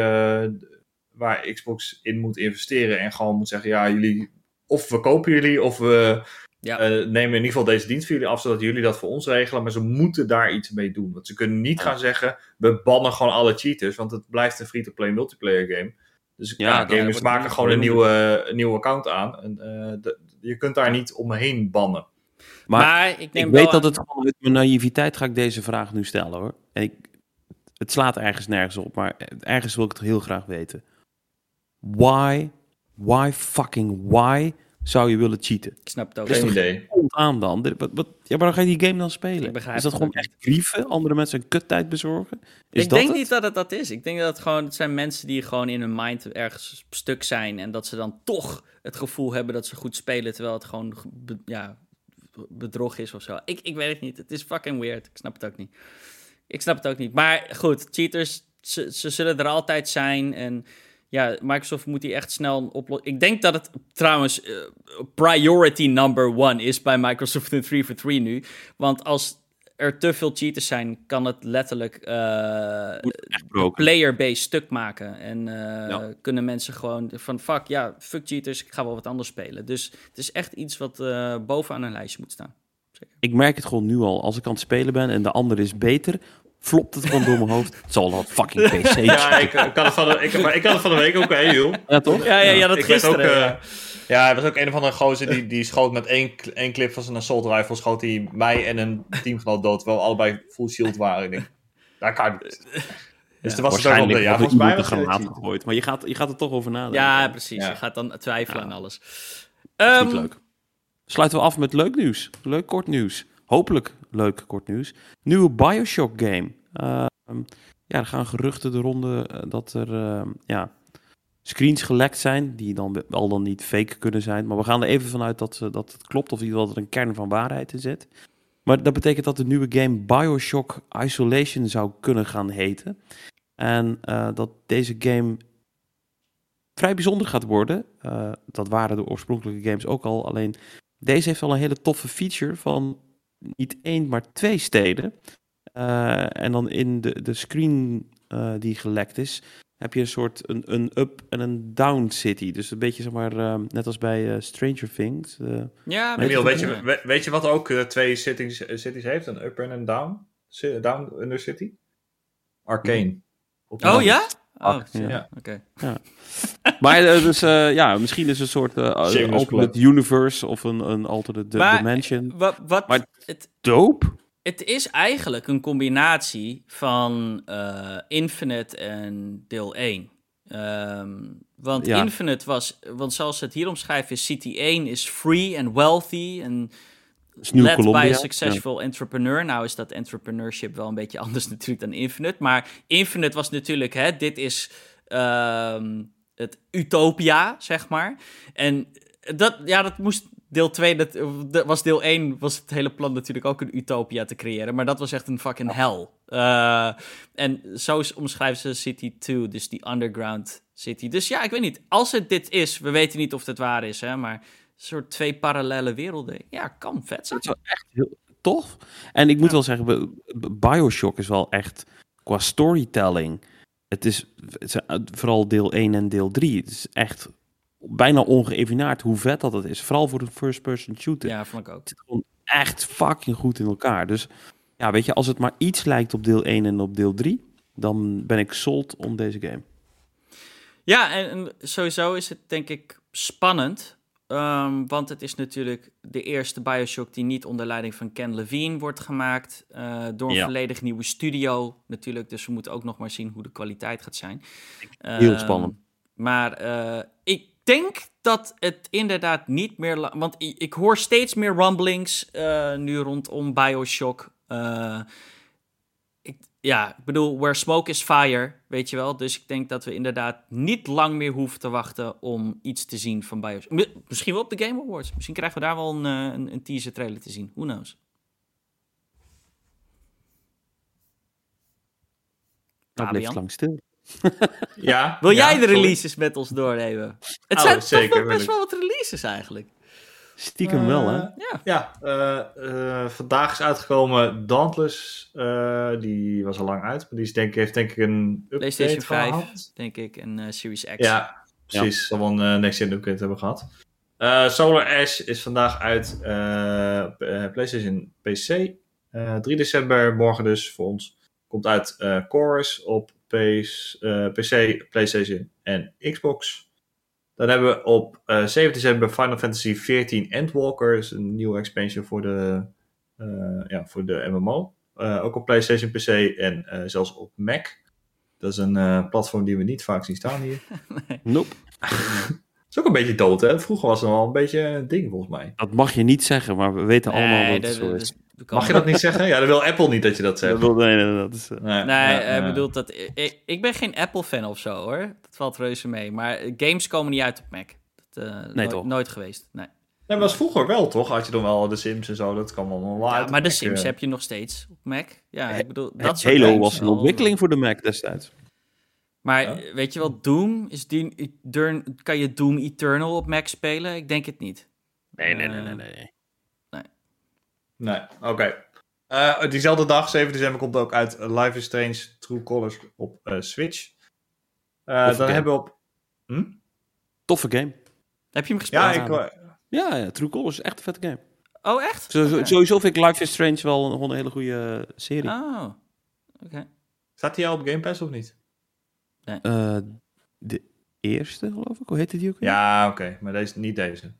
waar Xbox in moet investeren en gewoon moet zeggen, ja, jullie, of we kopen jullie, of we ja. Uh, nemen in ieder geval deze dienst voor jullie af, zodat jullie dat voor ons regelen. Maar ze moeten daar iets mee doen. Want ze kunnen niet gaan zeggen, we bannen gewoon alle cheaters. Want het blijft een free-to-play multiplayer game. Dus ja, ja gamers maken gewoon een nieuwe, een nieuwe account aan. En, uh, de, je kunt daar niet omheen bannen. Maar, maar ik, ik weet dat het gewoon met mijn naïviteit ga ik deze vraag nu stellen hoor. En ik, het slaat ergens nergens op, maar ergens wil ik het heel graag weten. Why, why fucking why zou je willen cheaten? Ik snap het ook. Geen idee. aan dan. Wat, wat, ja, maar dan ga je die game dan spelen. Is dat gewoon echt grieven? Andere mensen een kuttijd bezorgen? Is ik denk het? niet dat het dat is. Ik denk dat het gewoon, het zijn mensen die gewoon in hun mind ergens stuk zijn. En dat ze dan toch het gevoel hebben dat ze goed spelen. Terwijl het gewoon ja, bedrog is of zo. Ik, ik weet het niet. Het is fucking weird. Ik snap het ook niet. Ik snap het ook niet. Maar goed, cheaters, ze, ze zullen er altijd zijn. En ja, Microsoft moet die echt snel oplossen. Ik denk dat het trouwens uh, priority number one is bij Microsoft in 3 for 3 nu. Want als er te veel cheaters zijn, kan het letterlijk uh, player-based stuk maken. En uh, ja. kunnen mensen gewoon van fuck, ja, fuck cheaters, ik ga wel wat anders spelen. Dus het is echt iets wat bovenaan een lijstje moet staan. Ik merk het gewoon nu al. Als ik aan het spelen ben en de ander is beter, flopt het gewoon door mijn hoofd. Het zal dat fucking PC. Ja, ik, ik had het van de, ik, maar ik had het van de week ook, hè, joh. Ja, toch? Ja, ja, ja, dat ik gisteren. ook, eh, ja. ja, er was ook een of andere gozer die, die schoot met één, één clip van zijn assault rifle, schoot hij mij en een teamgenoot dood, terwijl we allebei full shield waren. Ik denk, dat kan niet. Dus toen was het ook op de, Waarschijnlijk ja, volgens mij er een het gegooid. Maar je gaat, je gaat er toch over nadenken. ja, precies. Ja. Je gaat dan twijfelen Ja. aan alles. Dat is niet Ehm, leuk. Sluiten we af met leuk nieuws. Leuk kort nieuws. Hopelijk leuk kort nieuws. Nieuwe Bioshock game. Ehm, ja, er gaan geruchten de ronde eh, dat er ehm, ja, screens gelekt zijn. Die dan wel dan niet fake kunnen zijn. Maar we gaan er even vanuit dat, ze- dat het klopt. Of in ieder dat er een kern van waarheid in zit. Maar dat betekent dat de nieuwe game Bioshock Isolation zou kunnen gaan heten. En eh, dat deze game vrij bijzonder gaat worden. Eh, dat waren de oorspronkelijke games ook al. Alleen deze heeft al een hele toffe feature van niet één, maar twee steden. Eh, en dan in de, de screen eh, die gelekt is, heb je een soort een, een up en een down city. Dus een beetje zeg maar, eh, net als bij eh, Stranger Things. eh, ja, Emiel, weet je, we- weet je wat ook twee cities, cities heeft? Een upper en een down? Down under city? Arcane. Oh ja? Oh, ja. Oké. Maar eh, dus, eh, ja, misschien is het een soort eh, Shameless alternate universe of een, een alternate Maar- dimension. Wat, wat Maar- het, Dope. het is eigenlijk een combinatie van eh, Infinite en deel 1. Ehm, want Ja. Infinite was, want zoals ze het hier omschrijven, is City 1 is free and wealthy en is Nieuw led by a successful entrepreneur. Nou is dat entrepreneurship wel een beetje anders natuurlijk dan Infinite. Maar Infinite was natuurlijk, hè, dit is ehm, het utopia, zeg maar. En dat, ja, dat moest deel 2, dat, dat was deel 1, was het hele plan natuurlijk ook een utopia te creëren. Maar dat was echt een fucking hel. Eh, en zo omschrijven ze City 2, dus die underground city. Dus ja, ik weet niet. Als het dit is, we weten niet of het waar is, hè, maar soort twee parallele werelden. Ja, kan vet zijn. Dat is echt heel tof. En ik moet wel zeggen, Bi- Bi- Bioshock is wel echt qua storytelling. Het is het vooral deel 1 en deel 3. Het is echt bijna ongeëvenaard hoe vet dat het is. Vooral voor een first-person shooter. Ja, vond ik ook. Het zit gewoon echt fucking goed in elkaar. Dus ja, weet je, als het maar iets lijkt op deel 1 en op deel 3, dan ben ik sold om deze game. Ja, en, en sowieso is het denk ik spannend. Ehm, want het is natuurlijk de eerste Bioshock die niet onder leiding van Ken Levine wordt gemaakt. eh, door een Ja. volledig nieuwe studio natuurlijk. Dus we moeten ook nog maar zien hoe de kwaliteit gaat zijn. Heel Ehm, spannend. Maar eh, ik denk dat het inderdaad niet meer... Want i- ik hoor steeds meer rumblings eh, nu rondom Bioshock. Ja, ik bedoel, where smoke is fire, weet je wel. Dus ik denk dat we inderdaad niet lang meer hoeven te wachten om iets te zien van Bioshock. Mi- Misschien wel op de Game Awards. Misschien krijgen we daar wel een, eh, een, een teaser trailer te zien. Who knows? Bleef het Fabian? lang stil. Ja. Wil ja, jij de sorry. releases met ons doornemen? Het Oh, zijn toch zeker, wel wil best wel wat releases eigenlijk. Stiekem wel, hè? Eh, Ja. Ja, eh, eh, vandaag is uitgekomen Dauntless. eh, die was al lang uit, maar die is denk, heeft denk ik een update PlayStation 5, gehad. denk ik, en eh, Series X. Ja, precies. Zal wel een eh, next gen upgrade hebben gehad. Eh, Solar Ash is vandaag uit eh, PlayStation PC. Eh 3 december, morgen dus voor ons. Komt uit eh Chorus op PS, eh, PC, PlayStation en Xbox. Dan hebben we op eh 7 december Final Fantasy XIV Endwalker. Dat is een nieuwe expansion voor de, eh, ja, voor de MMO. Eh, ook op PlayStation, PC en eh, zelfs op Mac. Dat is een eh, platform die we niet vaak zien staan hier. Nope. is ook een beetje dood, hè? Vroeger was het wel een beetje een ding, volgens mij. Dat mag je niet zeggen, maar we weten allemaal Nee, dat dat- het zo dat- is. Mag kan- je dat niet zeggen? Ja, dan wil Apple niet dat je dat zegt. Dat wil, nee, nee, dat is... eh, Nee, Nee, ja, ja. bedoelt dat... Ik, ik ben geen Apple-fan of zo, hoor. Dat valt reuze mee. Maar games komen niet uit op Mac. Dat, eh, nooit, toch? nooit geweest, nee. Nee, maar dat was vroeger wel, toch? Had je dan wel de Sims en zo, dat kwam allemaal wel. Ja, maar de Mac, Sims eh. heb je nog steeds op Mac. Ja, ik bedoel, dat soort Halo was een ontwikkeling voor de Mac destijds. Maar Ja. eh, weet je wel, Doom, is die, kan je Doom Eternal op Mac spelen? Ik denk het niet. Nee, nee, nee, nee, nee. Nee, oké. Eh, diezelfde dag, 7 december, komt ook uit Life is Strange True Colors op eh, Switch. Eh, dan game. hebben we op... Toffe game. Heb je hem gespeeld? Ja, ik, Ja, ja, True Colors is echt een vette game. Oh, echt? Zo-. Sowieso vind ik Life is Strange wel een, een hele goede serie. Oh, oké. Staat hij al op Game Pass of niet? Eh, de eerste, geloof ik. Hoe heette die ook? weer? Ja, oké. maar deze, niet deze.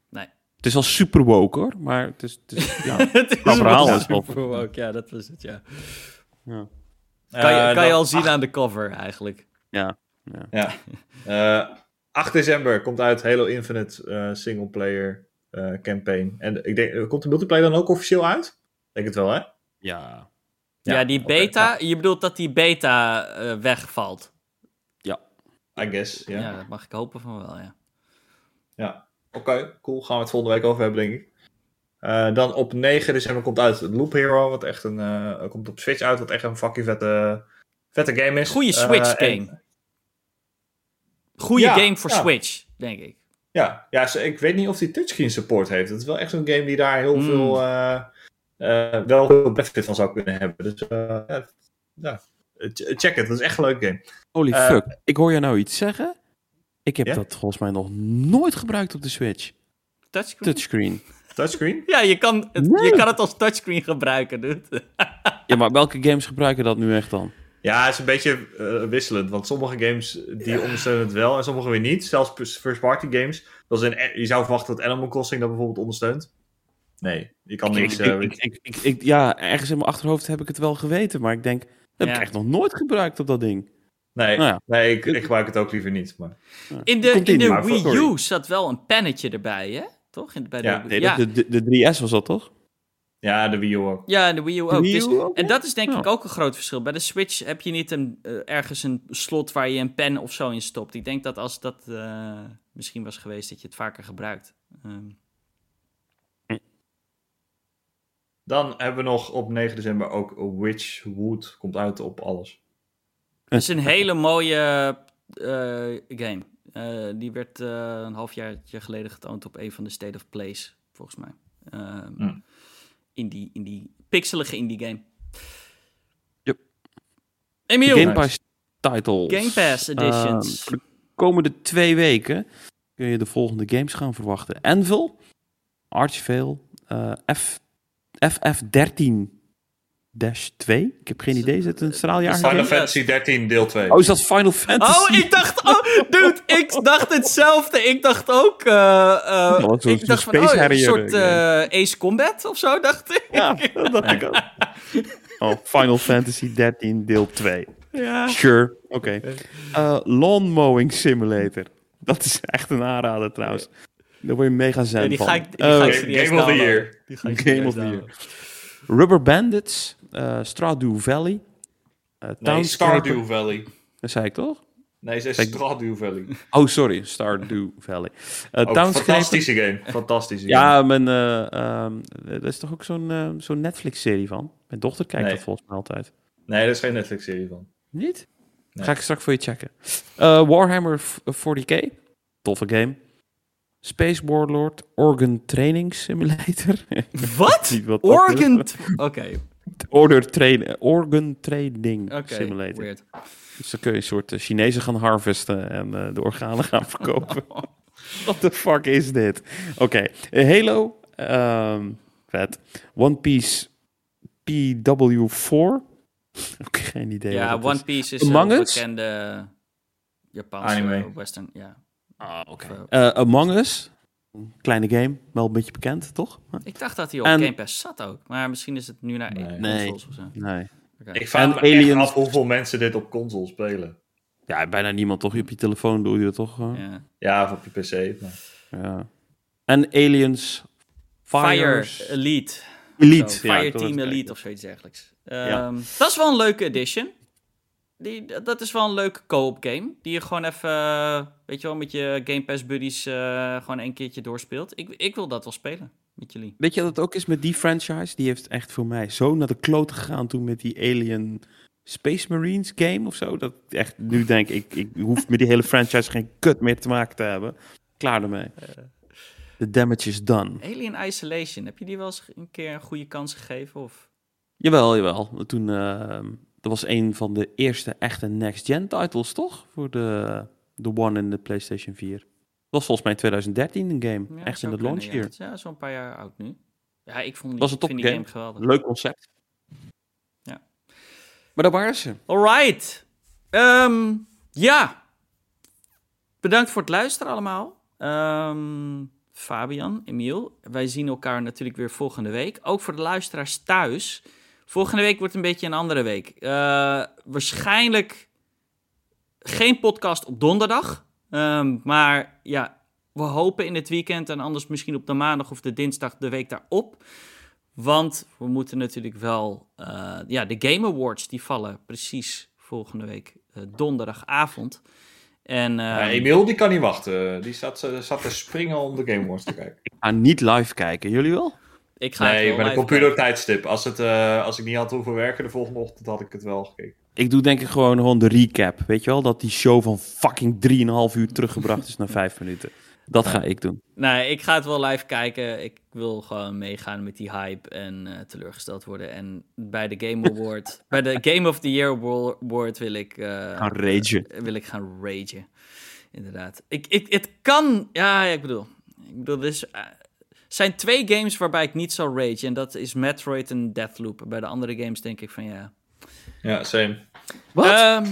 Het is wel super woke, hoor. Maar het is... Het is ja. het is Qua verhaal is wel- super woke, Ja, dat was het, ja. ja. Kan je, Eh, kan je al zien acht- aan de cover, eigenlijk. ja. Ja. Eh 8 december komt uit Halo Infinite eh single player eh, campaign. En ik denk, komt de multiplayer dan ook officieel uit? Ik denk het wel, hè? Ja. Ja, die oké, beta, je bedoelt dat die beta eh, wegvalt. I guess, ja. Ja. Ja, dat mag ik hopen van wel, ja. Oké, cool. Gaan we het volgende week over hebben, denk ik. Eh, dan op 9 december komt uit Loop Hero, wat echt een, eh, komt op Switch uit, wat echt een fucking vette, vette game is. Goeie Eh, Switch en- game. Goeie Ja, game voor ja. Switch, denk ik. Ja, ja ik weet niet of die touchscreen support heeft. Het is wel echt zo'n game die daar heel Hmm. veel, eh, eh, wel veel benefit van zou kunnen hebben. Dus eh, ja, ja, ch- check het. Dat is echt een leuk game. Holy fuck. Ik hoor je nou iets zeggen. Ik heb Ja? dat volgens mij nog nooit gebruikt op de Switch. Touchscreen? Touchscreen. Touchscreen? Ja, je kan, het, Nee. je kan het als touchscreen gebruiken, dude. Ja, maar welke games gebruiken dat nu echt dan? Ja, het is een beetje eh, wisselend. Want sommige games die ondersteunen het wel en sommige weer niet. Zelfs first party games. Zoals in, je zou verwachten dat Animal Crossing dat bijvoorbeeld ondersteunt. Nee, je kan Ik, niks... ik, eh, ik, ik, ik- ik- ja, ergens in mijn achterhoofd heb ik het wel geweten. Maar ik denk, dat heb ik echt nog nooit gebruikt op dat ding. Nee, Nou ja. nee ik, ik gebruik het ook liever niet. Maar... In de, in de maar Wii sorry. U zat wel een pennetje erbij, hè? Toch? In, bij de, Ja, Nee, ja. de, de, de 3S was dat toch? Ja, de Wii U ook. ja, de Wii U ook. Wii U Dus- ook, en dat is denk Ja. ik ook een groot verschil. Bij de Switch heb je niet een, eh, ergens een slot waar je een pen of zo in stopt. Ik denk dat als dat eh, misschien was geweest, dat je het vaker gebruikt. Ehm, Dan hebben we nog op 9 december ook Witchwood. Komt uit op alles. Het is een hele mooie eh, game. Eh, die werd eh, een halfjaartje geleden getoond op een van de State of Plays, volgens mij. Ehm, Hmm. in, die, in die pixelige indie game. Yep. Emiel, Game Pass titles. Game Pass editions. Ehm, voor de komende twee weken kun je de volgende games gaan verwachten. Anvil, Archvale, eh F, FF13 2. Ik heb geen idee. Is het een straaljaar? Final. Fantasy 13 deel 2. Oh, is dat Final Fantasy? Oh, ik dacht, oh, dude, ik dacht hetzelfde. Ik dacht ook, eh, eh, Ja, ik dacht van, oh, een soort eh, Ace Combat of zo, dacht ik. Ja, dat dacht ik ook. Oh, Final Fantasy 13 deel 2. Ja. Sure, oké. Eh, lawn Mowing Simulator. Dat is echt een aanrader trouwens. Daar word je mega zen Ja, die van. ga ik, die Eh, ga ik Game- serieus Game of the. Year. Die ga ik Game of the Year. downloaden. Rubber Bandits, eh Stardew Valley, eh nee. Stardew Valley. Dat zei ik toch? Nee, ze Kijk. Stardew Valley. Oh, sorry, Stardew Valley. Ook Townscaper. fantastische game. Fantastische game. Ja, mijn, eh ehm, er is toch ook zo'n zo'n Netflix-serie van? Mijn dochter kijkt Nee. dat volgens mij altijd. Nee, daar is geen Netflix-serie van. Niet? Nee. Ga ik straks voor je checken. Warhammer v- 40k. Toffe game. Space Warlord. Organ Training Simulator. Wat? Dat. Organ... Oké, Order train, organ Trading oké, Simulator. weird. Dus dan kun je een soort eh, Chinezen gaan harvesten en eh, de organen gaan verkopen. What the fuck is dit? Oké, eh, Halo. ehm, vet. One Piece PW4. Ook geen idee Ja, One Piece is Among een Us? bekende Japanse Anime. western, ja. Ah, oké. Eh, Among Us. Een Kleine game, wel een beetje bekend, toch? Ik dacht dat hij op En- Game Pass zat ook, maar misschien is het nu naar Nee. Nee. consoles of zo. Nee. Ik vraag En me Aliens- echt af hoeveel mensen dit op console spelen. Ja, bijna niemand toch? Op je telefoon doe je dat toch gewoon? Ja. Ja, of op je PC. Maar... Ja. En Aliens Fire Elite. Elite. Zo, Fire Team het Elite of zoiets dergelijks. Ja. Ehm, Dat is wel een leuke edition. Die, dat is wel een leuke co-op game. Die je gewoon even, eh, weet je wel, met je Game Pass buddies eh, gewoon een keertje doorspeelt. Ik, ik wil dat wel spelen met jullie. Weet je wat het ook is met die franchise? Die heeft echt voor mij zo naar de klote gegaan toen met die Alien Space Marines game of zo. Dat ik echt nu denk ik, ik hoef met die hele franchise geen kut meer te maken te hebben. Klaar ermee. The damage is done. Alien Isolation, heb je die wel eens een keer een goede kans gegeven? Of? Jawel, jawel. Toen, ehm, dat was een van de eerste echte next-gen titles, toch? Voor de, de One en de PlayStation 4. Dat was volgens mij in 2013 een game. Ja, echt in de launch ja. year. Is- Ja, zo'n paar jaar oud nu. Ja, ik vond die, Was een vind die topgame. game geweldig. Leuk concept. Ja. Maar daar waren ze. Alright. Ehm, ja. Bedankt voor het luisteren allemaal. Ehm, Fabian, Emiel. Wij zien elkaar natuurlijk weer volgende week. Ook voor de luisteraars thuis. Volgende week wordt een beetje een andere week. Eh, waarschijnlijk geen podcast op donderdag. Ehm, maar ja, we hopen in het weekend en anders misschien op de maandag of de dinsdag de week daarop. Want we moeten natuurlijk wel... eh, ja, de Game Awards die vallen precies volgende week eh, donderdagavond. En, Ja, Emiel die kan niet wachten. Die eh, zat te springen om de Game Awards te kijken. Ik ga niet live kijken. Jullie wel? Ik ga het Nee, bij de live computertijdstip. Als, het, eh, als ik niet had hoeven werken de volgende ochtend, had ik het wel gekeken. Ik doe denk ik gewoon, gewoon de recap. Weet je wel? Dat die show van fucking 3,5 uur teruggebracht is naar 5 minuten. Dat ga ik doen. Nee, ik ga het wel live kijken. Ik wil gewoon meegaan met die hype en eh, teleurgesteld worden. En bij de Game Award, bij de Game of the Year Award wil ik, eh, Gaan ragen. wil ik gaan ragen. Inderdaad. Ik, ik, het kan, ja, ik bedoel, ik bedoel, er is, zijn twee games waarbij ik niet zal ragen. En dat is Metroid en Deathloop. Bij de andere games denk ik van ja. Ja, same. Wat? Ehm,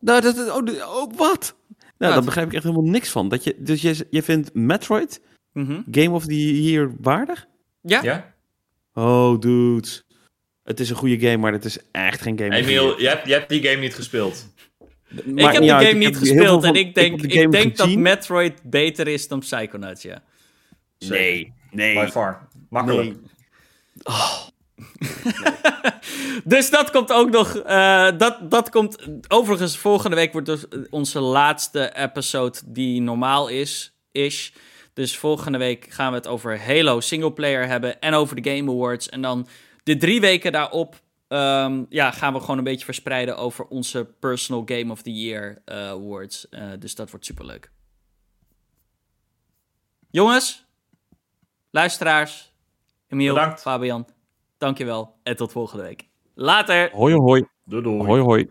nou, dat, oh, de- oh, wat? Nou, daar begrijp ik echt helemaal niks van. Dat je, dus je, je vindt Metroid mhm. Game of the Year waardig? Ja, Ja? Oh, dudes. Het is een goede game, maar het is echt geen game. of the year. Emiel, je hebt, je hebt die game niet gespeeld. ik heb de uit, game ik niet gespeeld. van- En ik denk, ik denk dat. Metroid beter is dan Psychonauts, ja. Nee, nee. By far. Makkelijk. nee. Dus dat komt ook nog. eh, dat, dat komt. Overigens, volgende week wordt dus onze laatste episode die normaal is. is. Dus volgende week gaan we het over Halo singleplayer hebben. En over de Game Awards. En dan de drie weken daarop. ehm, ja, gaan we gewoon een beetje verspreiden over onze personal Game of the Year eh, awards. Eh, dus dat wordt superleuk. Jongens, luisteraars, Emiel, Bedankt. Fabian, dankjewel en tot volgende week. Later! Hoi, hoi. Doei doei. Hoi, hoi.